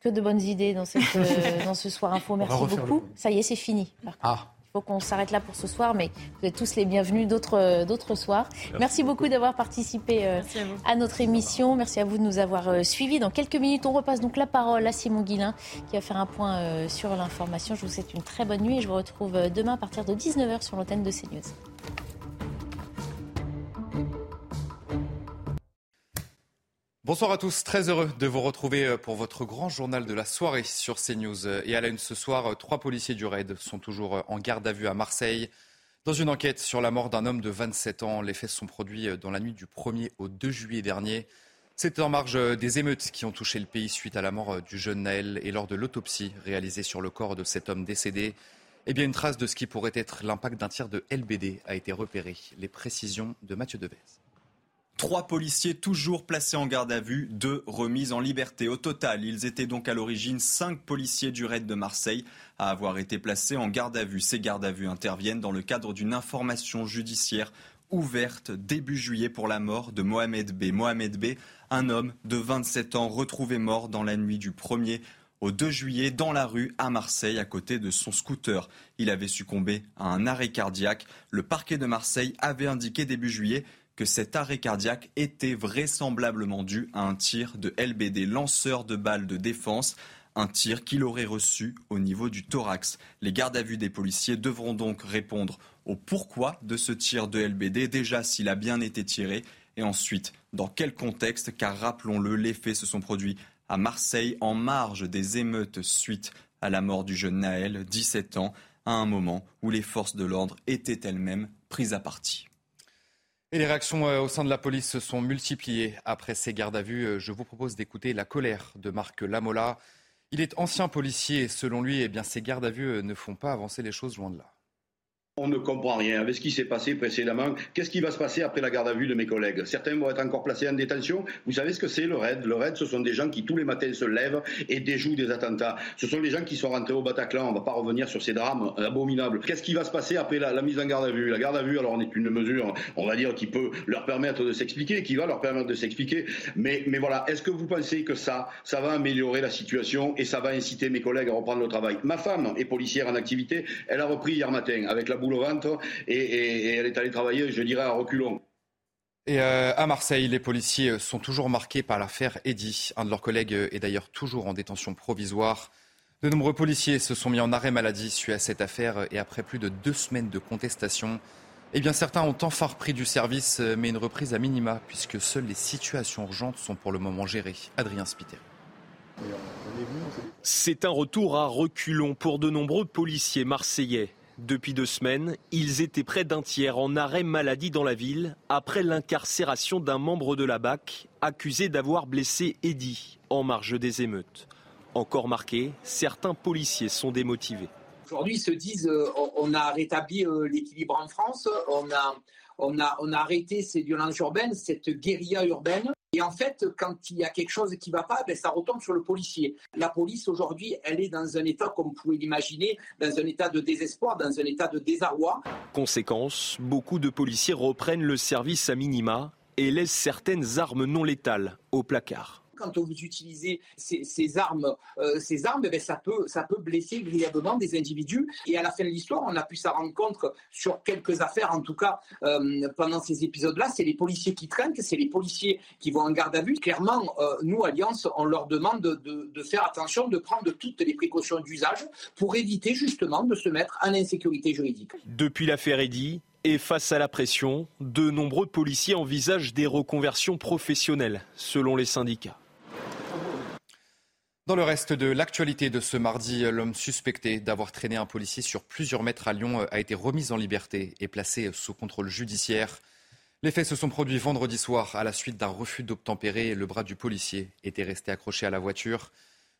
S1: Que de bonnes idées dans, cette, euh, dans ce soir info. Merci beaucoup. Ça y est, c'est fini. Ah. Il faut qu'on s'arrête là pour ce soir, mais vous êtes tous les bienvenus d'autres, euh, d'autres soirs. Merci, beaucoup d'avoir participé euh, à, notre émission. Merci à vous de nous avoir suivis. Dans quelques minutes, on repasse donc la parole à Simon Guillain qui va faire un point sur l'information. Je vous souhaite une très bonne nuit et je vous retrouve demain à partir de 19h sur l'antenne de CNews.
S2: Bonsoir à tous, très heureux de vous retrouver euh, pour votre grand journal de la soirée sur CNews. Et à la une ce soir, euh, trois policiers du RAID sont toujours euh, en garde à vue à Marseille. Dans une enquête sur la mort d'un homme de 27 ans, les faits sont produits dans la nuit du 1er au 2 juillet dernier. C'était en marge des émeutes qui ont touché le pays suite à la mort du jeune Naël et lors de l'autopsie réalisée sur le corps de cet homme décédé. Eh bien, une trace de ce qui pourrait être l'impact d'un tir de LBD a été repérée. Les précisions de Mathieu Devez.
S3: Trois policiers toujours placés en garde à vue, deux remises en liberté. Au total, ils étaient donc à l'origine cinq policiers du raid de Marseille à avoir été placés en garde à vue. Ces gardes à vue interviennent dans le cadre d'une information judiciaire ouverte début juillet pour la mort de Mohamed B. Mohamed B, un homme de 27 ans retrouvé mort dans la nuit du 1er au 2 juillet dans la rue à Marseille à côté de son scooter. Il avait succombé à un arrêt cardiaque. Le parquet de Marseille avait indiqué début juillet que cet arrêt cardiaque était vraisemblablement dû à un tir de LBD, lanceur de balles de défense, un tir qu'il aurait reçu au niveau du thorax. Les gardes à vue des policiers devront donc répondre au pourquoi de ce tir de LBD, déjà s'il a bien été tiré, et ensuite dans quel contexte, car rappelons-le, les faits se sont produits à Marseille en marge des émeutes suite à la mort du jeune Naël, 17 ans, à un moment où les forces de l'ordre étaient elles-mêmes prises à partie.
S2: Et les réactions euh, au sein de la police se sont multipliées après ces gardes à vue. Euh, je vous propose d'écouter la colère de Marc Lamola. Il est ancien policier selon lui, eh bien, ces gardes à vue euh, ne font pas avancer les choses loin de là.
S34: On ne comprend rien avec ce qui s'est passé précédemment. Qu'est-ce qui va se passer après la garde à vue de mes collègues? Certains vont être encore placés en détention. Vous savez ce que c'est le RAID? Le RAID, ce sont des gens qui tous les matins se lèvent et déjouent des attentats. Ce sont les gens qui sont rentrés au Bataclan. On ne va pas revenir sur ces drames abominables. Qu'est-ce qui va se passer après la, mise en garde à vue? La garde à vue, alors on est une mesure, on va dire, qui peut leur permettre de s'expliquer, qui va leur permettre de s'expliquer. Mais, mais voilà, est-ce que vous pensez que ça, ça va améliorer la situation et ça va inciter mes collègues à reprendre le travail? Ma femme est policière en activité. Elle a repris hier matin avec la boule au ventre et, elle est allée travailler, je dirais, à reculons.
S2: Et euh, à Marseille, les policiers sont toujours marqués par l'affaire Eddy. Un de leurs collègues est d'ailleurs toujours en détention provisoire. De nombreux policiers se sont mis en arrêt maladie suite à cette affaire et après plus de deux semaines de contestation. Eh bien, certains ont enfin repris du service, mais une reprise à minima, puisque seules les situations urgentes sont pour le moment gérées. Adrien Spiter.
S4: C'est un retour à reculons pour de nombreux policiers marseillais. Depuis deux semaines, ils étaient près d'un tiers en arrêt maladie dans la ville après l'incarcération d'un membre de la BAC accusé d'avoir blessé Eddy en marge des émeutes. Encore marqué, certains policiers sont démotivés.
S35: Aujourd'hui, ils se disent euh, on a rétabli euh, l'équilibre en France, on, a, on a arrêté ces violences urbaines, cette guérilla urbaine. Et en fait, quand il y a quelque chose qui ne va pas, ben, ça retombe sur le policier. La police, aujourd'hui, elle est dans un état, comme vous pouvez l'imaginer, dans un état de désespoir, dans un état de désarroi.
S4: Conséquence, beaucoup de policiers reprennent le service à minima et laissent certaines armes non létales au placard
S35: quand vous utilisez ces, armes, euh, ces armes ben, ça, peut, ça peut blesser grièvement des individus. Et à la fin de l'histoire, on a pu s'en rendre compte sur quelques affaires, en tout cas euh, pendant ces épisodes-là, c'est les policiers qui traînent, c'est les policiers qui vont en garde à vue. Clairement, euh, nous, Alliance, on leur demande de, de, faire attention, de prendre toutes les précautions d'usage pour éviter justement de se mettre en insécurité juridique.
S4: Depuis l'affaire Eddy, et face à la pression, de nombreux policiers envisagent des reconversions professionnelles, selon les syndicats.
S2: Dans le reste de l'actualité de ce mardi, l'homme suspecté d'avoir traîné un policier sur plusieurs mètres à Lyon a été remis en liberté et placé sous contrôle judiciaire. Les faits se sont produits vendredi soir à la suite d'un refus d'obtempérer. Le bras du policier était resté accroché à la voiture.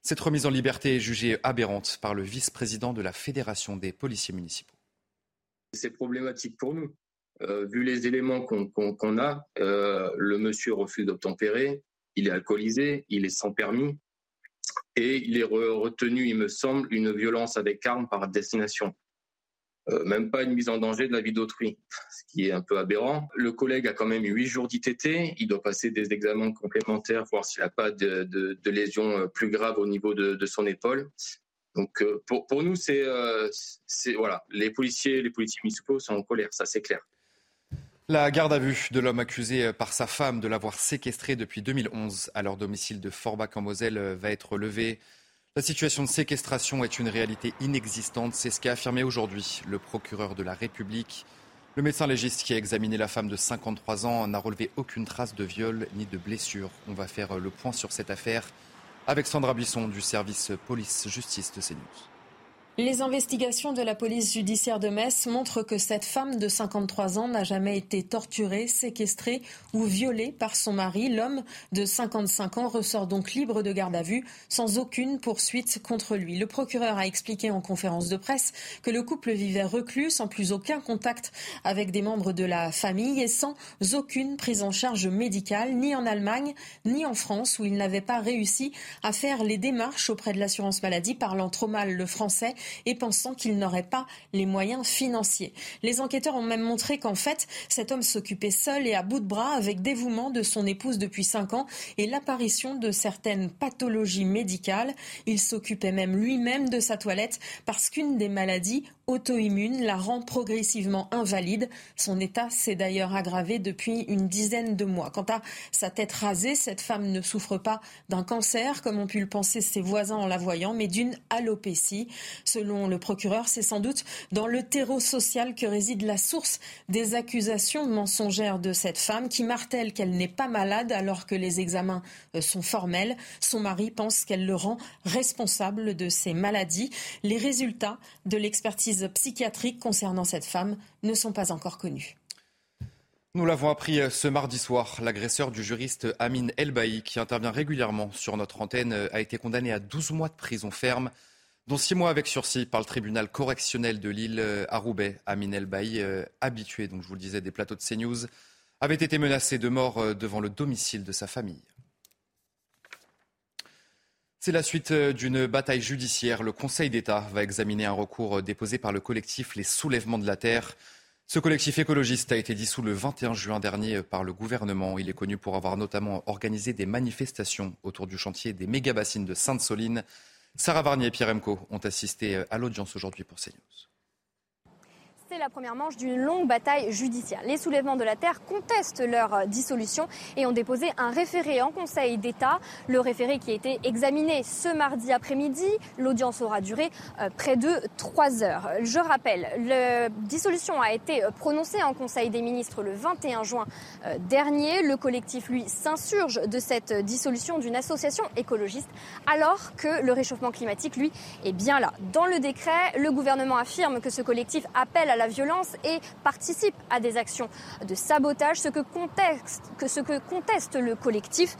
S2: Cette remise en liberté est jugée aberrante par le vice-président de la Fédération des policiers municipaux.
S6: C'est problématique pour nous. Euh, vu les éléments qu'on a, euh, le monsieur refuse d'obtempérer, il est alcoolisé, il est sans permis et il est retenu, il me semble, une violence avec arme par destination. Euh, même pas une mise en danger de la vie d'autrui, ce qui est un peu aberrant. Le collègue a quand même huit jours d'ITT, il doit passer des examens complémentaires, voir s'il n'a pas de, de, lésions euh, plus graves au niveau de, son épaule. Donc euh, pour, nous, c'est voilà, les policiers, les policiers municipaux sont en colère, ça c'est clair.
S2: La garde à vue de l'homme accusé par sa femme de l'avoir séquestré depuis 2011 à leur domicile de Forbach-en-Moselle va être levée. La situation de séquestration est une réalité inexistante, c'est ce qu'a affirmé aujourd'hui le procureur de la République. Le médecin légiste qui a examiné la femme de 53 ans n'a relevé aucune trace de viol ni de blessure. On va faire le point sur cette affaire avec Sandra Buisson du service police-justice de CNews.
S7: Les investigations de la police judiciaire de Metz montrent que cette femme de 53 ans n'a jamais été torturée, séquestrée ou violée par son mari. L'homme de 55 ans ressort donc libre de garde à vue sans aucune poursuite contre lui. Le procureur a expliqué en conférence de presse que le couple vivait reclus sans plus aucun contact avec des membres de la famille et sans aucune prise en charge médicale ni en Allemagne ni en France où il n'avait pas réussi à faire les démarches auprès de l'assurance maladie parlant trop mal le français et pensant qu'il n'aurait pas les moyens financiers. Les enquêteurs ont même montré qu'en fait, cet homme s'occupait seul et à bout de bras avec dévouement de son épouse depuis cinq ans et l'apparition de certaines pathologies médicales. Il s'occupait même lui-même de sa toilette parce qu'une des maladies auto-immune la rend progressivement invalide. Son état s'est d'ailleurs aggravé depuis une dizaine de mois. Quant à sa tête rasée, cette femme ne souffre pas d'un cancer, comme ont pu le penser ses voisins en la voyant, mais d'une alopécie. Selon le procureur, c'est sans doute dans le terreau social que réside la source des accusations mensongères de cette femme qui martèle qu'elle n'est pas malade alors que les examens euh, sont formels. Son mari pense qu'elle le rend responsable de ses maladies. Les résultats de l'expertise psychiatriques concernant cette femme ne sont pas encore connues.
S2: Nous l'avons appris euh, ce mardi soir. L'agresseur du juriste Amin Elbaï, qui intervient régulièrement sur notre antenne, euh, a été condamné à 12 mois de prison ferme, dont 6 mois avec sursis par le tribunal correctionnel de Lille euh, à Roubaix. Amin Elbaï, habitué, donc je vous le disais, des plateaux de CNews, avait été menacé de mort devant le domicile de sa famille. C'est la suite euh, d'une bataille judiciaire. Le Conseil d'État va examiner un recours euh, déposé par le collectif Les Soulèvements de la Terre. Ce collectif écologiste a été dissous le 21 juin dernier euh, par le gouvernement. Il est connu pour avoir notamment organisé des manifestations autour du chantier des méga-bassines de Sainte-Soline. Sarah Varnier et Pierre Emco ont assisté à l'audience aujourd'hui pour CNews
S8: c'est la première manche d'une longue bataille judiciaire. Les soulèvements de la Terre contestent leur euh, dissolution et ont déposé un référé en Conseil d'État. Le référé qui a été examiné ce mardi après-midi. L'audience aura duré euh, près de trois heures. Je rappelle, la dissolution a été euh, prononcée en Conseil des ministres le 21 juin dernier. Le collectif, lui, s'insurge de cette dissolution d'une association écologiste alors que le réchauffement climatique, lui, est bien là. Dans le décret, le gouvernement affirme que ce collectif appelle à la violence et participe à des actions de sabotage, ce que conteste, ce que conteste le collectif.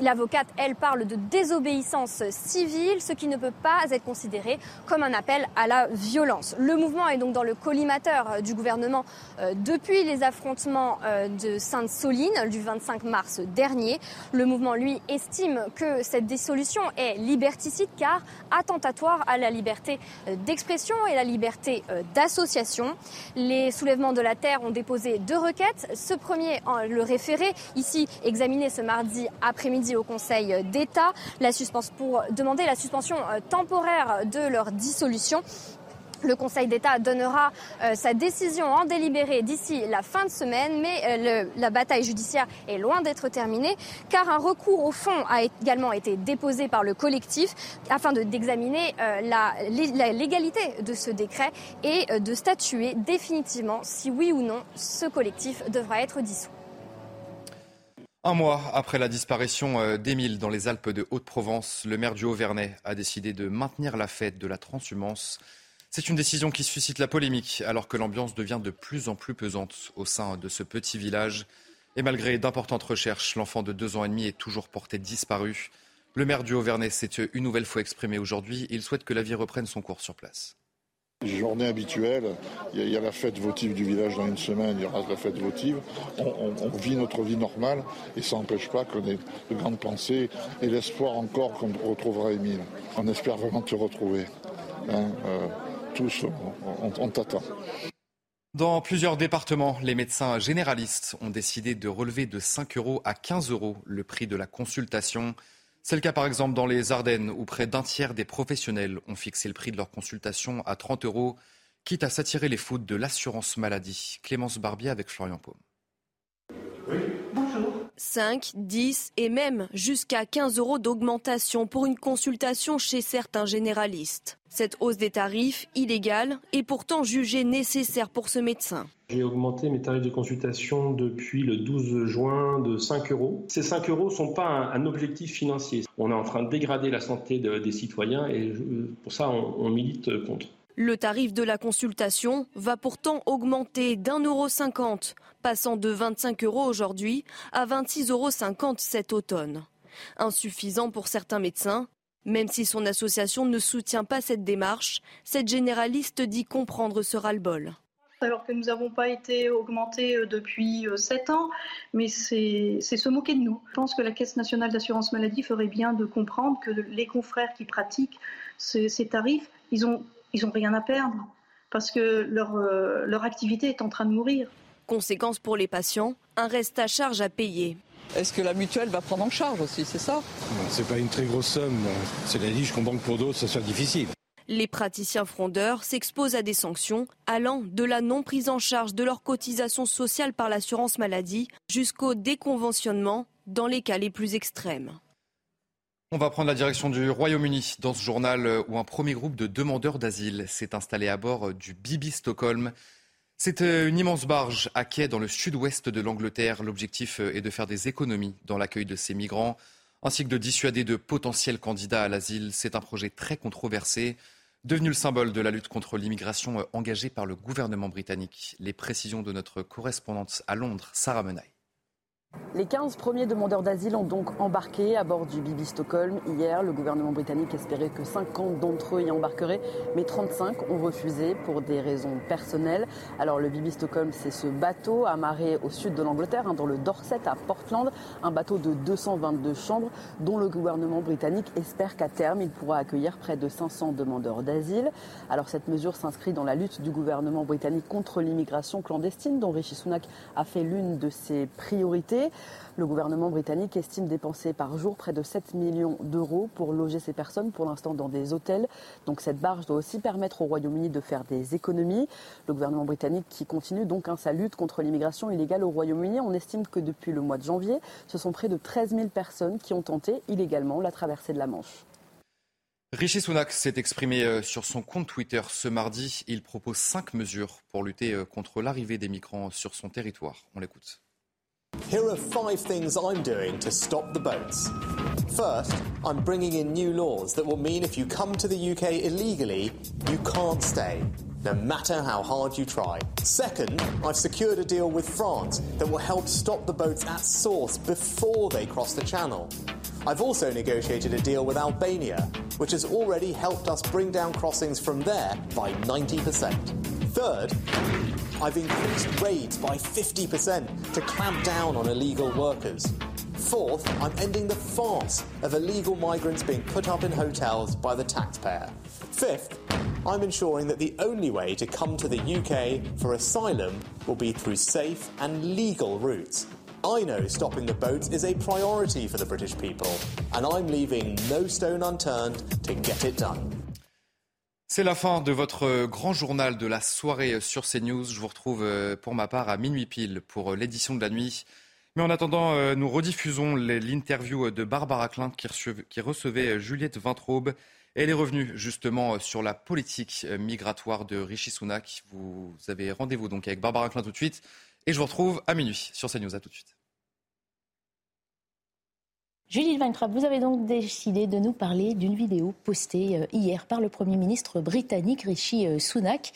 S8: L'avocate, elle, parle de désobéissance civile, ce qui ne peut pas être considéré comme un appel à la violence. Le mouvement est donc dans le collimateur euh, du gouvernement euh, depuis les affrontements euh, de Sainte-Soline du 25 mars dernier. Le mouvement, lui, estime que cette dissolution est liberticide car attentatoire à la liberté d'expression et la liberté d'association. Les soulèvements de la terre ont déposé deux requêtes. Ce premier, le référé, ici examiné ce mardi après-midi au Conseil d'État, pour demander la suspension euh, temporaire de leur dissolution. Le Conseil d'État donnera euh, sa décision en délibéré d'ici la fin de semaine, mais euh, la bataille judiciaire est loin d'être terminée, car un recours au fond a également été déposé par le collectif afin d'examiner euh, la, la, légalité de ce décret et de statuer définitivement si oui ou non ce collectif devra être dissous.
S2: Un mois après la disparition d'Émile dans les Alpes de Haute-Provence, le maire du Haut-Vernay a décidé de maintenir la fête de la transhumance c'est une décision qui suscite la polémique alors que l'ambiance devient de plus en plus pesante au sein de ce petit village. Et malgré d'importantes recherches, l'enfant de deux ans et demi est toujours porté disparu. Le maire du Haut-Vernay s'est une nouvelle fois exprimé aujourd'hui. Il souhaite que la vie reprenne son cours sur place.
S9: Journée habituelle, il y, a, la fête votive du village dans une semaine, il y aura la fête votive. On, vit notre vie normale et ça n'empêche pas qu'on ait de grandes pensées et l'espoir encore qu'on retrouvera Émile. On espère vraiment te retrouver. Hein, euh, tous, on, t'attend.
S2: Dans plusieurs départements, les médecins généralistes ont décidé de relever de 5 euros à 15 euros le prix de la consultation. C'est le cas par exemple dans les Ardennes où près d'un tiers des professionnels ont fixé le prix de leur consultation à 30 euros, quitte à s'attirer les foudres de l'assurance maladie. Clémence Barbier avec Florian Paume.
S36: 5, 10 et même jusqu'à 15 euros d'augmentation pour une consultation chez certains généralistes. Cette hausse des tarifs, illégale, est pourtant jugée nécessaire pour ce médecin.
S37: J'ai augmenté mes tarifs de consultation depuis le 12 juin de 5 euros. Ces 5 euros ne sont pas un, objectif financier. On est en train de dégrader la santé des citoyens et pour ça on, milite contre.
S36: Le tarif de la consultation va pourtant augmenter d'un euro cinquante, passant de 25 euros aujourd'hui à 26,50 euros cet automne. Insuffisant pour certains médecins, même si son association ne soutient pas cette démarche, cette généraliste dit comprendre ce ras-le-bol
S38: alors que nous n'avons pas été augmentés euh, depuis euh, sept ans, mais c'est se moquer de nous. Je pense que la Caisse nationale d'assurance maladie ferait bien de comprendre que les confrères qui pratiquent ces, tarifs, ils n'ont ils ont rien à perdre, parce que leur, euh, leur activité est en train de mourir.
S36: Conséquence pour les patients, un reste à charge à payer.
S39: Est-ce que la mutuelle va prendre en charge aussi, c'est ça?
S40: C'est pas une très grosse somme. Cela dit, je comprends que pour d'autres, ça soit difficile.
S36: Les praticiens frondeurs s'exposent à des sanctions allant de la non prise en charge de leur cotisation sociale par l'assurance maladie jusqu'au déconventionnement dans les cas les plus extrêmes.
S2: On va prendre la direction du Royaume-Uni dans ce journal où un premier groupe de demandeurs d'asile s'est installé à bord du Bibi Stockholm. C'est euh, une immense barge à quai dans le sud-ouest de l'Angleterre. L'objectif euh, est de faire des économies dans l'accueil de ces migrants, ainsi que de dissuader de potentiels candidats à l'asile. C'est un projet très controversé, devenu le symbole de la lutte contre l'immigration euh, engagée par le gouvernement britannique. Les précisions de notre correspondante à Londres, Sarah Menaille.
S41: Les 15 premiers demandeurs d'asile ont donc embarqué à bord du Bibi Stockholm hier. Le gouvernement britannique espérait que 50 d'entre eux y embarqueraient, mais 35 ont refusé pour des raisons personnelles. Alors le Bibi Stockholm, c'est ce bateau amarré au sud de l'Angleterre, hein, dans le Dorset à Portland, un bateau de 222 chambres dont le gouvernement britannique espère qu'à terme, il pourra accueillir près de 500 demandeurs d'asile. Alors cette mesure s'inscrit dans la lutte du gouvernement britannique contre l'immigration clandestine, dont Rishi Sunak a fait l'une de ses priorités. Le gouvernement britannique estime dépenser par jour près de 7 millions d'euros pour loger ces personnes, pour l'instant dans des hôtels. Donc cette barge doit aussi permettre au Royaume-Uni de faire des économies. Le gouvernement britannique qui continue donc hein, sa lutte contre l'immigration illégale au Royaume-Uni. On estime que depuis le mois de janvier, ce sont près de 13 000 personnes qui ont tenté illégalement la traversée de la Manche.
S2: Rishi Sunak s'est exprimé euh, sur son compte Twitter ce mardi. Il propose cinq mesures pour lutter euh, contre l'arrivée des migrants sur son territoire. On l'écoute.
S27: Here are five things I'm doing to stop the boats. First, I'm bringing in new laws that will mean if you come to the UK illegally, you can't stay, no matter how hard you try. Second, I've secured a deal with France that will help stop the boats at source before they cross the channel. I've also negotiated a deal with Albania, which has already helped us bring down crossings from there by 90%. Third, I've increased raids by 50% to clamp down on illegal workers. Fourth, I'm ending the farce of illegal migrants being put up in hotels by the taxpayer. Fifth, I'm ensuring that the only way to come to the UK for asylum will be through safe and legal routes. I know stopping the boats is a priority for the British people, and I'm leaving no stone unturned to get it done.
S2: C'est la fin de votre grand journal de la soirée sur CNews. Je vous retrouve euh, pour ma part à minuit pile pour euh, l'édition de la nuit. Mais en attendant, euh, nous rediffusons l'interview de Barbara Klein qui recevait Juliette Vintraube. Elle est revenue justement sur la politique migratoire de Rishi Sunak. Vous avez rendez-vous donc avec Barbara Klein tout de suite. Et je vous retrouve à minuit sur CNews. À tout de suite.
S1: Judith Weintraub, vous avez donc décidé de nous parler d'une vidéo postée euh, hier par le Premier ministre britannique Rishi euh, Sunak.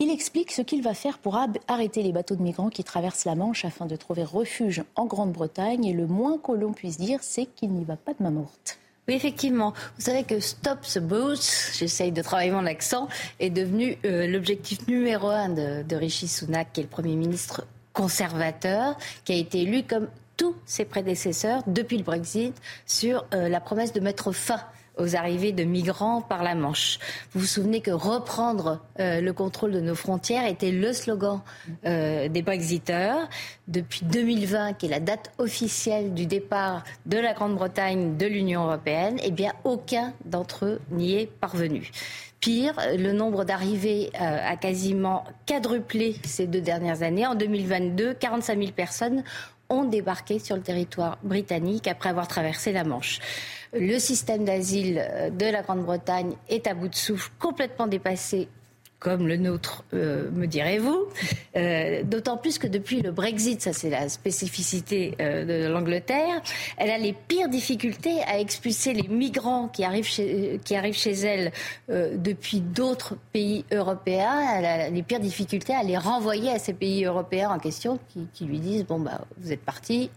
S1: Il explique ce qu'il va faire pour arrêter les bateaux de migrants qui traversent la Manche afin de trouver refuge en Grande-Bretagne. Et le moins que l'on puisse dire, c'est qu'il n'y va pas de main morte.
S42: Oui, effectivement. Vous savez que Stop the Boats, j'essaye de travailler mon accent, est devenu euh, l'objectif numéro un de, de Rishi Sunak, qui est le Premier ministre conservateur, qui a été élu comme tous ses prédécesseurs depuis le Brexit sur euh, la promesse de mettre fin aux arrivées de migrants par la Manche. Vous vous souvenez que reprendre euh, le contrôle de nos frontières était le slogan euh, des Brexiteurs. Depuis 2020, qui est la date officielle du départ de la Grande-Bretagne de l'Union européenne, eh bien aucun d'entre eux n'y est parvenu. Pire, le nombre d'arrivées a quasiment quadruplé ces deux dernières années. En 2022, 45 000 personnes ont débarqué sur le territoire britannique après avoir traversé la Manche. Le système d'asile de la Grande-Bretagne est à bout de souffle, complètement dépassé comme le nôtre, euh, me direz-vous. Euh, d'autant plus que depuis le Brexit, ça c'est la spécificité euh, de l'Angleterre, elle a les pires difficultés à expulser les migrants qui arrivent chez, qui arrivent chez elle depuis d'autres pays européens. Elle a les pires difficultés à les renvoyer à ces pays européens en question qui, qui lui disent bon bah vous êtes partis,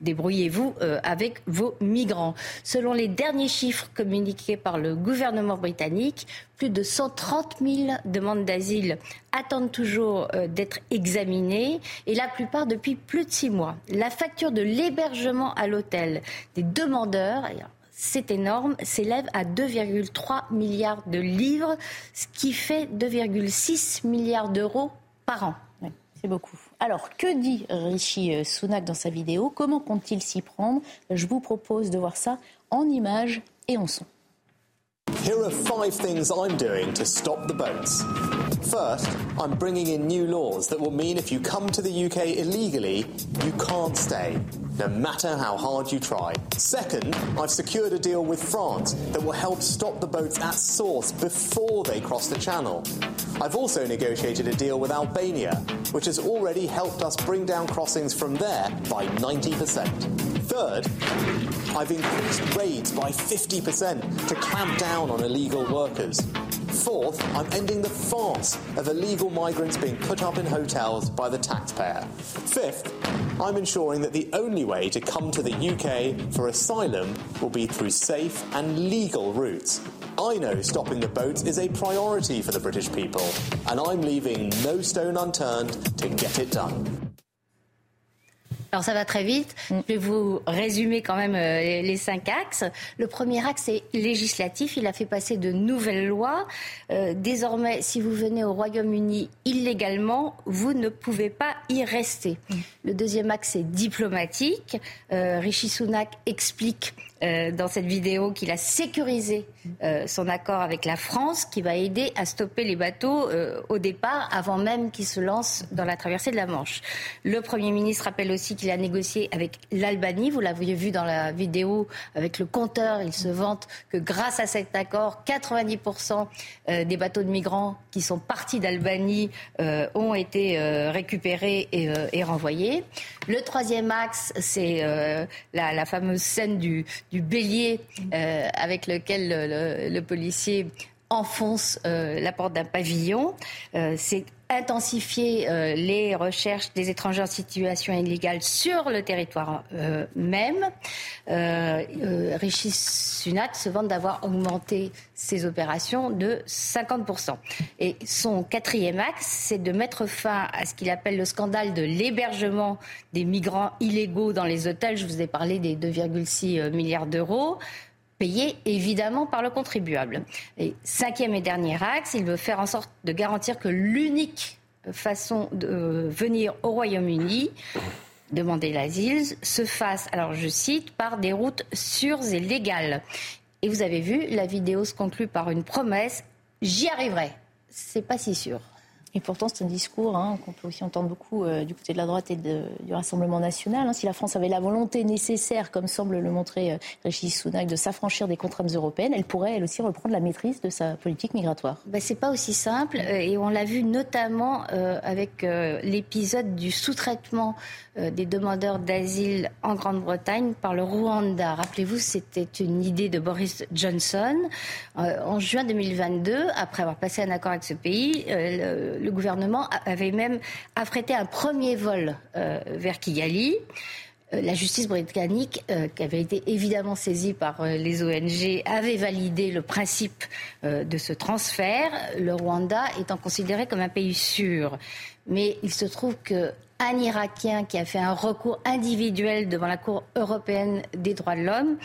S42: débrouillez-vous avec vos migrants. Selon les derniers chiffres communiqués par le gouvernement britannique, plus de 130 000 demandes d'asile attendent toujours euh, d'être examinées et la plupart depuis plus de six mois. La facture de l'hébergement à l'hôtel des demandeurs, c'est énorme, s'élève à 2,3 milliards de livres, ce qui fait 2,6 milliards d'euros par an.
S1: c'est beaucoup. Alors, que dit Rishi euh, Sunak dans sa vidéo? Comment compte-t-il s'y prendre? Je vous propose de voir ça en images et en son.
S27: Here are five things I'm doing to stop the boats. First, I'm bringing in new laws that will mean if you come to the UK illegally, you can't stay, no matter how hard you try. Second, I've secured a deal with France that will help stop the boats at source before they cross the channel. I've also negotiated a deal with Albania, which has already helped us bring down crossings from there by 90%. Third, I've increased raids by 50% to clamp down on illegal workers. Fourth, I'm ending the farce of illegal migrants being put up in hotels by the taxpayer. Fifth, I'm ensuring that the only way to come to the UK for asylum will be through safe and legal routes. I know stopping the boats is a priority for the British people, and I'm leaving no stone unturned to get it done.
S42: Alors ça va très vite. Mm. Je vais vous résumer quand même euh, les cinq axes. Le premier axe est législatif. Il a fait passer de nouvelles lois. Euh, désormais, si vous venez au Royaume-Uni illégalement, vous ne pouvez pas y rester. Mm. Le deuxième axe est diplomatique. Euh, Rishi Sunak explique euh, dans cette vidéo qu'il a sécurisé euh, son accord avec la France, qui va aider à stopper les bateaux euh, au départ, avant même qu'ils se lancent dans la traversée de la Manche. Le Premier ministre rappelle aussi qu'il a négocié avec l'Albanie. Vous l'avez vu dans la vidéo avec le compteur. Il se vante que grâce à cet accord, 90% des bateaux de migrants qui sont partis d'Albanie ont été récupérés et, renvoyés. Le troisième axe, c'est la, la, fameuse scène du, du bélier euh, avec lequel le, policier enfonce euh, la porte d'un pavillon. Euh, c'est intensifier les recherches des étrangers en situation illégale sur le territoire même. Richie Sunak se vante d'avoir augmenté ses opérations de 50%. Et son quatrième axe, c'est de mettre fin à ce qu'il appelle le scandale de l'hébergement des migrants illégaux dans les hôtels. Je vous ai parlé des 2,6 milliards d'euros payé évidemment par le contribuable. Et cinquième et dernier axe, il veut faire en sorte de garantir que l'unique façon de euh, venir au Royaume-Uni demander l'asile se fasse, alors je cite, par des routes sûres et légales. Et vous avez vu, la vidéo se conclut par une promesse, j'y arriverai. C'est pas si sûr.
S1: Et pourtant, c'est un discours hein, qu'on peut aussi entendre beaucoup euh, du côté de la droite et du Rassemblement national. Hein. Si la France avait la volonté nécessaire, comme semble le montrer euh, Régis Sounak, de s'affranchir des contraintes européennes, elle pourrait elle aussi reprendre la maîtrise de sa politique migratoire.
S42: Ben, c'est pas aussi simple, euh, et on l'a vu notamment avec l'épisode du sous-traitement des demandeurs d'asile en Grande-Bretagne par le Rwanda. Rappelez-vous, c'était une idée de Boris Johnson. en juin 2022, après avoir passé un accord avec ce pays, le gouvernement avait même affrété un premier vol euh, vers Kigali. Euh, la justice britannique, euh, qui avait été évidemment saisie par les ONG, avait validé le principe de ce transfert, le Rwanda étant considéré comme un pays sûr. Mais il se trouve que un Irakien qui a fait un recours individuel devant la Cour européenne des droits de l'homme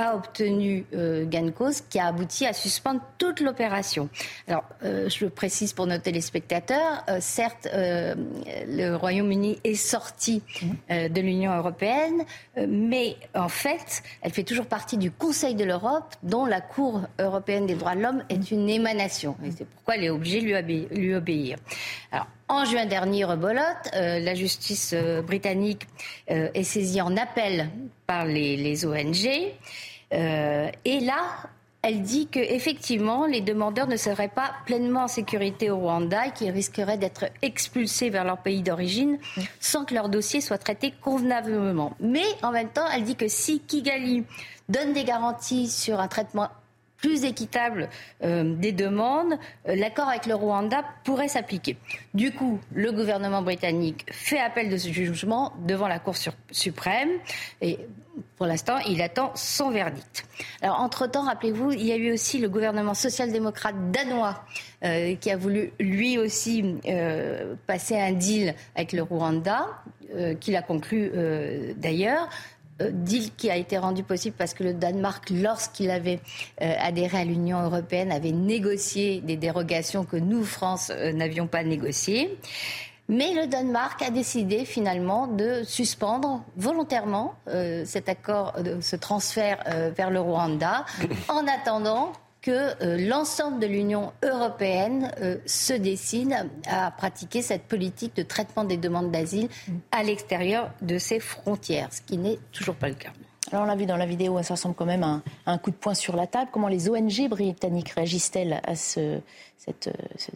S42: a obtenu euh, gain cause qui a abouti à suspendre toute l'opération. Alors, euh, je le précise pour nos téléspectateurs, euh, certes, le Royaume-Uni est sorti de l'Union européenne, mais en fait, elle fait toujours partie du Conseil de l'Europe, dont la Cour européenne des droits de l'homme est une émanation. C'est pourquoi elle est obligée de lui, obéir. Alors, en juin dernier, rebolote, la justice britannique est saisie en appel par les ONG. Euh, et là, elle dit que effectivement, les demandeurs ne seraient pas pleinement en sécurité au Rwanda et qu'ils risqueraient d'être expulsés vers leur pays d'origine sans que leur dossier soit traité convenablement. Mais en même temps, elle dit que si Kigali donne des garanties sur un traitement plus équitable euh, des demandes, euh, l'accord avec le Rwanda pourrait s'appliquer. Du coup, le gouvernement britannique fait appel de ce jugement devant la Cour suprême et pour l'instant, il attend son verdict. Alors, entre-temps, rappelez-vous, il y a eu aussi le gouvernement social-démocrate danois euh, qui a voulu lui aussi passer un deal avec le Rwanda, qu'il a conclu d'ailleurs. Euh, deal qui a été rendu possible parce que le Danemark, lorsqu'il avait euh, adhéré à l'Union européenne, avait négocié des dérogations que nous, France, euh, n'avions pas négociées. Mais le Danemark a décidé finalement de suspendre volontairement cet accord, ce transfert vers le Rwanda, en attendant que euh, l'ensemble de l'Union européenne euh, se décide à pratiquer cette politique de traitement des demandes d'asile à l'extérieur de ses frontières, ce qui n'est toujours pas le cas.
S1: Alors on l'a vu dans la vidéo, ça ressemble quand même à un, coup de poing sur la table. Comment les ONG britanniques réagissent-elles à ce,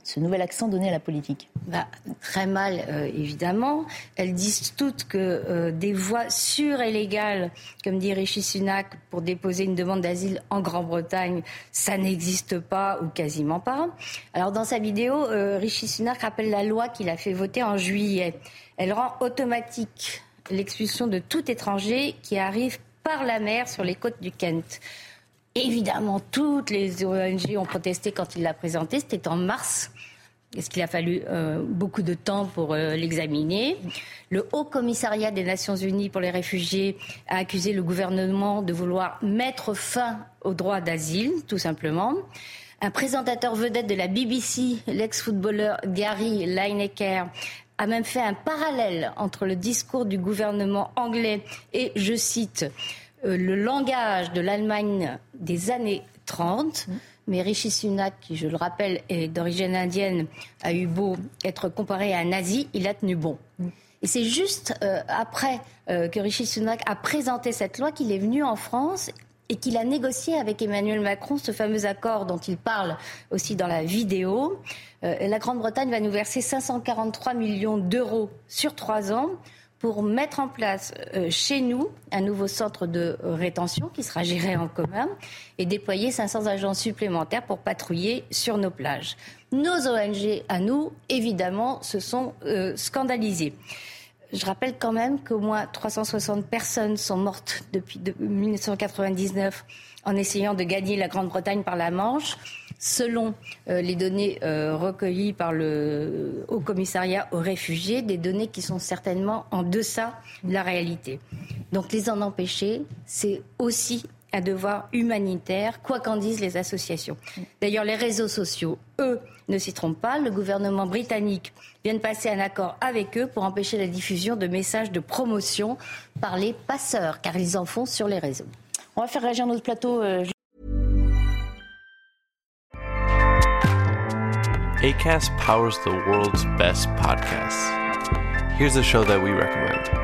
S1: ce, nouvel accent donné à la politique?
S42: Bah, Très mal, euh, évidemment. Elles disent toutes que euh, des voies sûres et légales, comme dit Rishi Sunak, pour déposer une demande d'asile en Grande-Bretagne, ça n'existe pas ou quasiment pas. Alors dans sa vidéo, euh, Rishi Sunak rappelle la loi qu'il a fait voter en juillet. Elle rend automatique l'expulsion de tout étranger qui arrive par la mer sur les côtes du Kent. Évidemment, toutes les ONG ont protesté quand il l'a présenté. C'était en mars. Est-ce qu'il a fallu euh, beaucoup de temps pour euh, l'examiner? Le Haut Commissariat des Nations Unies pour les réfugiés a accusé le gouvernement de vouloir mettre fin au droit d'asile, tout simplement. Un présentateur vedette de la BBC, l'ex-footballeur Gary Lineker, a même fait un parallèle entre le discours du gouvernement anglais et, je cite, euh, le langage de l'Allemagne des années 30. Mais Rishi Sunak, qui, je le rappelle, est d'origine indienne, a eu beau être comparé à un nazi, il a tenu bon. Et c'est juste euh, après euh, que Rishi Sunak a présenté cette loi qu'il est venu en France et qu'il a négocié avec Emmanuel Macron ce fameux accord dont il parle aussi dans la vidéo. Euh, la Grande-Bretagne va nous verser 543 millions d'euros sur trois ans pour mettre en place euh, chez nous un nouveau centre de rétention qui sera géré en commun et déployer 500 agents supplémentaires pour patrouiller sur nos plages. Nos ONG à nous, évidemment, se sont euh, scandalisés. Je rappelle quand même qu'au moins 360 personnes sont mortes depuis 1999 en essayant de gagner la Grande-Bretagne par la Manche. Selon euh, les données euh, recueillies par le Haut Commissariat aux réfugiés, des données qui sont certainement en deçà de la réalité. Donc les en empêcher, c'est aussi un devoir humanitaire, quoi qu'en disent les associations. D'ailleurs, les réseaux sociaux, eux, ne s'y trompent pas. Le gouvernement britannique vient de passer un accord avec eux pour empêcher la diffusion de messages de promotion par les passeurs, car ils en font sur les réseaux.
S1: On va faire réagir notre plateau. Euh...
S43: ACAST powers the world's best podcasts. Here's a show that we recommend.